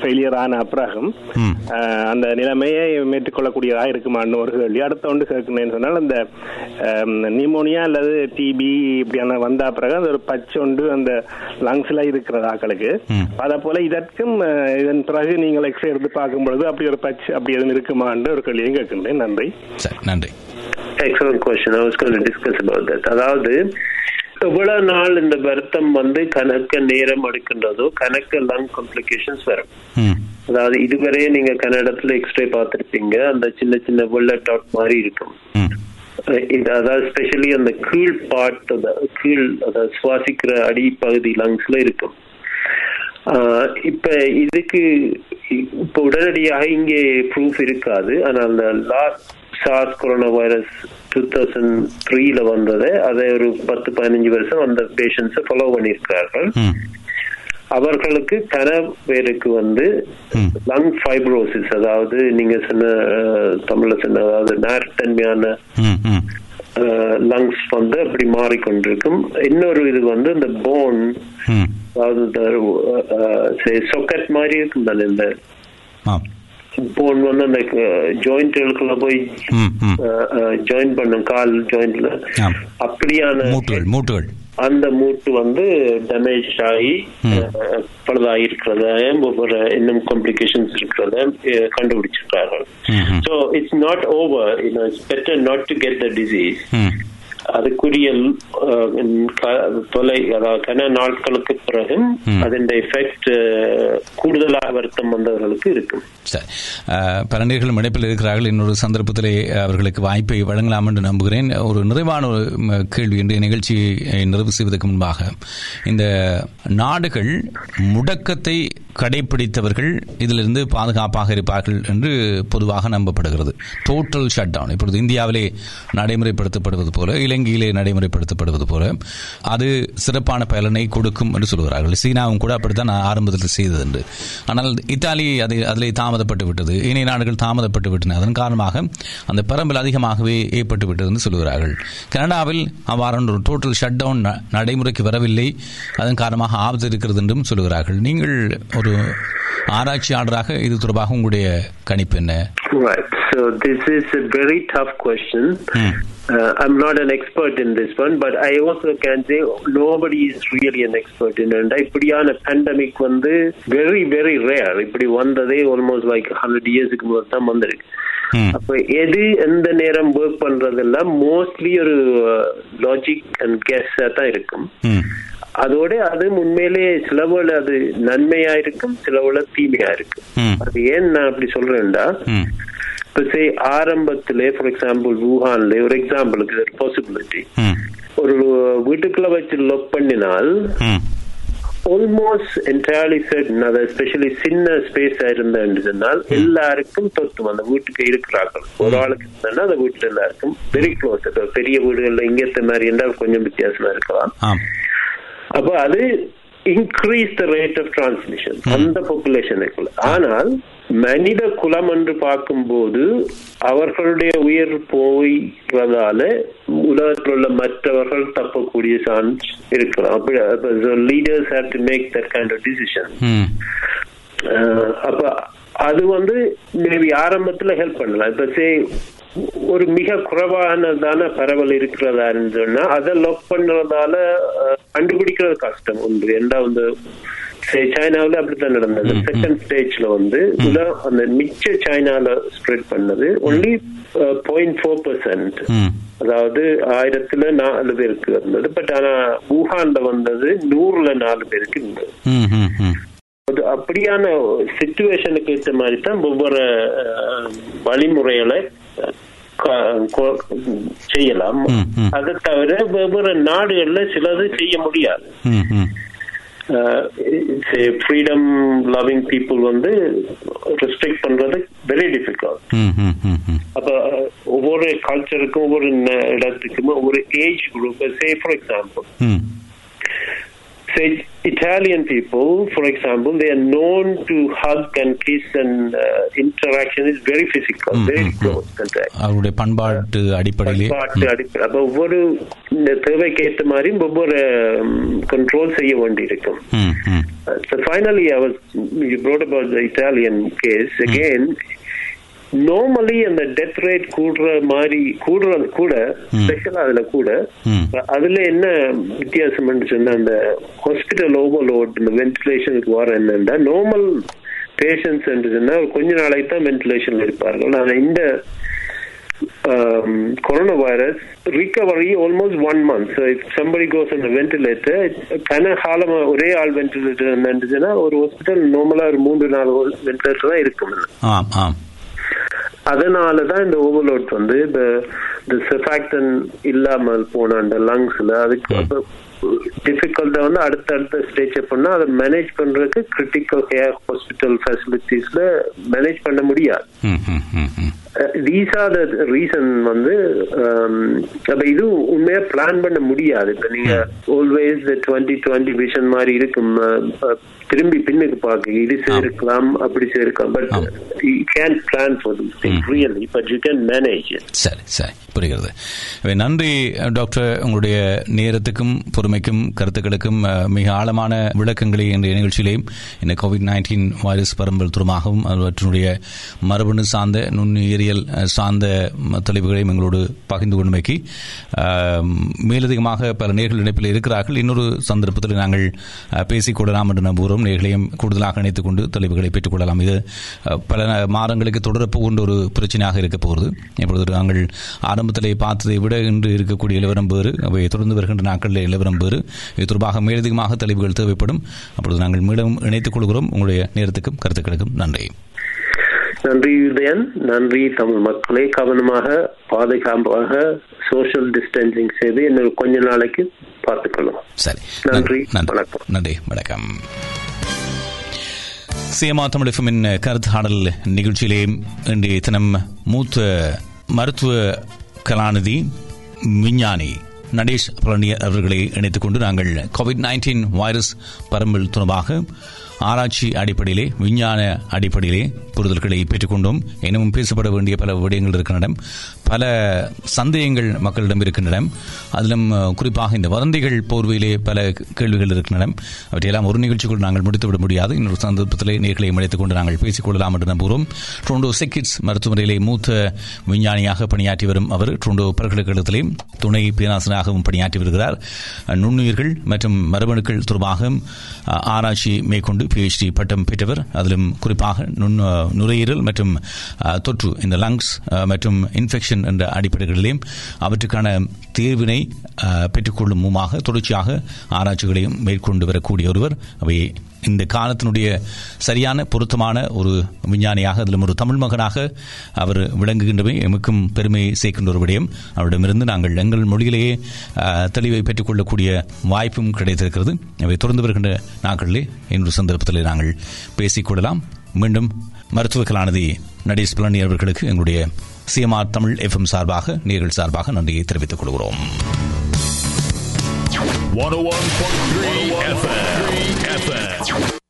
ஃபெயிலியர் ஆன பிறகும் ம். அஹ், அந்த நிலைமையை மேற்கொள்ளக்கூடியதாக இருக்குமான்னு ஒரு கேள்வி அடுத்த ஒன்று கேட்கணும்னு சொன்னால் அந்த நிமோனியா அல்லது டிபி இப்படியான வந்த பிறகு அது ஒரு பச்சை ஒன்று அந்த லங்ஸ்ல இருக்கிற ஆக்களுக்கு. அதே போல இதற்கும் இதன் பிறகு நீங்கள் எக்ஸ்ரே எடுத்து பார்க்கும் பொழுது அப்படி ஒரு பச்சு அப்படி எதுவும் இருக்குமான்னு ஒரு கேள்வியும் கேட்கின்றேன். நன்றி. சரி நன்றி. Excellent question I was going to discuss about that. அதாவது எவ்வளவு நாள் இந்த வருத்தம் வந்து கணக்க நேரம் எடுக்கின்றதோ கணக்க லங் காம்ப்ளிகேஷன்ஸ் வரும். அதாவது இதுவரையே நீங்க கன்னடத்துல எக்ஸ்ரே பார்த்திருப்பீங்க. அந்த சின்ன சின்ன வெள்ள டாட் மாதிரி இருக்கும். அதாவது ஸ்பெஷலி அந்த கீழ் பார்ட் கீழ் அதாவது சுவாசிக்கிற அடிப்பகுதி லங்ஸ்ல இருக்கும். ஆஹ் இப்ப இதுக்கு இப்ப உடனடியாக இங்கே ப்ரூஃப் இருக்காது. ஆனால் அந்த last SARS corona virus two thousand த்ரீல வந்ததை அதை ஒரு பத்து பதினஞ்சு வருஷம் அந்த பேஷண்ட்ஸை ஃபாலோ பண்ணியிருக்கார்கள் அவர்களுக்கு பல பேருக்கு வந்து. லங் ஃபைப்ரோசிஸ் அதாவது நீங்க சொன்ன தமிழ்ல சொன்ன அதாவது நார்த்தன்மையான லங்ஸ் வந்து அப்படி மாறிக்கொண்டிருக்கும். இன்னொரு இது வந்து இந்த போன் அதாவது சொக்கட் மாதிரி இருக்கும் தானே இந்த போன் வந்து அந்த ஜாயிண்ட்களுக்குள்ள போய் ஜாயின் பண்ணும் கால் ஜாயிண்ட்ல. அப்படியான மூட்டுகள் மூட்டுகள். அந்த மூட்டு வந்து டேமேஜ் ஆகி பழுதாகி இருக்கிறதையும் ஒவ்வொரு இன்னும் காம்ப்ளிகேஷன்ஸ் இருக்கிறதையும் ah, கண்டுபிடிச்சிருக்கார்கள் so it's not over it's better not to get the disease அதுக்குரிய தொலை அதாவது கன நாட்களுக்கு பிறகு. அதன் எஃபெக்ட் கூடுதலாக வருத்தம் வந்தவர்களுக்கு இருக்கும். சரி. அஹ், பல நேர்களும் இணைப்பில் இருக்கிறார்கள். இன்னொரு சந்தர்ப்பத்திலே அவர்களுக்கு வாய்ப்பை வழங்கலாம் என்று நம்புகிறேன். ஒரு நிறைவான ஒரு கேள்வி இன்றைய நிகழ்ச்சியை நிறைவு செய்வதற்கு முன்பாக இந்த நாடுகள் முடக்கத்தை கடைபிடித்தவர்கள் இதிலிருந்து பாதுகாப்பாக இருப்பார்கள் என்று பொதுவாக நம்பப்படுகிறது. டோட்டல் ஷட் டவுன் இப்பொழுது இந்தியாவிலே நடைமுறைப்படுத்தப்படுவது போல இலங்கையிலே நடைமுறைப்படுத்தப்படுவது போல அது சிறப்பான பலனை கொடுக்கும் என்று சொல்கிறார்கள் சீனாவும் கூட அப்படித்தான் ஆரம்பத்தில் செய்தது என்று ஆனால் இத்தாலி அதை அதிலே தாமதப்பட்டு விட்டது. இணைய நாடுகள் தாமதப்பட்டு விட்டன. அதன் காரணமாக அந்த பரம்பல் அதிகமாகவே ஏற்பட்டு விட்டது என்று சொல்கிறார்கள் கனடாவில் அவ்வாறான ஒரு டோட்டல் ஷட் டவுன் நடைமுறைக்கு வரவில்லை. அதன் காரணமாக ஆபத்து இருக்கிறது என்றும் சொல்கிறார்கள் நீங்கள் ஒரு ஆராய்ச்சியாளராக இது தொடர்பாக உங்களுடைய கணிப்பு என்ன Right. So this is a very tough question. Hmm. Uh, I'm not an expert in this one, but I also can say nobody is really an expert in it. இப்படியான pandemic வந்து very very rare. இப்படி வந்ததே almost like 100 இயர்ஸ்க்கு முதல் தான் வந்திருக்கு. அப்ப எது எந்த நேரம் ஒர்க் பண்றதெல்லாம் மோஸ்ட்லி ஒரு லாஜிக் அண்ட் கெஸ் தான் இருக்கும் அதோட அது உண்மையிலே சிலவுல அது நன்மையா இருக்கும் சிலவுல தீமையா இருக்கும். அது ஏன் நான் அப்படி சொல்றேன்டா? இப்ப சே ஆரம்பத்திலே ஃபார் எக்ஸாம்பிள் வூஹான்ல ஒரு எக்ஸாம்பிளுக்கு ஒரு பாசிபிலிட்டி ஒரு வீட்டுக்குள்ள வச்சு லொக் பண்ணினால் ஆல்மோஸ்ட் என்டையர்லி சர்டன் அது எஸ்பெஷலி சின்ன ஸ்பேஸ் இருந்தேன்னு சொன்னால் எல்லாருக்கும் தொத்தும் அந்த வீட்டுக்கு இருக்கிறார்கள். ஒரு ஆளுக்கு இருந்தா அந்த வீட்டுல எல்லாருக்கும் வெரி க்ளோஸ் பெரிய வீடுகள்ல இங்கத்த மாதிரி இருந்தால் கொஞ்சம் வித்தியாசமா இருக்கலாம். அப்ப அது increase the rate of transmission அந்த பாப்புலேஷனுக்குள்ள ஆனால் மனித குலம் என்று பார்க்கும்போது அவர்களுடைய உயிர் போய்றதால உலகத்தில் உள்ள மற்றவர்கள் தப்பக்கூடிய சான்ஸ் இருக்கலாம் அப்படி leaders have to make that kind of decision அப்ப அது வந்து மேபி ஆரம்பத்துல ஹெல்ப் பண்ணலாம். இப்ப சே ஒரு மிக குறைவானதான பரவல் இருக்கிறதான்னு சொன்னா அதை லாக் பண்றதால கண்டுபிடிக்கிறது கஷ்டம் ஒன்று ரெண்டாவது சே- சைனாவுல அப்படித்தான் நடந்தது. செகண்ட் ஸ்டேஜ்ல வந்து அந்த மிச்ச சைனால ஸ்ப்ரெட் பண்ணது. ஒன்லி பாயிண்ட் ஃபோர் பர்சன்ட் அதாவது ஆயிரத்துல நாலு பேருக்கு இருந்தது. பட் ஆனா வூஹான்ல வந்தது நூறுல நாலு பேருக்கு இருந்தது. அது அப்படியான சுச்சுவேஷனுக்கு ஏற்ற மாதிரி தான் ஒவ்வொரு வழிமுறைகளை செய்யலாம். அதை தவிர வெவ்வேறு நாடுகள்ல சிலது செய்ய முடியாது. ஃப்ரீடம் லவ்விங் பீப்புள் வந்து ரெஸ்ட்ரிக்ட் பண்றது வெரி டிஃபிகல்ட். அப்ப ஒவ்வொரு கல்ச்சருக்கும் ஒவ்வொரு இடத்துக்கும் ஒவ்வொரு age group say for example. say Italian people, for example, they are known to hug and kiss and uh, interaction is very physical, Mm, very mm, close contact. அவருடைய பண்பாட்டு அடிப்படையிலே பண்பாட்டு அடிப்படை அப்ப ஒவ்வொரு இந்த தேவைக்கு ஏற்ற மாதிரி ஒவ்வொரு கண்ட்ரோல் செய்ய வேண்டியிருக்கும் ம், ம். Uh, so finally, I was you brought about the Italian case again. Normally அந்த டெத் ரேட் கூடுற மாதிரி கூடுறது கூட ஸ்பெஷல் அதுல கூட. அதுல என்ன வித்தியாசம் சொன்னா அந்த ஹாஸ்பிட்டல் ஓவர்லோட் இந்த வென்டிலேஷனுக்கு வர என்னன்னா நார்மல் பேஷண்ட்ஸ் சொன்னா கொஞ்ச நாளைக்கு தான் வென்டிலேஷன்ல இருப்பார்கள். ஆனா இந்த corona virus recovery almost one month somebody goes அந்த வென்டிலேட்டர் கன காலமா ஒரே ஆள் வென்டிலேட்டர் இருந்துச்சுன்னா ஒரு ஹாஸ்பிட்டல் நார்மலா ஒரு மூன்று நாலு வென்டிலேட்டர் தான் இருக்கும். அதனால தான் இந்த ஓவர்லோட் வந்து இந்த இந்த செஃபாக்டன் இல்லாமல் போன அந்த லங்ஸ்ல அதுக்கு டிஃபிகல்ட்டா வந்து அடுத்தடுத்த ஸ்டேஜ் பண்ணா அதை மேனேஜ் பண்றதுக்கு கிரிட்டிக்கல் கேர் ஹாஸ்பிட்டல் ஃபெசிலிட்டிஸ்ல மேனேஜ் பண்ண முடியாது. தீஸ் ஆர் த ரீசன் வந்து um, அப்ப இது உண்மையா பிளான் பண்ண முடியாது. இப்ப நீங்க ஆல்வேஸ் டுவெண்ட்டி டுவெண்ட்டி விஷன் மாதிரி இருக்கும். திரும்பி பின்னுக்கு பார்க்க இது சேர்க்கலாம் அப்படி சேர்க்கலாம். But you can plan for really but you can manage சரி சரி. புரிகிறது. நன்றி டாக்டர் உங்களுடைய நேரத்துக்கும் பொறுமைக்கும் கருத்துக்களுக்கும் மிக ஆழமான விளக்கங்களை இன்றைய நிகழ்ச்சியிலேயும் இந்த கோவிட் நைன்டீன் வைரஸ் பரம்பல் துறமாகவும் அவற்றினுடைய மரபணு சார்ந்த நுண்ணுயிரியல் அஹ், சார்ந்த ம- எங்களோடு பகிர்ந்து கொண்டுமைக்கு மேலதிகமாக பல நேர்கள் இணைப்பில் இருக்கிறார்கள். இன்னொரு சந்தர்ப்பத்தில் நாங்கள் பேசிக்கொள்ளலாம் என்று நம்புகிறோம். நேர்களையும் கூடுதலாக இணைத்துக் கொண்டு தெளிவுகளை பெற்றுக்கொள்ளலாம் இது பல மாதங்களுக்கு தொடரப்போகின்ற ஒரு பிரச்சனையாக இருக்க போகிறது. இப்பொழுது நாங்கள் ஆரம்பத்தில் பார்த்ததை விட இன்று இருக்கக்கூடிய நிலவரம் வேறு அவை தொடர்ந்து வருகின்ற நாட்களில் நிலவரம் வேறு. இது தொடர்பாக மேலதிகமாக தெளிவுகள் தேவைப்படும். அப்பொழுது நாங்கள் மீண்டும் இணைத்துக் கொள்கிறோம். உங்களுடைய நேரத்துக்கும் கருத்துக்களுக்கும் நன்றி. நன்றி உதயன் நன்றி தமிழ் மக்களே. கவனமாக பாதுகாப்பாக சோஷியல் டிஸ்டன்சிங் செய்து இன்னும் கொஞ்ச நாளைக்கு பார்த்துக்கொள்ளும். சரி. நன்றி நன்றி. நன்றி வணக்கம். சிஎம்ஆ தமிழகமின் கருத்தாடல் நிகழ்ச்சியிலே இன்றைய தினம் மூத்த மருத்துவ கலாநிதி விஞ்ஞானி நடேஷ் பழனியர் அவர்களை இணைத்துக் கொண்டு நாங்கள் கோவிட் நைன்டீன் வைரஸ் பரம்பல் தொடர்பாக ஆராய்ச்சி அடிப்படையிலே விஞ்ஞான அடிப்படையிலே புரிதல்களை பெற்றுக்கொண்டோம். இன்னமும் பேசப்பட வேண்டிய பல விடயங்கள் இருக்கின்றன பல சந்தேகங்கள் மக்களிடம் இருக்கின்றன அதிலும் குறிப்பாக இந்த வதந்திகள் போர்வையிலே பல கேள்விகள் இருக்கின்றன அவற்றையெல்லாம் ஒரு நிகழ்ச்சிக்குள் நாங்கள் முடித்துவிட முடியாது. இன்னொரு சந்தர்ப்பத்திலே நேர்களை இணைத்துக் கொண்டு நாங்கள் பேசிக்கொள்ளலாம் என்று நம்புகிறோம். ட்ரோண்டோ செக்கிட்ஸ் மருத்துவமனையிலே மூத்த விஞ்ஞானியாக பணியாற்றி வரும் அவர் ட்ரோண்டோ பல்கலைக்கழகத்திலே துணை பேராசிரியராகவும் பணியாற்றி வருகிறார். நுண்ணுயிர்கள் மற்றும் மரபணுக்கள் தொடர்பாக ஆராய்ச்சி மேற்கொண்டு பிஹெச்டி பட்டம் பெற்றவர். அதிலும் குறிப்பாக நுண் நுரையீரல் மற்றும் தொற்று இந்த லங்ஸ் மற்றும் இன்ஃபெக்ஷன் என்ற அடிப்படைகளிலேயும் அவற்றுக்கான தீர்வினை அஹ், பெற்றுக்கொள்ளும் முகமாக தொடர்ச்சியாக ஆராய்ச்சிகளையும் மேற்கொண்டு வரக்கூடிய ஒருவர். அவை இந்த காலத்தினுடைய சரியான பொருத்தமான ஒரு விஞ்ஞானியாக அதிலும் ஒரு தமிழ் மகனாக அவர் விளங்குகின்றவை எமக்கும் பெருமை சேர்க்கின்ற ஒரு விடயம். அவரிடமிருந்து நாங்கள் எங்கள் மொழியிலேயே தெளிவை பெற்றுக்கொள்ளக்கூடிய வாய்ப்பும் கிடைத்திருக்கிறது. அவை தொடர்ந்து வருகின்ற நாட்களிலே இன்று சந்தர்ப்பத்தில் நாங்கள் பேசிக்கொள்ளலாம் மீண்டும் மருத்துவ கலாநிதி நடேஷ் பழனி அவர்களுக்கு எங்களுடைய சிஎம்ஆர் தமிழ் எஃப்எம் சார்பாக நேர்கள் சார்பாக நன்றியை தெரிவித்துக் கொள்கிறோம் FM.